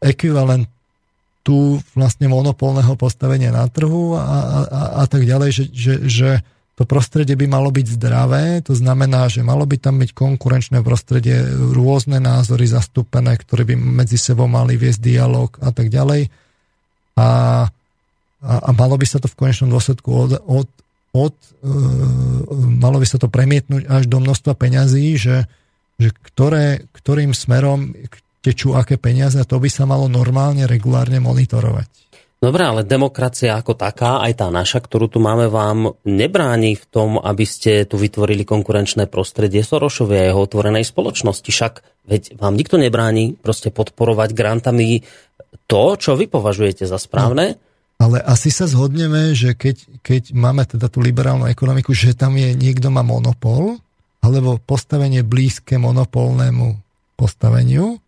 ekvivalentu vlastne monopolného postavenia na trhu a, a, a tak ďalej, že, že, že to prostredie by malo byť zdravé, to znamená, že malo by tam byť konkurenčné prostredie, rôzne názory zastúpené, ktoré by medzi sebou mali viesť dialog a tak ďalej a, a, a malo by sa to v konečnom dôsledku od, od, od e, malo by sa to premietnúť až do množstva peňazí, že, že ktoré, ktorým smerom tečú aké peniaze, to by sa malo normálne, regulárne monitorovať. Dobre, ale demokracia ako taká, aj tá naša, ktorú tu máme, vám nebráni v tom, aby ste tu vytvorili konkurenčné prostredie Sorošovej a jeho otvorenej spoločnosti. Však veď vám nikto nebráni proste podporovať grantami to, čo vy považujete za správne. No. Ale asi sa zhodneme, že keď, keď máme teda tú liberálnu ekonomiku, že tam je niekto má monopol, alebo postavenie blízke monopolnému postaveniu,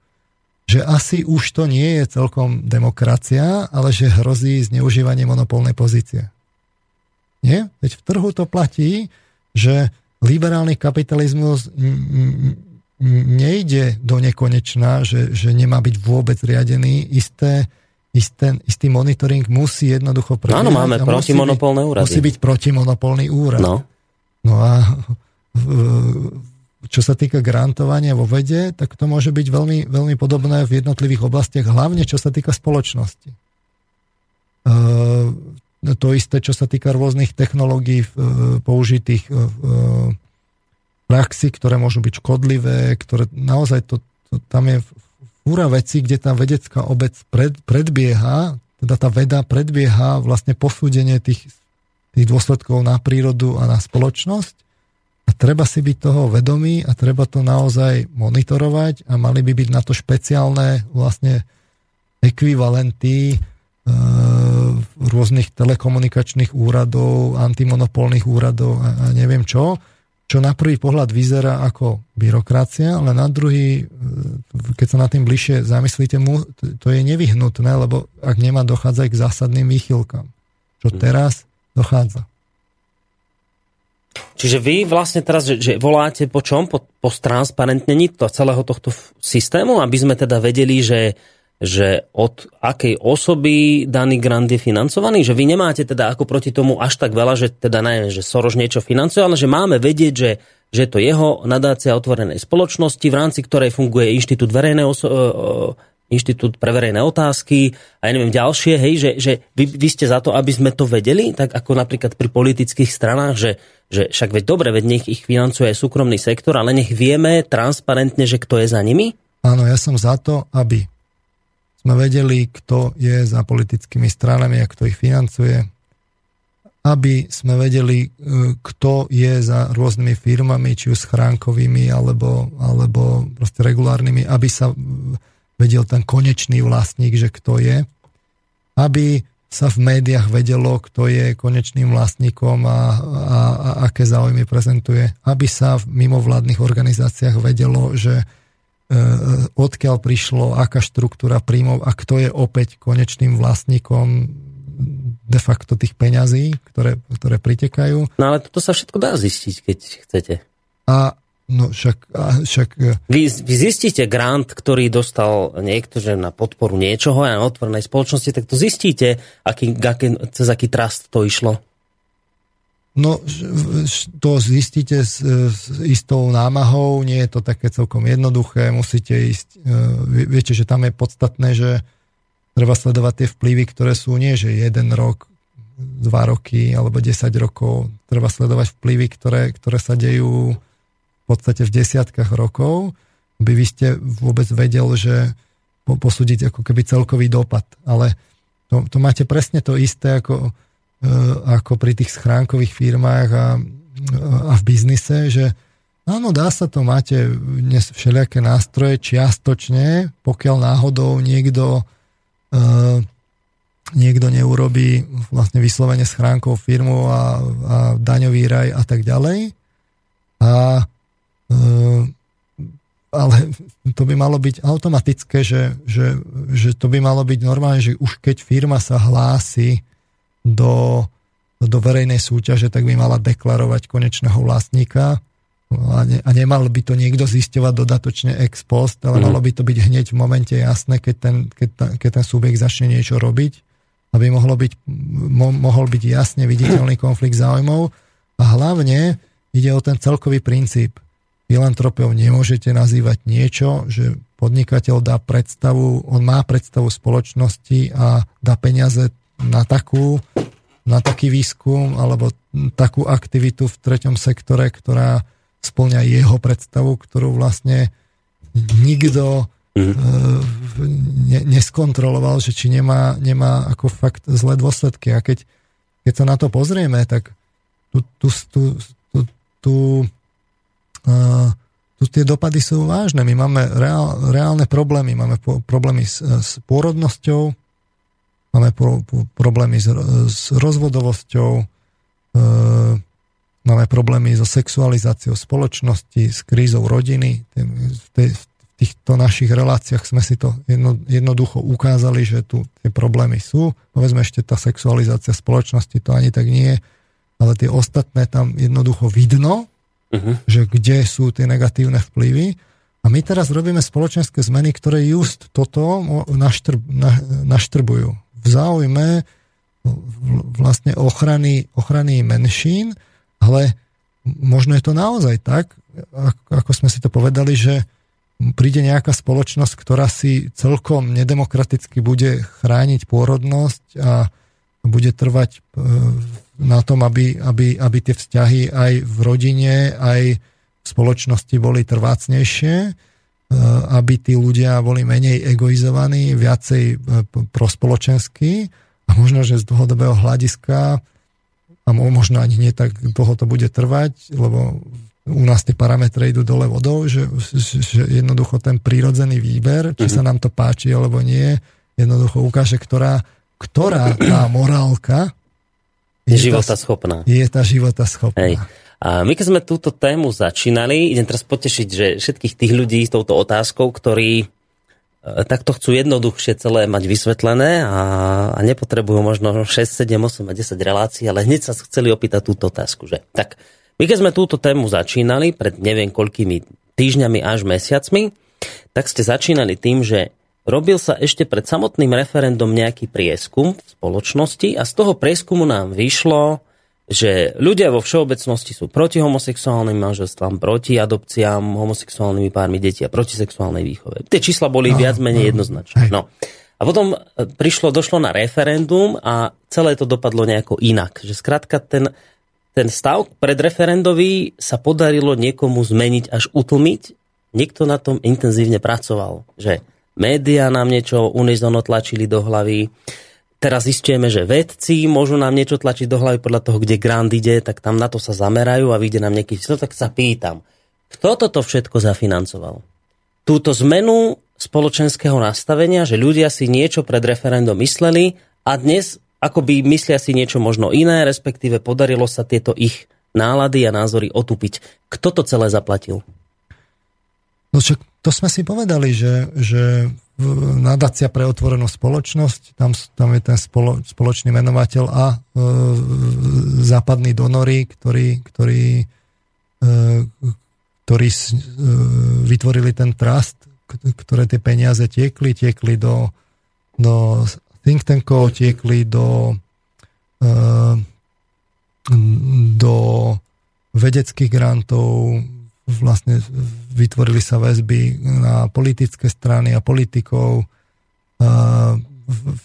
že asi už to nie je celkom demokracia, ale že hrozí zneužívanie monopolnej pozície. Nie? Veď v trhu to platí, že liberálny kapitalizmus nejde do nekonečna, že, že nemá byť vôbec riadený. Isté, isté, istý monitoring musí jednoducho prebiehať. Áno, máme protimonopolné úrady. Musí byť protimonopolný úrad. No. no a čo sa týka grantovania vo vede, tak to môže byť veľmi, veľmi podobné v jednotlivých oblastiach, hlavne čo sa týka spoločnosti. E, to isté, čo sa týka rôznych technológií e, použitých e, praxi, ktoré môžu byť škodlivé, ktoré naozaj to, to tam je fúra veci, kde tá vedecká obec pred, predbieha, teda tá veda predbieha vlastne posúdenie tých, tých dôsledkov na prírodu a na spoločnosť a treba si byť toho vedomý a treba to naozaj monitorovať a mali by byť na to špeciálne vlastne ekvivalenty e, rôznych telekomunikačných úradov, antimonopolných úradov a, a neviem čo, čo na prvý pohľad vyzerá ako byrokracia, ale na druhý, keď sa na tým bližšie zamyslíte, mu, to je nevyhnutné, lebo ak nemá dochádzať k zásadným výchylkám, čo mhm. teraz dochádza. Čiže vy vlastne teraz, že, že voláte po čom? Po, po transparentnení to celého tohto systému, aby sme teda vedeli, že že od akej osoby daný grant je financovaný, že vy nemáte teda ako proti tomu až tak veľa, že teda neviem, že Soroš niečo financuje, ale že máme vedieť, že, že to jeho nadácia otvorenej spoločnosti, v rámci ktorej funguje inštitút, verejné oso- e, e, inštitút pre verejné otázky a ja neviem ďalšie, hej, že, že vy, vy ste za to, aby sme to vedeli, tak ako napríklad pri politických stranách, že, že však veď dobre, veď nech ich financuje aj súkromný sektor, ale nech vieme transparentne, že kto je za nimi? Áno, ja som za to, aby sme vedeli, kto je za politickými stranami a kto ich financuje, aby sme vedeli, e, kto je za rôznymi firmami, či už schránkovými alebo, alebo proste regulárnymi, aby sa vedel ten konečný vlastník, že kto je, aby sa v médiách vedelo, kto je konečným vlastníkom a, a, a aké záujmy prezentuje, aby sa v mimovládnych organizáciách vedelo, že E, odkiaľ prišlo, aká štruktúra príjmov a kto je opäť konečným vlastníkom de facto tých peňazí, ktoré, ktoré pritekajú. No ale toto sa všetko dá zistiť, keď chcete. A No však... Však e, vy, vy zistíte grant, ktorý dostal niekto, že na podporu niečoho a na otvornej spoločnosti, tak to zistíte, aký, aký, cez aký trust to išlo. No, to zistíte s, s istou námahou, nie je to také celkom jednoduché, musíte ísť, e, viete, že tam je podstatné, že treba sledovať tie vplyvy, ktoré sú nie, že jeden rok, dva roky alebo 10 rokov, treba sledovať vplyvy, ktoré, ktoré sa dejú v podstate v desiatkách rokov, aby vy ste vôbec vedel, že posúdiť ako keby celkový dopad. Ale to, to máte presne to isté, ako E, ako pri tých schránkových firmách a, a v biznise, že áno, dá sa to, máte dnes všelijaké nástroje čiastočne, pokiaľ náhodou niekto uh, niekto neurobí vlastne vyslovene schránkovú firmu a, a daňový raj a tak ďalej. A ale to by malo byť automatické, že, že, že to by malo byť normálne, že už keď firma sa hlási do, do verejnej súťaže, tak by mala deklarovať konečného vlastníka a, ne, a nemal by to niekto zisťovať dodatočne ex post, ale mm. malo by to byť hneď v momente jasné, keď ten, keď, ta, keď ten subjekt začne niečo robiť, aby mohlo byť, mo, mohol byť jasne viditeľný konflikt záujmov a hlavne ide o ten celkový princíp. Filantropeov nemôžete nazývať niečo, že podnikateľ dá predstavu, on má predstavu spoločnosti a dá peniaze na takú na taký výskum alebo takú aktivitu v treťom sektore, ktorá splňa jeho predstavu, ktorú vlastne nikto mm. ne, neskontroloval, že či nemá, nemá ako fakt zlé dôsledky. A keď, keď sa na to pozrieme, tak tu, tu, tu, tu, tu, tu tie dopady sú vážne. My máme reál, reálne problémy. Máme po, problémy s, s pôrodnosťou, máme pro, pro, problémy s, s rozvodovosťou, e, máme problémy so sexualizáciou spoločnosti, s krízou rodiny. V, tej, v týchto našich reláciách sme si to jedno, jednoducho ukázali, že tu tie problémy sú. Povedzme ešte tá sexualizácia spoločnosti, to ani tak nie, ale tie ostatné tam jednoducho vidno, uh-huh. že kde sú tie negatívne vplyvy. A my teraz robíme spoločenské zmeny, ktoré just toto naštrb, na, naštrbujú v záujme vlastne ochrany, ochrany menšín, ale možno je to naozaj tak, ako sme si to povedali, že príde nejaká spoločnosť, ktorá si celkom nedemokraticky bude chrániť pôrodnosť a bude trvať e, na tom, aby, aby, aby tie vzťahy aj v rodine, aj v spoločnosti boli trvácnejšie Eh, aby tí ľudia boli menej egoizovaní, viacej eh, prospoločenskí a možno, že z dlhodobého hľadiska a možno ani nie tak dlho to bude trvať, lebo u nás tie parametre idú dole vodou, že, že jednoducho ten prírodzený výber, či sa mhm. nám to páči alebo nie, jednoducho ukáže, ktorá, ktorá tá morálka je života schopná. Je tá života schopná. Hej. A A my keď sme túto tému začínali, idem teraz potešiť, že všetkých tých ľudí s touto otázkou, ktorí E, takto chcú jednoduchšie celé mať vysvetlené a, a nepotrebujú možno 6, 7, 8 a 10 relácií, ale hneď sa chceli opýtať túto otázku. Že, tak, my keď sme túto tému začínali, pred neviem koľkými týždňami až mesiacmi, tak ste začínali tým, že robil sa ešte pred samotným referendum nejaký prieskum v spoločnosti a z toho prieskumu nám vyšlo, že ľudia vo všeobecnosti sú proti homosexuálnym manželstvám, proti adopciám, homosexuálnymi pármi detí a proti sexuálnej výchove. Tie čísla boli no, viac menej no, jednoznačné. No. A potom e, prišlo, došlo na referendum a celé to dopadlo nejako inak. Že skrátka ten, ten stav predreferendový sa podarilo niekomu zmeniť až utlmiť. Niekto na tom intenzívne pracoval. Že médiá nám niečo unizono tlačili do hlavy, teraz zistujeme, že vedci môžu nám niečo tlačiť do hlavy podľa toho, kde grant ide, tak tam na to sa zamerajú a vyjde nám nejaký číslo, tak sa pýtam, kto toto všetko zafinancoval? Túto zmenu spoločenského nastavenia, že ľudia si niečo pred referendum mysleli a dnes akoby myslia si niečo možno iné, respektíve podarilo sa tieto ich nálady a názory otupiť. Kto to celé zaplatil? No čo, to sme si povedali, že, že nadácia pre otvorenú spoločnosť, tam, tam je ten spolo, spoločný menovateľ a e, západní donory, ktorí, ktorí, e, ktorí e, vytvorili ten trust, ktoré tie peniaze tiekli, tiekli do, do think tankov, tiekli do, e, do vedeckých grantov, vlastne vytvorili sa väzby na politické strany a politikov, a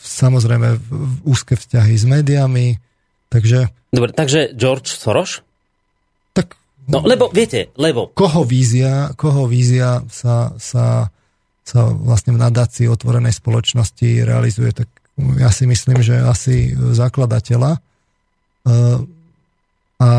samozrejme úzke vzťahy s médiami, takže... Dobre, takže George Soros? Tak... No, lebo, viete, lebo... Koho vízia, koho vízia sa, sa, sa vlastne v nadácii otvorenej spoločnosti realizuje, tak ja si myslím, že asi zakladateľa. A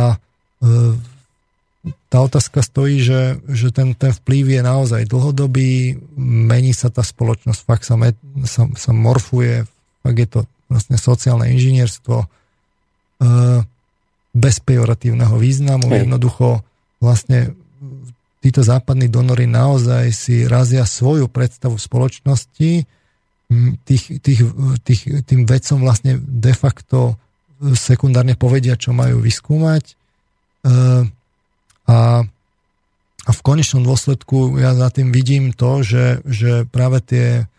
tá otázka stojí, že, že ten, ten vplyv je naozaj dlhodobý, mení sa tá spoločnosť, fakt sa, met, sa, sa morfuje, fakt je to vlastne sociálne inžinierstvo e, bez pejoratívneho významu. Hej. Jednoducho vlastne títo západní donory naozaj si razia svoju predstavu spoločnosti, tých, tých, tých, tým vedcom vlastne de facto sekundárne povedia, čo majú vyskúmať. E, a, a v konečnom dôsledku ja za tým vidím to, že, že práve tie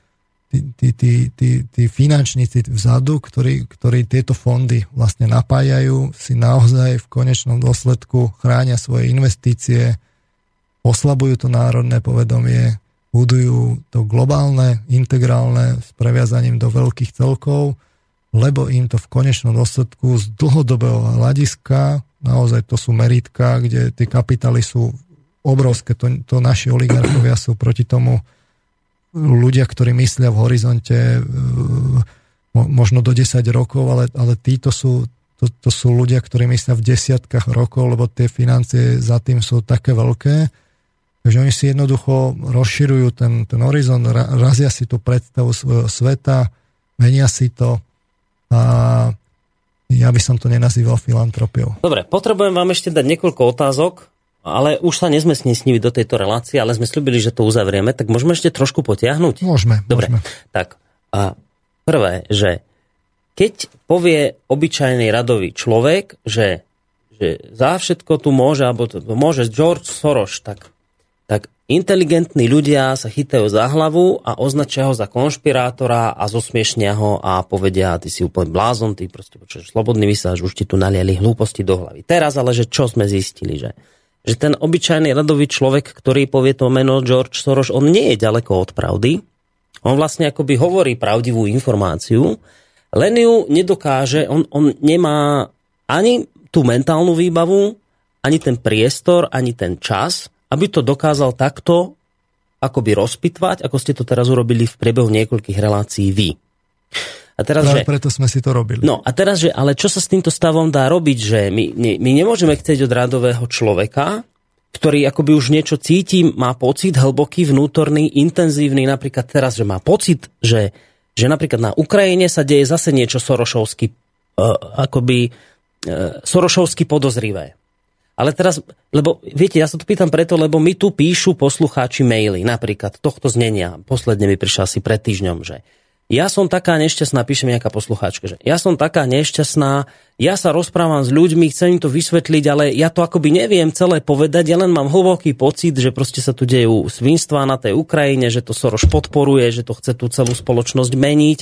tí, tí, tí, tí, finančníci vzadu, ktorí, ktorí tieto fondy vlastne napájajú, si naozaj v konečnom dôsledku chránia svoje investície, oslabujú to národné povedomie, budujú to globálne, integrálne s previazaním do veľkých celkov, lebo im to v konečnom dôsledku z dlhodobého hľadiska Naozaj to sú meritka, kde tie kapitály sú obrovské. To, to naši oligarchovia sú proti tomu ľudia, ktorí myslia v horizonte e, možno do 10 rokov, ale, ale títo sú, to, to sú ľudia, ktorí myslia v desiatkách rokov, lebo tie financie za tým sú také veľké. Takže oni si jednoducho rozširujú ten, ten horizont, razia si tú predstavu svojho sveta, menia si to a ja by som to nenazýval filantropiou. Dobre, potrebujem vám ešte dať niekoľko otázok, ale už sa nezmestní s nimi do tejto relácie, ale sme slúbili, že to uzavrieme, tak môžeme ešte trošku potiahnuť? Môžeme. Dobre, môžeme. tak a prvé, že keď povie obyčajný radový človek, že, že za všetko tu môže, alebo to môže George Soros, tak, tak Inteligentní ľudia sa chytajú za hlavu a označia ho za konšpirátora a zosmiešnia ho a povedia, ty si úplne blázon, ty proste počuješ slobodný vysáž, už ti tu naliali hlúposti do hlavy. Teraz ale, že čo sme zistili, že, že ten obyčajný radový človek, ktorý povie to meno George Soros, on nie je ďaleko od pravdy. On vlastne akoby hovorí pravdivú informáciu, len ju nedokáže, on, on nemá ani tú mentálnu výbavu, ani ten priestor, ani ten čas, aby to dokázal takto akoby rozpitvať, ako ste to teraz urobili v priebehu niekoľkých relácií vy. A teraz, že, preto sme si to robili. No a teraz, že, ale čo sa s týmto stavom dá robiť, že my, my, my nemôžeme chcieť od radového človeka, ktorý akoby už niečo cíti, má pocit hlboký, vnútorný, intenzívny, napríklad teraz, že má pocit, že, že napríklad na Ukrajine sa deje zase niečo sorošovsky, uh, akoby uh, sorošovsky podozrivé Ale teraz, lebo viete, ja sa to pýtam preto, lebo mi tu píšu poslucháči maily, napríklad tohto znenia. Posledne mi prišla asi pred týždňom, že ja som taká nešťastná, píše mi nejaká poslucháčka, že ja som taká nešťastná, ja sa rozprávam s ľuďmi, chcem im to vysvetliť, ale ja to akoby neviem celé povedať, ja len mám hlboký pocit, že proste sa tu dejú svinstva na tej Ukrajine, že to Soros podporuje, že to chce tú celú spoločnosť meniť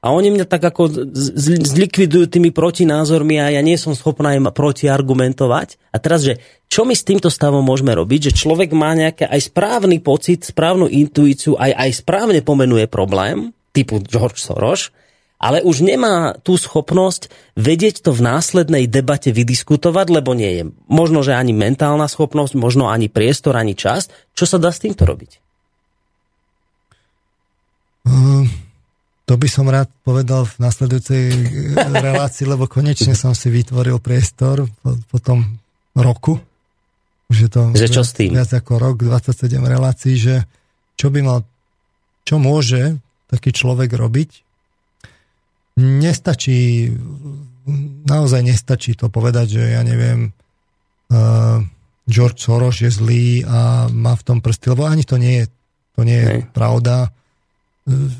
a oni mňa tak ako zlikvidujú tými protinázormi a ja nie som schopná im protiargumentovať. A teraz, že čo my s týmto stavom môžeme robiť, že človek má nejaký aj správny pocit, správnu intuíciu, aj, aj správne pomenuje problém, typu George Soros, ale už nemá tú schopnosť vedieť to v následnej debate vydiskutovať, lebo nie je možno, že ani mentálna schopnosť, možno ani priestor, ani čas. Čo sa dá s týmto robiť? Uh to by som rád povedal v nasledujúcej eh, relácii, lebo konečne som si vytvoril priestor po, po tom roku. Už je to že čo s tým? viac ako rok, 27 relácií, že čo by mal, čo môže taký človek robiť. Nestačí, naozaj nestačí to povedať, že ja neviem, uh, George Soros je zlý a má v tom prsty, lebo ani to nie je, to nie je Hej. pravda. Uh,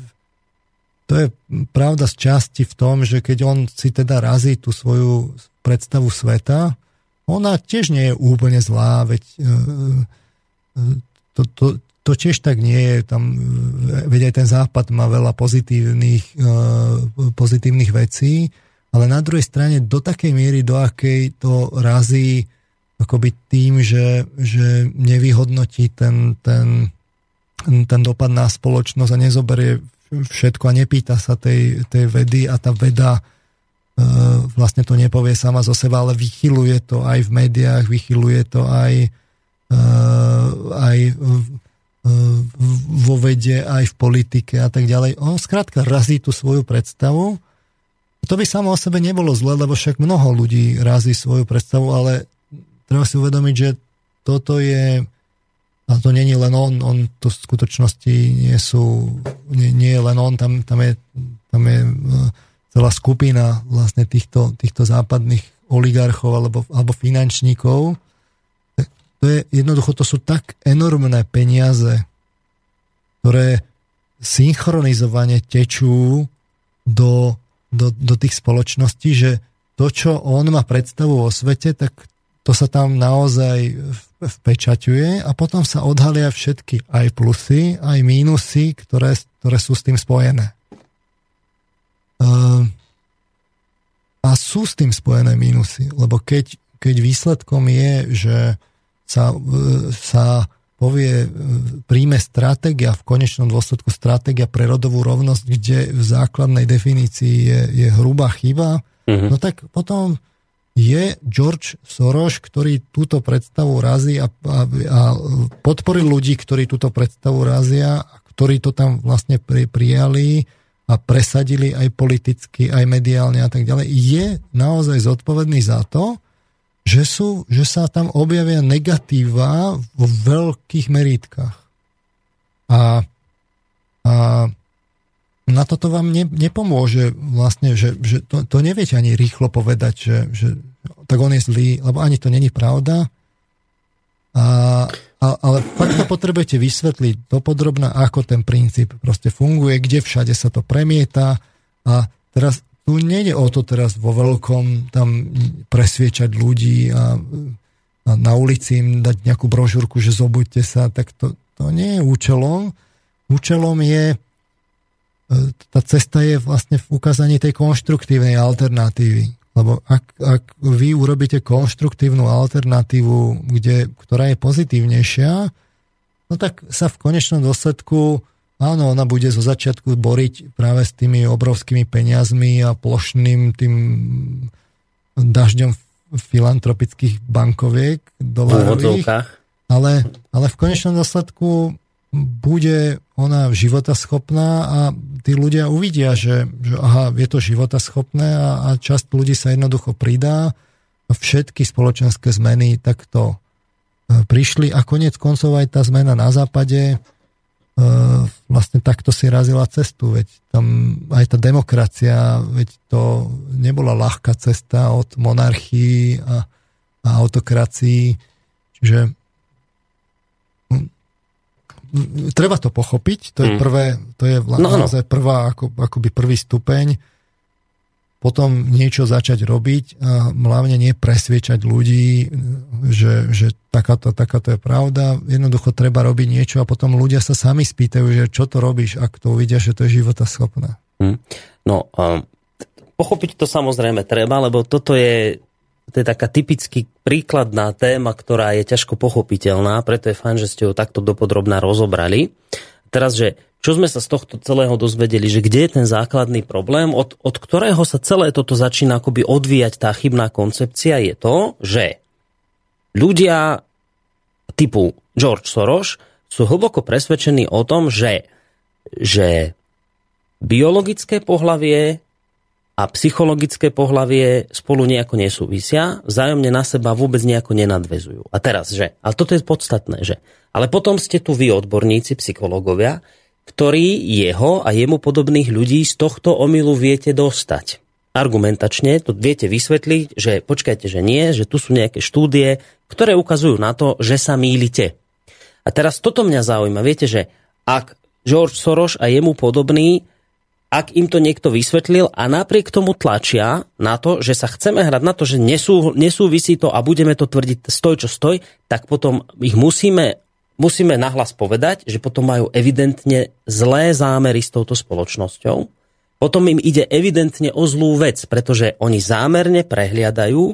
to je pravda z časti v tom, že keď on si teda razí tú svoju predstavu sveta, ona tiež nie je úplne zlá, veď e, e, to, to, to tiež tak nie je. Tam, e, veď aj ten západ má veľa pozitívnych, pozitívnych vecí, ale na druhej strane do takej miery, do akej to razí akoby tým, že, že nevyhodnotí ten, ten, ten dopad na spoločnosť a nezoberie všetko a nepýta sa tej, tej vedy a tá veda e, vlastne to nepovie sama zo seba, ale vychyluje to aj v médiách, vychyluje to aj, e, aj vo vede, aj v politike a tak ďalej. On skrátka razí tú svoju predstavu. To by samo o sebe nebolo zle, lebo však mnoho ľudí razí svoju predstavu, ale treba si uvedomiť, že toto je a to není len on, on to v skutočnosti nie sú, nie, nie je len on, tam, tam je, tam je e, celá skupina vlastne týchto, týchto západných oligarchov alebo, alebo finančníkov. To je, jednoducho to sú tak enormné peniaze, ktoré synchronizovane tečú do, do, do tých spoločností, že to, čo on má predstavu o svete, tak to sa tam naozaj vpečaťuje a potom sa odhalia všetky aj plusy, aj mínusy, ktoré, ktoré sú s tým spojené. Ehm, a sú s tým spojené mínusy, lebo keď, keď výsledkom je, že sa, e, sa povie, e, príjme stratégia, v konečnom dôsledku stratégia pre rodovú rovnosť, kde v základnej definícii je, je hrubá chyba, mm-hmm. no tak potom je George Soros, ktorý túto predstavu razí a, a, a podporil ľudí, ktorí túto predstavu razia a ktorí to tam vlastne pri, prijali a presadili aj politicky, aj mediálne a tak ďalej, je naozaj zodpovedný za to, že, sú, že sa tam objavia negatíva vo veľkých merítkach. A, a na toto vám ne, nepomôže vlastne, že, že to, to neviete ani rýchlo povedať, že, že tak on je zlý, lebo ani to není pravda. A, a, ale fakt to potrebujete vysvetliť dopodrobne, ako ten princíp proste funguje, kde všade sa to premieta a teraz tu nejde o to teraz vo veľkom tam presviečať ľudí a, a na ulici im dať nejakú brožúrku, že zobuďte sa, tak to, to nie je účelom. Účelom je tá cesta je vlastne v ukázaní tej konštruktívnej alternatívy. Lebo ak, ak vy urobíte konštruktívnu alternatívu, kde, ktorá je pozitívnejšia, no tak sa v konečnom dôsledku, áno, ona bude zo začiatku boriť práve s tými obrovskými peniazmi a plošným tým dažďom filantropických bankoviek dolárových. Ale, ale v konečnom dôsledku bude ona životaschopná a tí ľudia uvidia, že, že aha, je to životaschopné a, a časť ľudí sa jednoducho pridá všetky spoločenské zmeny takto e, prišli a konec koncov aj tá zmena na západe e, vlastne takto si razila cestu, veď tam aj tá demokracia, veď to nebola ľahká cesta od monarchii a a autokracii. Čiže treba to pochopiť, to je, mm. prvé, to je no, naozaj prvá, ako, akoby prvý stupeň potom niečo začať robiť a hlavne nie presviečať ľudí, že, že takáto, takáto je pravda. Jednoducho treba robiť niečo a potom ľudia sa sami spýtajú, že čo to robíš, ak to uvidia, že to je života schopné. Hmm. No, um, pochopiť to samozrejme treba, lebo toto je, to je taká typicky príkladná téma, ktorá je ťažko pochopiteľná, preto je fajn, že ste ju takto dopodrobná rozobrali. Teraz, že čo sme sa z tohto celého dozvedeli, že kde je ten základný problém, od, od ktorého sa celé toto začína akoby odvíjať tá chybná koncepcia, je to, že ľudia typu George Soros sú hlboko presvedčení o tom, že, že biologické pohlavie a psychologické pohlavie spolu nejako nesúvisia, vzájomne na seba vôbec nejako nenadvezujú. A teraz, že, ale toto je podstatné, že, ale potom ste tu vy odborníci, psychológovia, ktorý jeho a jemu podobných ľudí z tohto omylu viete dostať. Argumentačne to viete vysvetliť, že počkajte, že nie, že tu sú nejaké štúdie, ktoré ukazujú na to, že sa mýlite. A teraz toto mňa zaujíma. Viete, že ak George Soros a jemu podobný, ak im to niekto vysvetlil a napriek tomu tlačia na to, že sa chceme hrať na to, že nesú, nesúvisí to a budeme to tvrdiť stoj čo stoj, tak potom ich musíme musíme nahlas povedať, že potom majú evidentne zlé zámery s touto spoločnosťou. Potom im ide evidentne o zlú vec, pretože oni zámerne prehliadajú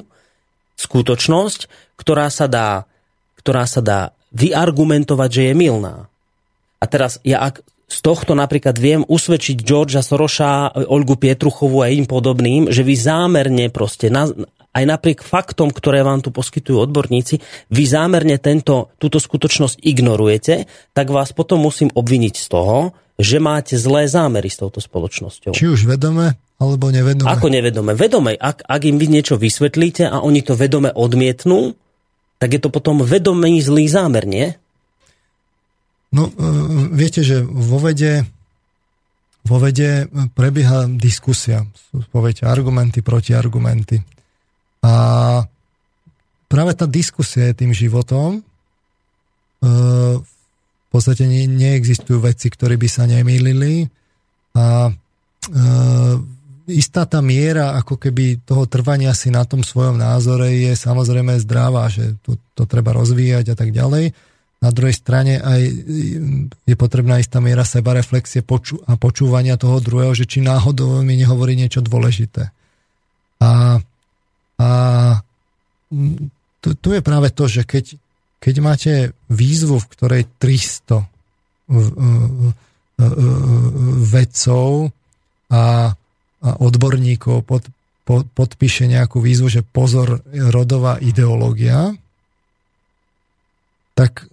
skutočnosť, ktorá sa dá, ktorá sa dá vyargumentovať, že je milná. A teraz ja ak z tohto napríklad viem usvedčiť Georgia Soroša, Olgu Pietruchovu a im podobným, že vy zámerne proste aj napriek faktom, ktoré vám tu poskytujú odborníci, vy zámerne tento, túto skutočnosť ignorujete, tak vás potom musím obviniť z toho, že máte zlé zámery s touto spoločnosťou. Či už vedome, alebo nevedome. Ako nevedome? Vedome. Ak, ak im vy niečo vysvetlíte a oni to vedome odmietnú, tak je to potom vedomý zlý zámer, nie? No, e, viete, že vo vede, vo vede prebieha diskusia. Poviete argumenty, protiargumenty. A práve tá diskusia je tým životom. E, v podstate ne, neexistujú veci, ktoré by sa nemýlili a e, istá tá miera ako keby toho trvania si na tom svojom názore je samozrejme zdravá, že to, to treba rozvíjať a tak ďalej. Na druhej strane aj je potrebná istá miera sebareflexie poču- a počúvania toho druhého, že či náhodou mi nehovorí niečo dôležité. A a tu, tu je práve to, že keď, keď máte výzvu, v ktorej 300 vedcov a, a odborníkov pod, pod, podpíše nejakú výzvu, že pozor, rodová ideológia, tak,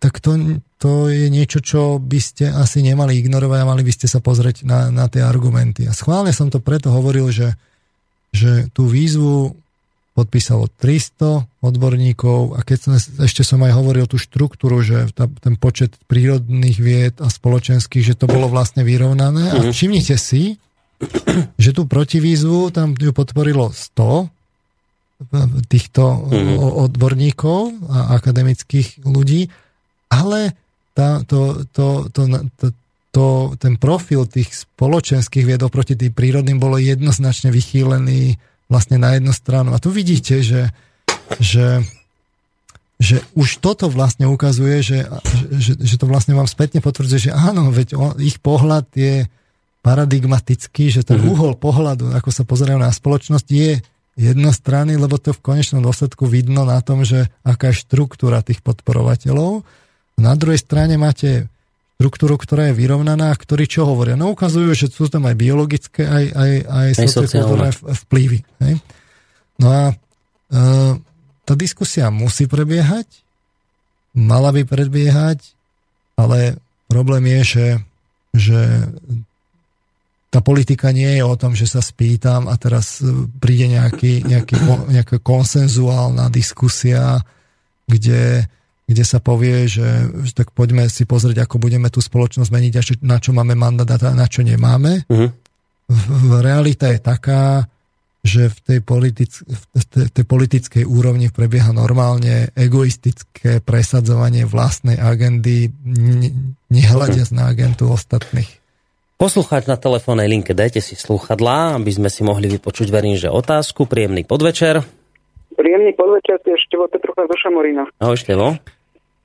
tak to, to je niečo, čo by ste asi nemali ignorovať a mali by ste sa pozrieť na, na tie argumenty. A schválne som to preto hovoril, že že tú výzvu podpísalo 300 odborníkov a keď som, ešte som aj hovoril tú štruktúru, že tá, ten počet prírodných vied a spoločenských, že to bolo vlastne vyrovnané. A mhm. všimnite si, že tú protivýzvu tam ju podporilo 100 týchto mm. odborníkov a akademických ľudí, ale tá, to, to, to, to, to, ten profil tých spoločenských vied oproti tým prírodným bolo jednoznačne vychýlený vlastne na jednu stranu. A tu vidíte, že, že, že už toto vlastne ukazuje, že, že, že to vlastne vám spätne potvrdzuje, že áno, veď on, ich pohľad je paradigmatický, že ten mm-hmm. uhol pohľadu, ako sa pozerajú na spoločnosť, je jednostranný, lebo to v konečnom dôsledku vidno na tom, že aká je štruktúra tých podporovateľov. Na druhej strane máte štruktúru, ktorá je vyrovnaná, ktorí čo hovoria? No ukazujú, že sú tam aj biologické, aj, aj, aj, aj sociálne vplyvy. Hej? No a e, tá diskusia musí prebiehať, mala by prebiehať, ale problém je, že, že tá politika nie je o tom, že sa spýtam a teraz príde nejaký, nejaký, nejaká konsenzuálna diskusia, kde kde sa povie, že, že tak poďme si pozrieť, ako budeme tú spoločnosť meniť a na čo máme mandát a na čo nemáme. Uh-huh. Realita je taká, že v tej, politic, v tej politickej úrovni prebieha normálne egoistické presadzovanie vlastnej agendy, nehľadiac na agentu ostatných. Poslucháč na telefónnej linke, dajte si sluchadlá, aby sme si mohli vypočuť, verím, že otázku. Príjemný podvečer. Príjemný podvečer, to je Števo Petrucha zo Šamorína. Ahoj Števo.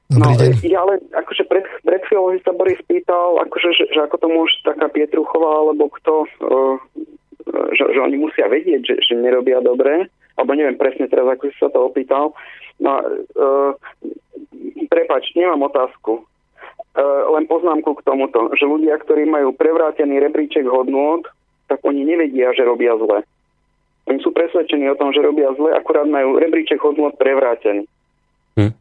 Dobrý no, deň. Ja ale akože pred, pred chvíľou sa Boris pýtal, akože, že, že ako to môže taká Pietruchová alebo kto uh, že, že oni musia vedieť, že, že nerobia dobre, alebo neviem presne teraz, ako si sa to opýtal. No, uh, prepač, nemám otázku. Uh, len poznámku k tomuto, že ľudia, ktorí majú prevrátený rebríček hodnôt, tak oni nevedia, že robia zle. Oni sú presvedčení o tom, že robia zle, akurát majú rebríček hodnôt prevrátený. Hm.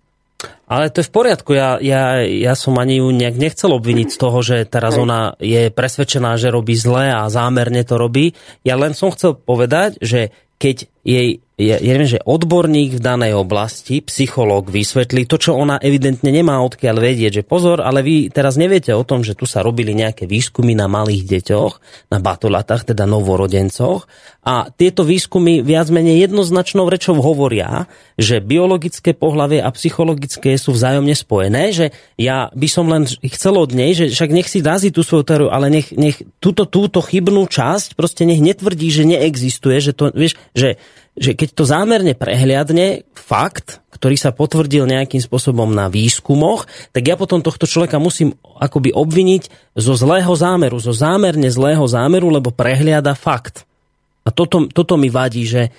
Ale to je v poriadku. Ja, ja, ja som ani ju nejak nechcel obviniť z toho, že teraz ona je presvedčená, že robí zle a zámerne to robí. Ja len som chcel povedať, že keď jej ja, ja neviem, že odborník v danej oblasti, psychológ vysvetlí to, čo ona evidentne nemá odkiaľ vedieť, že pozor, ale vy teraz neviete o tom, že tu sa robili nejaké výskumy na malých deťoch, na batolatách, teda novorodencoch a tieto výskumy viac menej jednoznačnou rečou hovoria, že biologické pohlavie a psychologické sú vzájomne spojené, že ja by som len chcel od nej, že však nech si razí tú svoju teóriu, ale nech, nech túto, túto chybnú časť proste nech netvrdí, že neexistuje, že to, vieš, že že keď to zámerne prehliadne fakt, ktorý sa potvrdil nejakým spôsobom na výskumoch, tak ja potom tohto človeka musím akoby obviniť zo zlého zámeru, zo zámerne zlého zámeru, lebo prehliada fakt. A toto, toto mi vadí, že,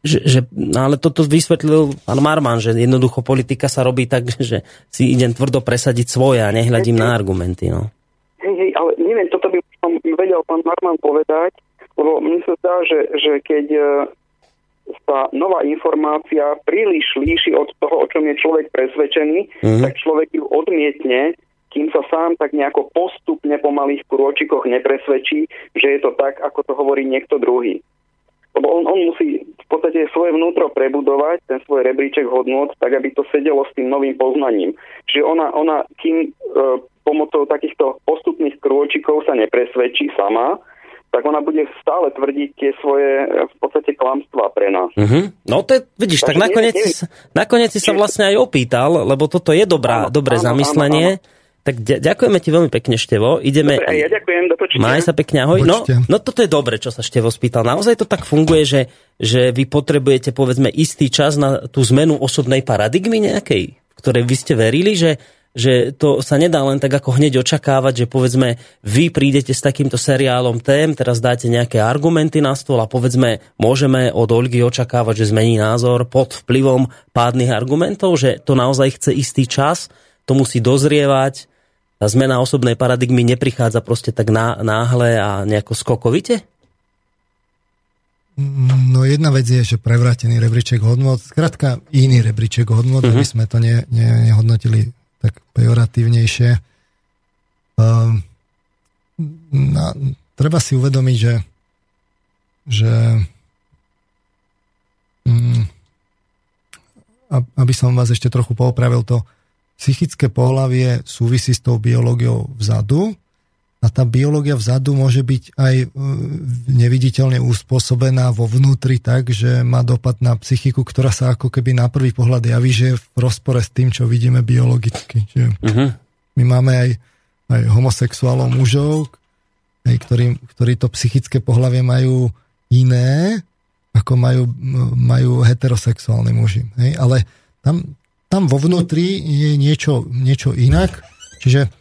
že, že no ale toto vysvetlil pán Marman, že jednoducho politika sa robí tak, že si idem tvrdo presadiť svoje a nehľadím na argumenty. No. Hej, hej, ale neviem, toto by som vedel pán Marman povedať, lebo mne sa zdá, že, že keď sa nová informácia príliš líši od toho, o čom je človek presvedčený, mm. tak človek ju odmietne, kým sa sám tak nejako postupne po malých krôčikoch nepresvedčí, že je to tak, ako to hovorí niekto druhý. Lebo on, on musí v podstate svoje vnútro prebudovať, ten svoj rebríček hodnot, tak aby to sedelo s tým novým poznaním. Čiže ona, ona kým e, pomocou takýchto postupných krôčikov sa nepresvedčí sama, tak ona bude stále tvrdiť tie svoje v podstate klamstvá pre nás. Uh-huh. No to je, vidíš, Takže tak nakoniec, nie, nie, nakoniec si sa vlastne aj opýtal, lebo toto je dobrá, áno, dobré áno, zamyslenie. Áno, áno. Tak ďakujeme ti veľmi pekne, Števo. Ideme... Dobre, ja ďakujem, do počutia. Maj sa pekne, ahoj. No, no toto je dobre, čo sa Števo spýtal. Naozaj to tak funguje, že, že vy potrebujete, povedzme, istý čas na tú zmenu osobnej paradigmy nejakej, ktorej vy ste verili, že že to sa nedá len tak ako hneď očakávať, že povedzme vy prídete s takýmto seriálom tém, teraz dáte nejaké argumenty na stôl a povedzme môžeme od Olgy očakávať, že zmení názor pod vplyvom pádnych argumentov, že to naozaj chce istý čas, to musí dozrievať, tá zmena osobnej paradigmy neprichádza proste tak náhle a nejako skokovite? No jedna vec je, že prevrátený rebríček hodnot, skrátka iný rebríček hodnot, uh-huh. aby sme to ne, ne, nehodnotili tak pejoratívnejšie. Uh, na, treba si uvedomiť, že, že um, aby som vás ešte trochu poopravil, to psychické pohlavie súvisí s tou biológiou vzadu a tá biológia vzadu môže byť aj e, neviditeľne uspôsobená vo vnútri tak, že má dopad na psychiku, ktorá sa ako keby na prvý pohľad javí, že je v rozpore s tým, čo vidíme biologicky. Že uh-huh. My máme aj, aj homosexuálov mužov, aj, ktorí, ktorí to psychické pohlavie majú iné, ako majú, majú heterosexuálni muži. Hej? Ale tam, tam vo vnútri je niečo, niečo inak. Čiže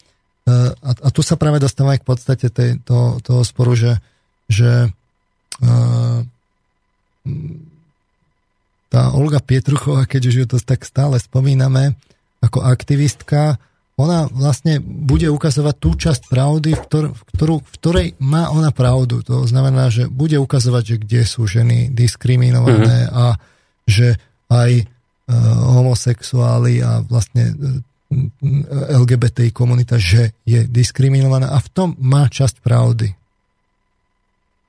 a, a tu sa práve dostávame k podstate tej, to, toho sporu, že, že uh, tá Olga Pietruchová, keď už ju to tak stále spomíname, ako aktivistka, ona vlastne bude ukazovať tú časť pravdy, v, ktor- v, ktorú, v ktorej má ona pravdu. To znamená, že bude ukazovať, že kde sú ženy diskriminované mm-hmm. a že aj uh, homosexuáli a vlastne LGBTI komunita, že je diskriminovaná a v tom má časť pravdy.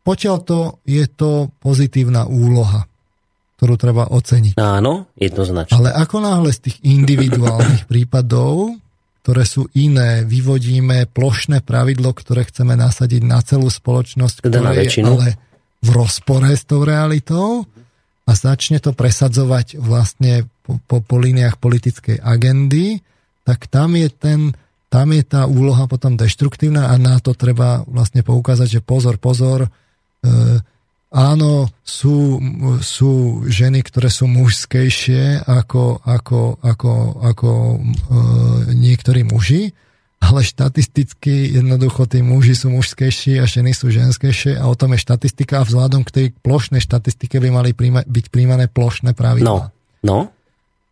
Potiaľ to je to pozitívna úloha, ktorú treba oceniť. Áno, jednoznačne. Ale ako náhle z tých individuálnych prípadov, ktoré sú iné, vyvodíme plošné pravidlo, ktoré chceme nasadiť na celú spoločnosť, teda ktoré je ale v rozpore s tou realitou a začne to presadzovať vlastne po, po, po líniách politickej agendy, tak tam je ten tam je tá úloha potom deštruktívna a na to treba vlastne poukázať, že pozor, pozor, e, áno, sú, sú ženy, ktoré sú mužskejšie ako, ako, ako, ako e, niektorí muži, ale štatisticky jednoducho tí muži sú mužskejší a ženy sú ženskejšie a o tom je štatistika a vzhľadom k tej plošnej štatistike by mali príjma, byť príjmané plošné pravidlá. No, no.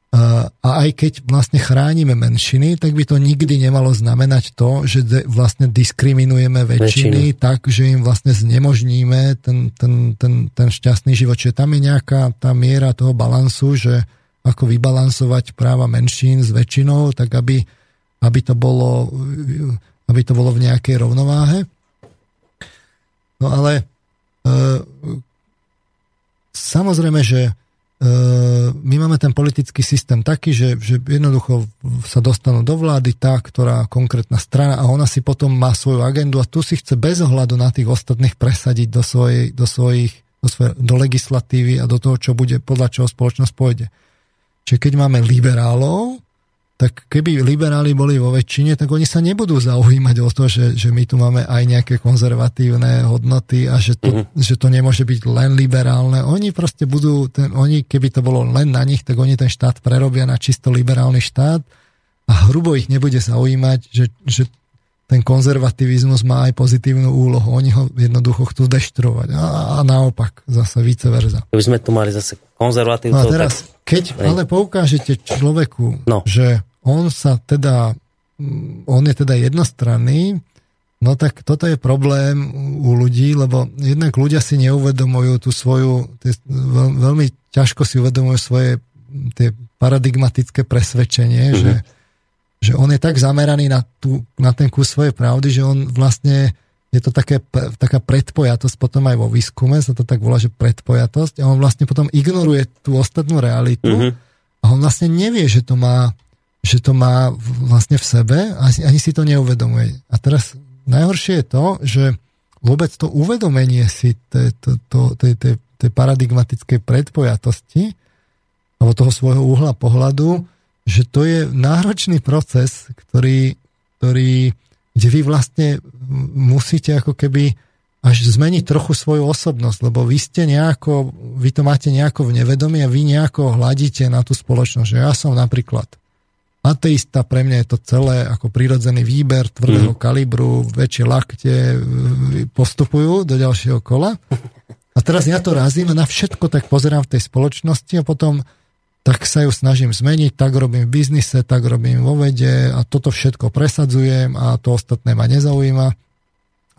A aj keď vlastne chránime menšiny, tak by to nikdy nemalo znamenať to, že de, vlastne diskriminujeme väčšiny, väčšiny tak, že im vlastne znemožníme ten, ten, ten, ten šťastný život. Čiže tam je nejaká tá miera toho balansu, že ako vybalansovať práva menšín s väčšinou, tak aby, aby, to, bolo, aby to bolo v nejakej rovnováhe. No ale e, samozrejme, že my máme ten politický systém taký, že, že jednoducho sa dostanú do vlády tá, ktorá konkrétna strana a ona si potom má svoju agendu a tu si chce bez ohľadu na tých ostatných presadiť do, svojej, do svojich do, svojej, do legislatívy a do toho, čo bude, podľa čoho spoločnosť pôjde. Čiže keď máme liberálov, tak keby liberáli boli vo väčšine, tak oni sa nebudú zaujímať o to, že, že my tu máme aj nejaké konzervatívne hodnoty a že to, uh-huh. že to nemôže byť len liberálne. Oni proste budú, ten, oni keby to bolo len na nich, tak oni ten štát prerobia na čisto liberálny štát a hrubo ich nebude zaujímať, že, že ten konzervativizmus má aj pozitívnu úlohu. Oni ho jednoducho chcú deštrovať. A, a naopak, zase vice versa. Keby sme tu mali zase konzervatívcov, no a teraz, tak... keď ale poukážete človeku, no. že on sa teda, on je teda jednostranný, no tak toto je problém u ľudí, lebo jednak ľudia si neuvedomujú tú svoju, tie, veľ, veľmi ťažko si uvedomujú svoje tie paradigmatické presvedčenie, mm-hmm. že, že on je tak zameraný na, tú, na ten kus svojej pravdy, že on vlastne je to také, taká predpojatosť potom aj vo výskume, sa to tak volá, že predpojatosť a on vlastne potom ignoruje tú ostatnú realitu mm-hmm. a on vlastne nevie, že to má že to má vlastne v sebe a ani si to neuvedomuje. A teraz najhoršie je to, že vôbec to uvedomenie si tej, tej, tej, tej paradigmatickej predpojatosti alebo toho svojho uhla pohľadu, že to je náročný proces, ktorý, ktorý kde vy vlastne musíte ako keby až zmeniť trochu svoju osobnosť, lebo vy ste nejako, vy to máte nejako v nevedomí a vy nejako hľadíte na tú spoločnosť, že ja som napríklad ateista, pre mňa je to celé ako prirodzený výber tvrdého mm. kalibru, väčšie lakte e, postupujú do ďalšieho kola. A teraz ja to razím a na všetko tak pozerám v tej spoločnosti a potom tak sa ju snažím zmeniť, tak robím v biznise, tak robím vo vede a toto všetko presadzujem a to ostatné ma nezaujíma.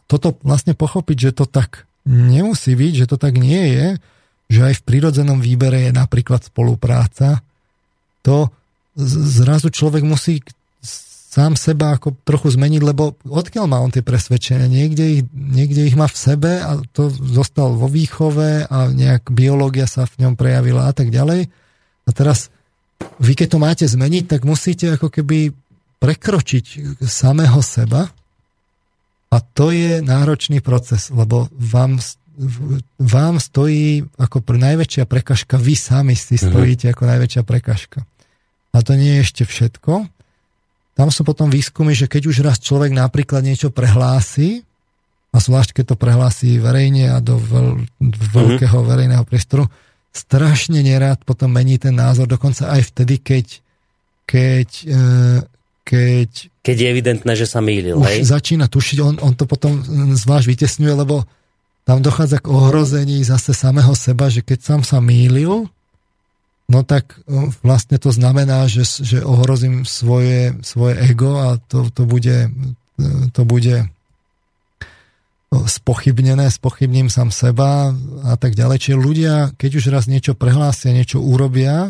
Toto vlastne pochopiť, že to tak nemusí byť, že to tak nie je, že aj v prirodzenom výbere je napríklad spolupráca, to zrazu človek musí sám seba ako trochu zmeniť, lebo odkiaľ má on tie presvedčenia? Niekde ich, niekde ich má v sebe a to zostal vo výchove a nejak biológia sa v ňom prejavila a tak ďalej. A teraz vy keď to máte zmeniť, tak musíte ako keby prekročiť samého seba a to je náročný proces, lebo vám, vám stojí ako najväčšia prekažka, vy sami si mhm. stojíte ako najväčšia prekažka. A to nie je ešte všetko. Tam sú potom výskumy, že keď už raz človek napríklad niečo prehlási, a zvlášť keď to prehlási verejne a do veľ, veľkého mm-hmm. verejného priestoru, strašne nerád potom mení ten názor, dokonca aj vtedy, keď keď, e, keď keď je evidentné, že sa mýlil. Už hej? začína tušiť, on, on to potom zvlášť vytesňuje, lebo tam dochádza k ohrození zase samého seba, že keď som sa mýlil, no tak vlastne to znamená, že, že ohrozím svoje, svoje ego a to, to bude, to bude spochybnené, spochybním sám seba a tak ďalej. Čiže ľudia, keď už raz niečo prehlásia, niečo urobia,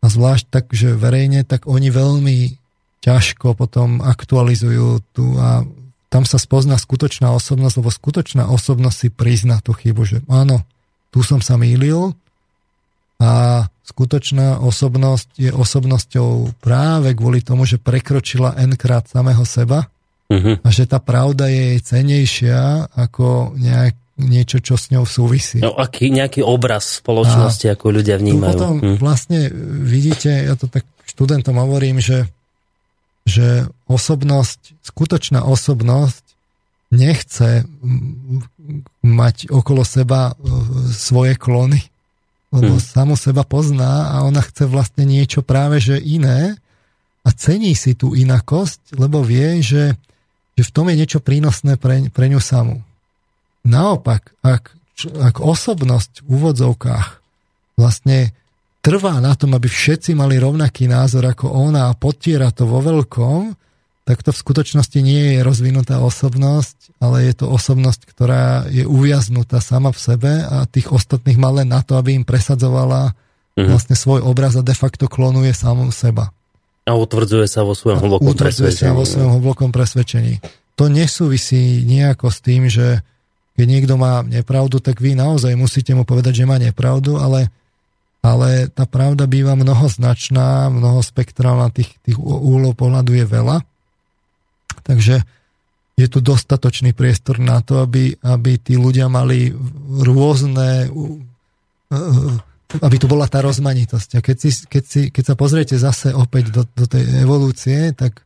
a zvlášť tak, že verejne, tak oni veľmi ťažko potom aktualizujú tu a tam sa spozná skutočná osobnosť, lebo skutočná osobnosť si prizná tú chybu, že áno, tu som sa mýlil, a skutočná osobnosť je osobnosťou práve kvôli tomu, že prekročila n krát samého seba uh-huh. a že tá pravda je jej cenejšia ako nejak, niečo, čo s ňou súvisí. No, aký, nejaký obraz spoločnosti, a ako ľudia vnímajú. Potom hm. vlastne vidíte, ja to tak študentom hovorím, že, že osobnosť, skutočná osobnosť nechce mať okolo seba e, svoje klony, lebo hmm. samu seba pozná a ona chce vlastne niečo práve že iné a cení si tú inakosť, lebo vie, že, že v tom je niečo prínosné pre, pre ňu samú. Naopak, ak, ak osobnosť v úvodzovkách vlastne trvá na tom, aby všetci mali rovnaký názor ako ona a potiera to vo veľkom, tak to v skutočnosti nie je rozvinutá osobnosť, ale je to osobnosť, ktorá je uviaznutá sama v sebe a tých ostatných má len na to, aby im presadzovala mm-hmm. vlastne svoj obraz a de facto klonuje samú seba. A utvrdzuje sa vo svojom hlbokom presvedčení. sa vo svojom hlbokom presvedčení. To nesúvisí nejako s tým, že keď niekto má nepravdu, tak vy naozaj musíte mu povedať, že má nepravdu, ale, ale tá pravda býva mnohoznačná, mnohospektrálna, tých, tých úlov pohľadu je veľa. Takže je tu dostatočný priestor na to, aby, aby tí ľudia mali rôzne aby tu bola tá rozmanitosť. A keď, si, keď, si, keď sa pozriete zase opäť do, do tej evolúcie, tak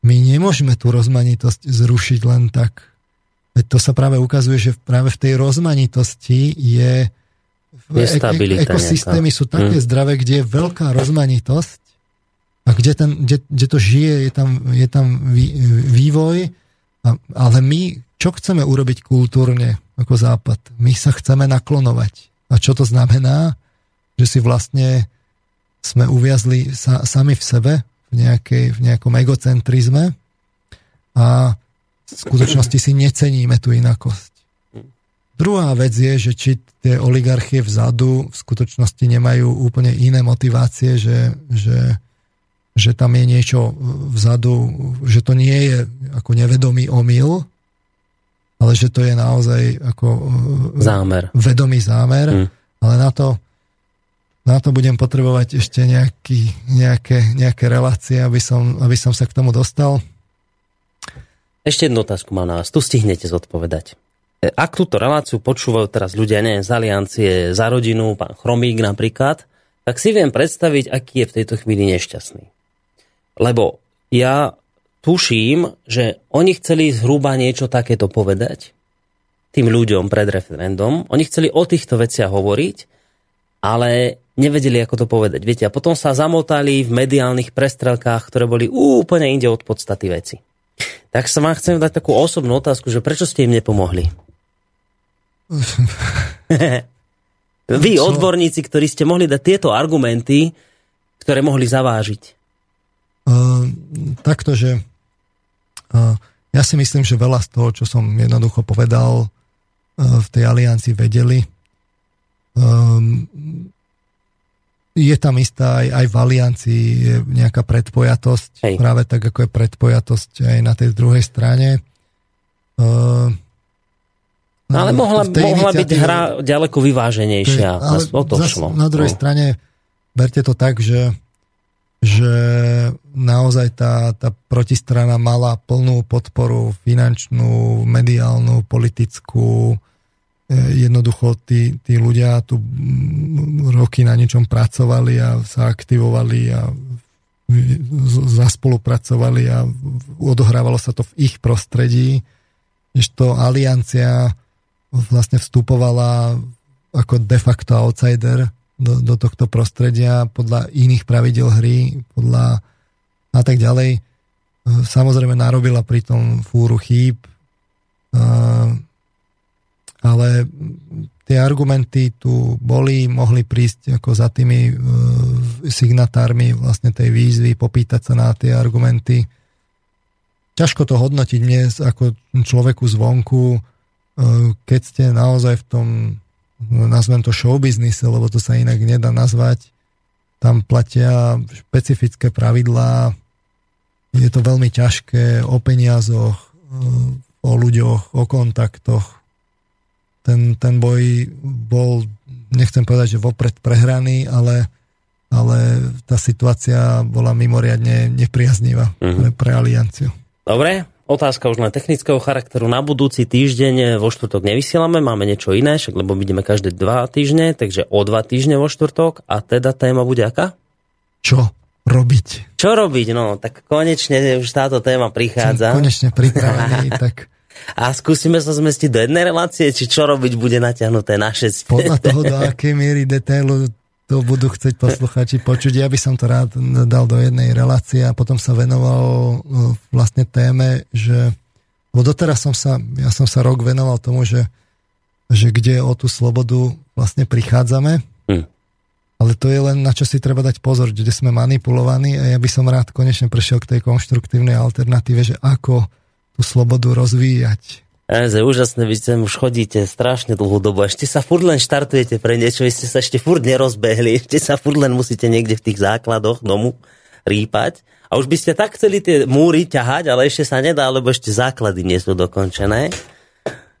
my nemôžeme tú rozmanitosť zrušiť len tak. Veď to sa práve ukazuje, že práve v tej rozmanitosti je, je e- ekosystémy nejaká. sú také hmm. zdravé, kde je veľká rozmanitosť a kde, ten, kde, kde to žije, je tam, je tam vývoj, a, ale my čo chceme urobiť kultúrne ako Západ? My sa chceme naklonovať. A čo to znamená? že si vlastne sme uviazli sa, sami v sebe, v, nejakej, v nejakom egocentrizme a v skutočnosti si neceníme tú inakosť. Druhá vec je, že či tie oligarchie vzadu v skutočnosti nemajú úplne iné motivácie, že, že, že tam je niečo vzadu, že to nie je ako nevedomý omyl, ale že to je naozaj ako zámer. vedomý zámer, hmm. ale na to na to budem potrebovať ešte nejaký, nejaké, nejaké relácie, aby som, aby som sa k tomu dostal. Ešte jednu otázku mám na vás. Tu stihnete zodpovedať. E, ak túto reláciu počúvajú teraz ľudia, neviem, z Aliancie, za rodinu, pán Chromík napríklad, tak si viem predstaviť, aký je v tejto chvíli nešťastný. Lebo ja tuším, že oni chceli zhruba niečo takéto povedať tým ľuďom pred referendum. Oni chceli o týchto veciach hovoriť, ale nevedeli, ako to povedať. Viete, a potom sa zamotali v mediálnych prestrelkách, ktoré boli úplne inde od podstaty veci. Tak sa vám chcem dať takú osobnú otázku, že prečo ste im nepomohli? Vy, odborníci, ktorí ste mohli dať tieto argumenty, ktoré mohli zavážiť. Uh, takto, že uh, ja si myslím, že veľa z toho, čo som jednoducho povedal, uh, v tej aliancii vedeli. Je tam istá aj, aj v aliancii nejaká predpojatosť, Hej. práve tak ako je predpojatosť aj na tej druhej strane. No, ale mohla, mohla byť hra ďaleko vyváženejšia. Ale o to šlo. Na druhej no. strane berte to tak, že, že naozaj tá, tá protistrana mala plnú podporu finančnú, mediálnu, politickú, E, jednoducho tí, tí ľudia tu roky na niečom pracovali a sa aktivovali a zaspolupracovali a odohrávalo sa to v ich prostredí, než to aliancia vlastne vstupovala ako de facto outsider do, do tohto prostredia podľa iných pravidel hry, podľa a tak ďalej. E, samozrejme narobila pri tom fúru chýb, ale tie argumenty tu boli, mohli prísť ako za tými e, signatármi vlastne tej výzvy, popýtať sa na tie argumenty. Ťažko to hodnotiť mne ako človeku zvonku, keď ste naozaj v tom, nazvem to showbiznise, lebo to sa inak nedá nazvať, tam platia špecifické pravidlá, je to veľmi ťažké o peniazoch, o ľuďoch, o kontaktoch, ten, ten boj bol, nechcem povedať, že vopred prehraný, ale, ale tá situácia bola mimoriadne nepriaznivá mm-hmm. pre, pre alianciu. Dobre, otázka už len technického charakteru. Na budúci týždeň vo štvrtok nevysielame, máme niečo iné, však lebo ideme každé dva týždne, takže o dva týždne vo štvrtok a teda téma bude aká? Čo robiť? Čo robiť? No, tak konečne už táto téma prichádza. Som konečne pripravený, tak... A skúsime sa zmestiť do jednej relácie, či čo robiť bude natiahnuté naše Podľa toho, do akej miery detailu to budú chcieť posluchači počuť. Ja by som to rád dal do jednej relácie a potom sa venoval e, vlastne téme, že bo doteraz som sa, ja som sa rok venoval tomu, že, že kde o tú slobodu vlastne prichádzame. Ale to je len na čo si treba dať pozor, kde sme manipulovaní a ja by som rád konečne prešiel k tej konštruktívnej alternatíve, že ako tú slobodu rozvíjať je úžasné, vy ste už chodíte strašne dlhú dobu, ešte sa furt len štartujete pre niečo, vy ste sa ešte furt nerozbehli, ešte sa furt len musíte niekde v tých základoch domu rýpať. A už by ste tak chceli tie múry ťahať, ale ešte sa nedá, lebo ešte základy nie sú dokončené.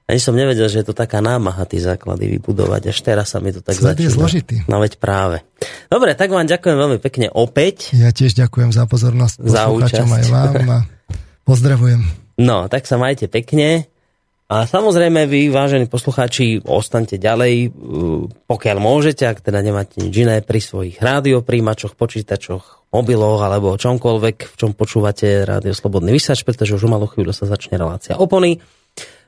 Ani som nevedel, že je to taká námaha tie základy vybudovať. Až teraz sa mi to tak Sled začína. je zložitý. No veď práve. Dobre, tak vám ďakujem veľmi pekne opäť. Ja tiež ďakujem za pozornosť. Za účasť. aj vám a pozdravujem. No, tak sa majte pekne. A samozrejme vy, vážení poslucháči, ostaňte ďalej, uh, pokiaľ môžete, ak teda nemáte nič iné pri svojich rádiopríjimačoch, počítačoch, mobiloch alebo čomkoľvek, v čom počúvate rádio Slobodný vysač, pretože už o malú chvíľu sa začne relácia opony.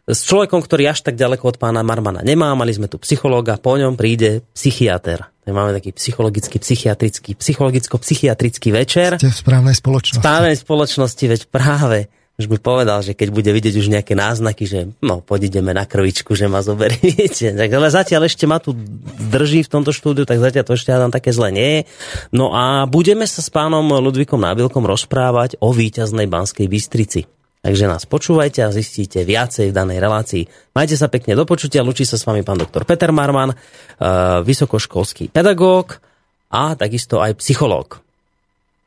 S človekom, ktorý až tak ďaleko od pána Marmana nemá, mali sme tu psychológa, po ňom príde psychiatr. Máme taký psychologický, psychiatrický, psychologicko-psychiatrický večer. Ste v správnej spoločnosti. V správnej spoločnosti, veď práve už by povedal, že keď bude vidieť už nejaké náznaky, že no, podídeme na krvičku, že ma zoberiete. Tak, ale zatiaľ ešte ma tu drží v tomto štúdiu, tak zatiaľ to ešte tam také zle nie je. No a budeme sa s pánom Ludvíkom Nábilkom rozprávať o víťaznej Banskej Bystrici. Takže nás počúvajte a zistíte viacej v danej relácii. Majte sa pekne do počutia. Lučí sa s vami pán doktor Peter Marman, eh, vysokoškolský pedagóg a takisto aj psychológ.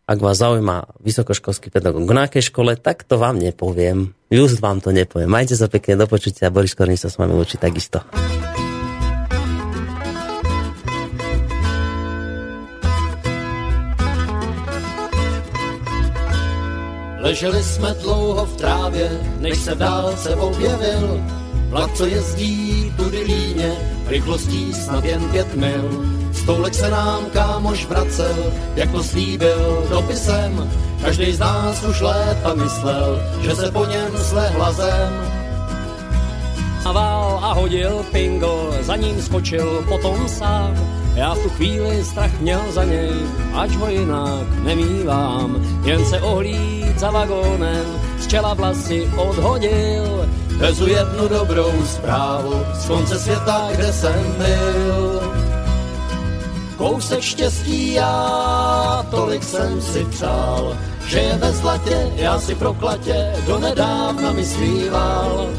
Ak vás zaujíma vysokoškolský pedagóg na akej škole, tak to vám nepoviem. Just vám to nepoviem. Majte sa pekne do počutia. Boris Korný sa s vami učí takisto. Leželi jsme dlouho v trávě, než se v dálce objevil. Vlak, co jezdí tudy líně, rychlostí snad jen pět mil. Stoulek se nám kámoš vracel, jak to slíbil dopisem. Každý z nás už léta myslel, že se po něm slehla zem. A vál a hodil pingo, za ním skočil potom sám. Já v tu chvíli strach měl za něj, ač ho jinak nemývám. Jen se ohlíd za vagónem, z čela vlasy odhodil. Vezu jednu dobrou zprávu z konce světa, kde jsem byl kousek štěstí já, tolik jsem si přál, že je ve zlatě, já si proklatě do nedávna myslíval.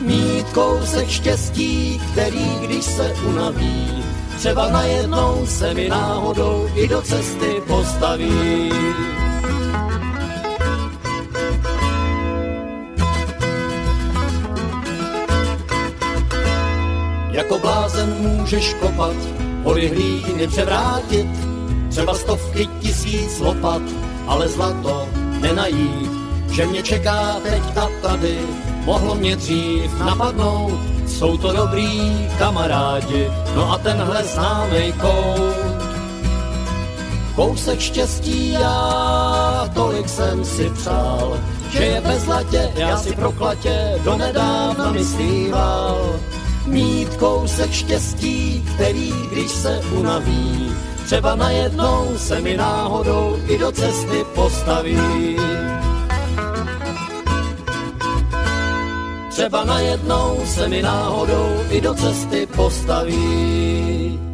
Mít kousek štěstí, který když se unaví, třeba najednou se mi náhodou i do cesty postaví. Jako blázen můžeš kopat, hory hlíny převrátit, třeba stovky tisíc lopat, ale zlato nenajít, že mě čeká teď a tady, mohlo mě dřív napadnout, jsou to dobrý kamarádi, no a tenhle známej kout. Kousek štěstí já, tolik jsem si přál, že je ve zlatě, já si proklatě donedávna myslíval mít kousek štěstí, který když se unaví, třeba najednou se mi náhodou i do cesty postaví. Třeba najednou se mi náhodou i do cesty postaví.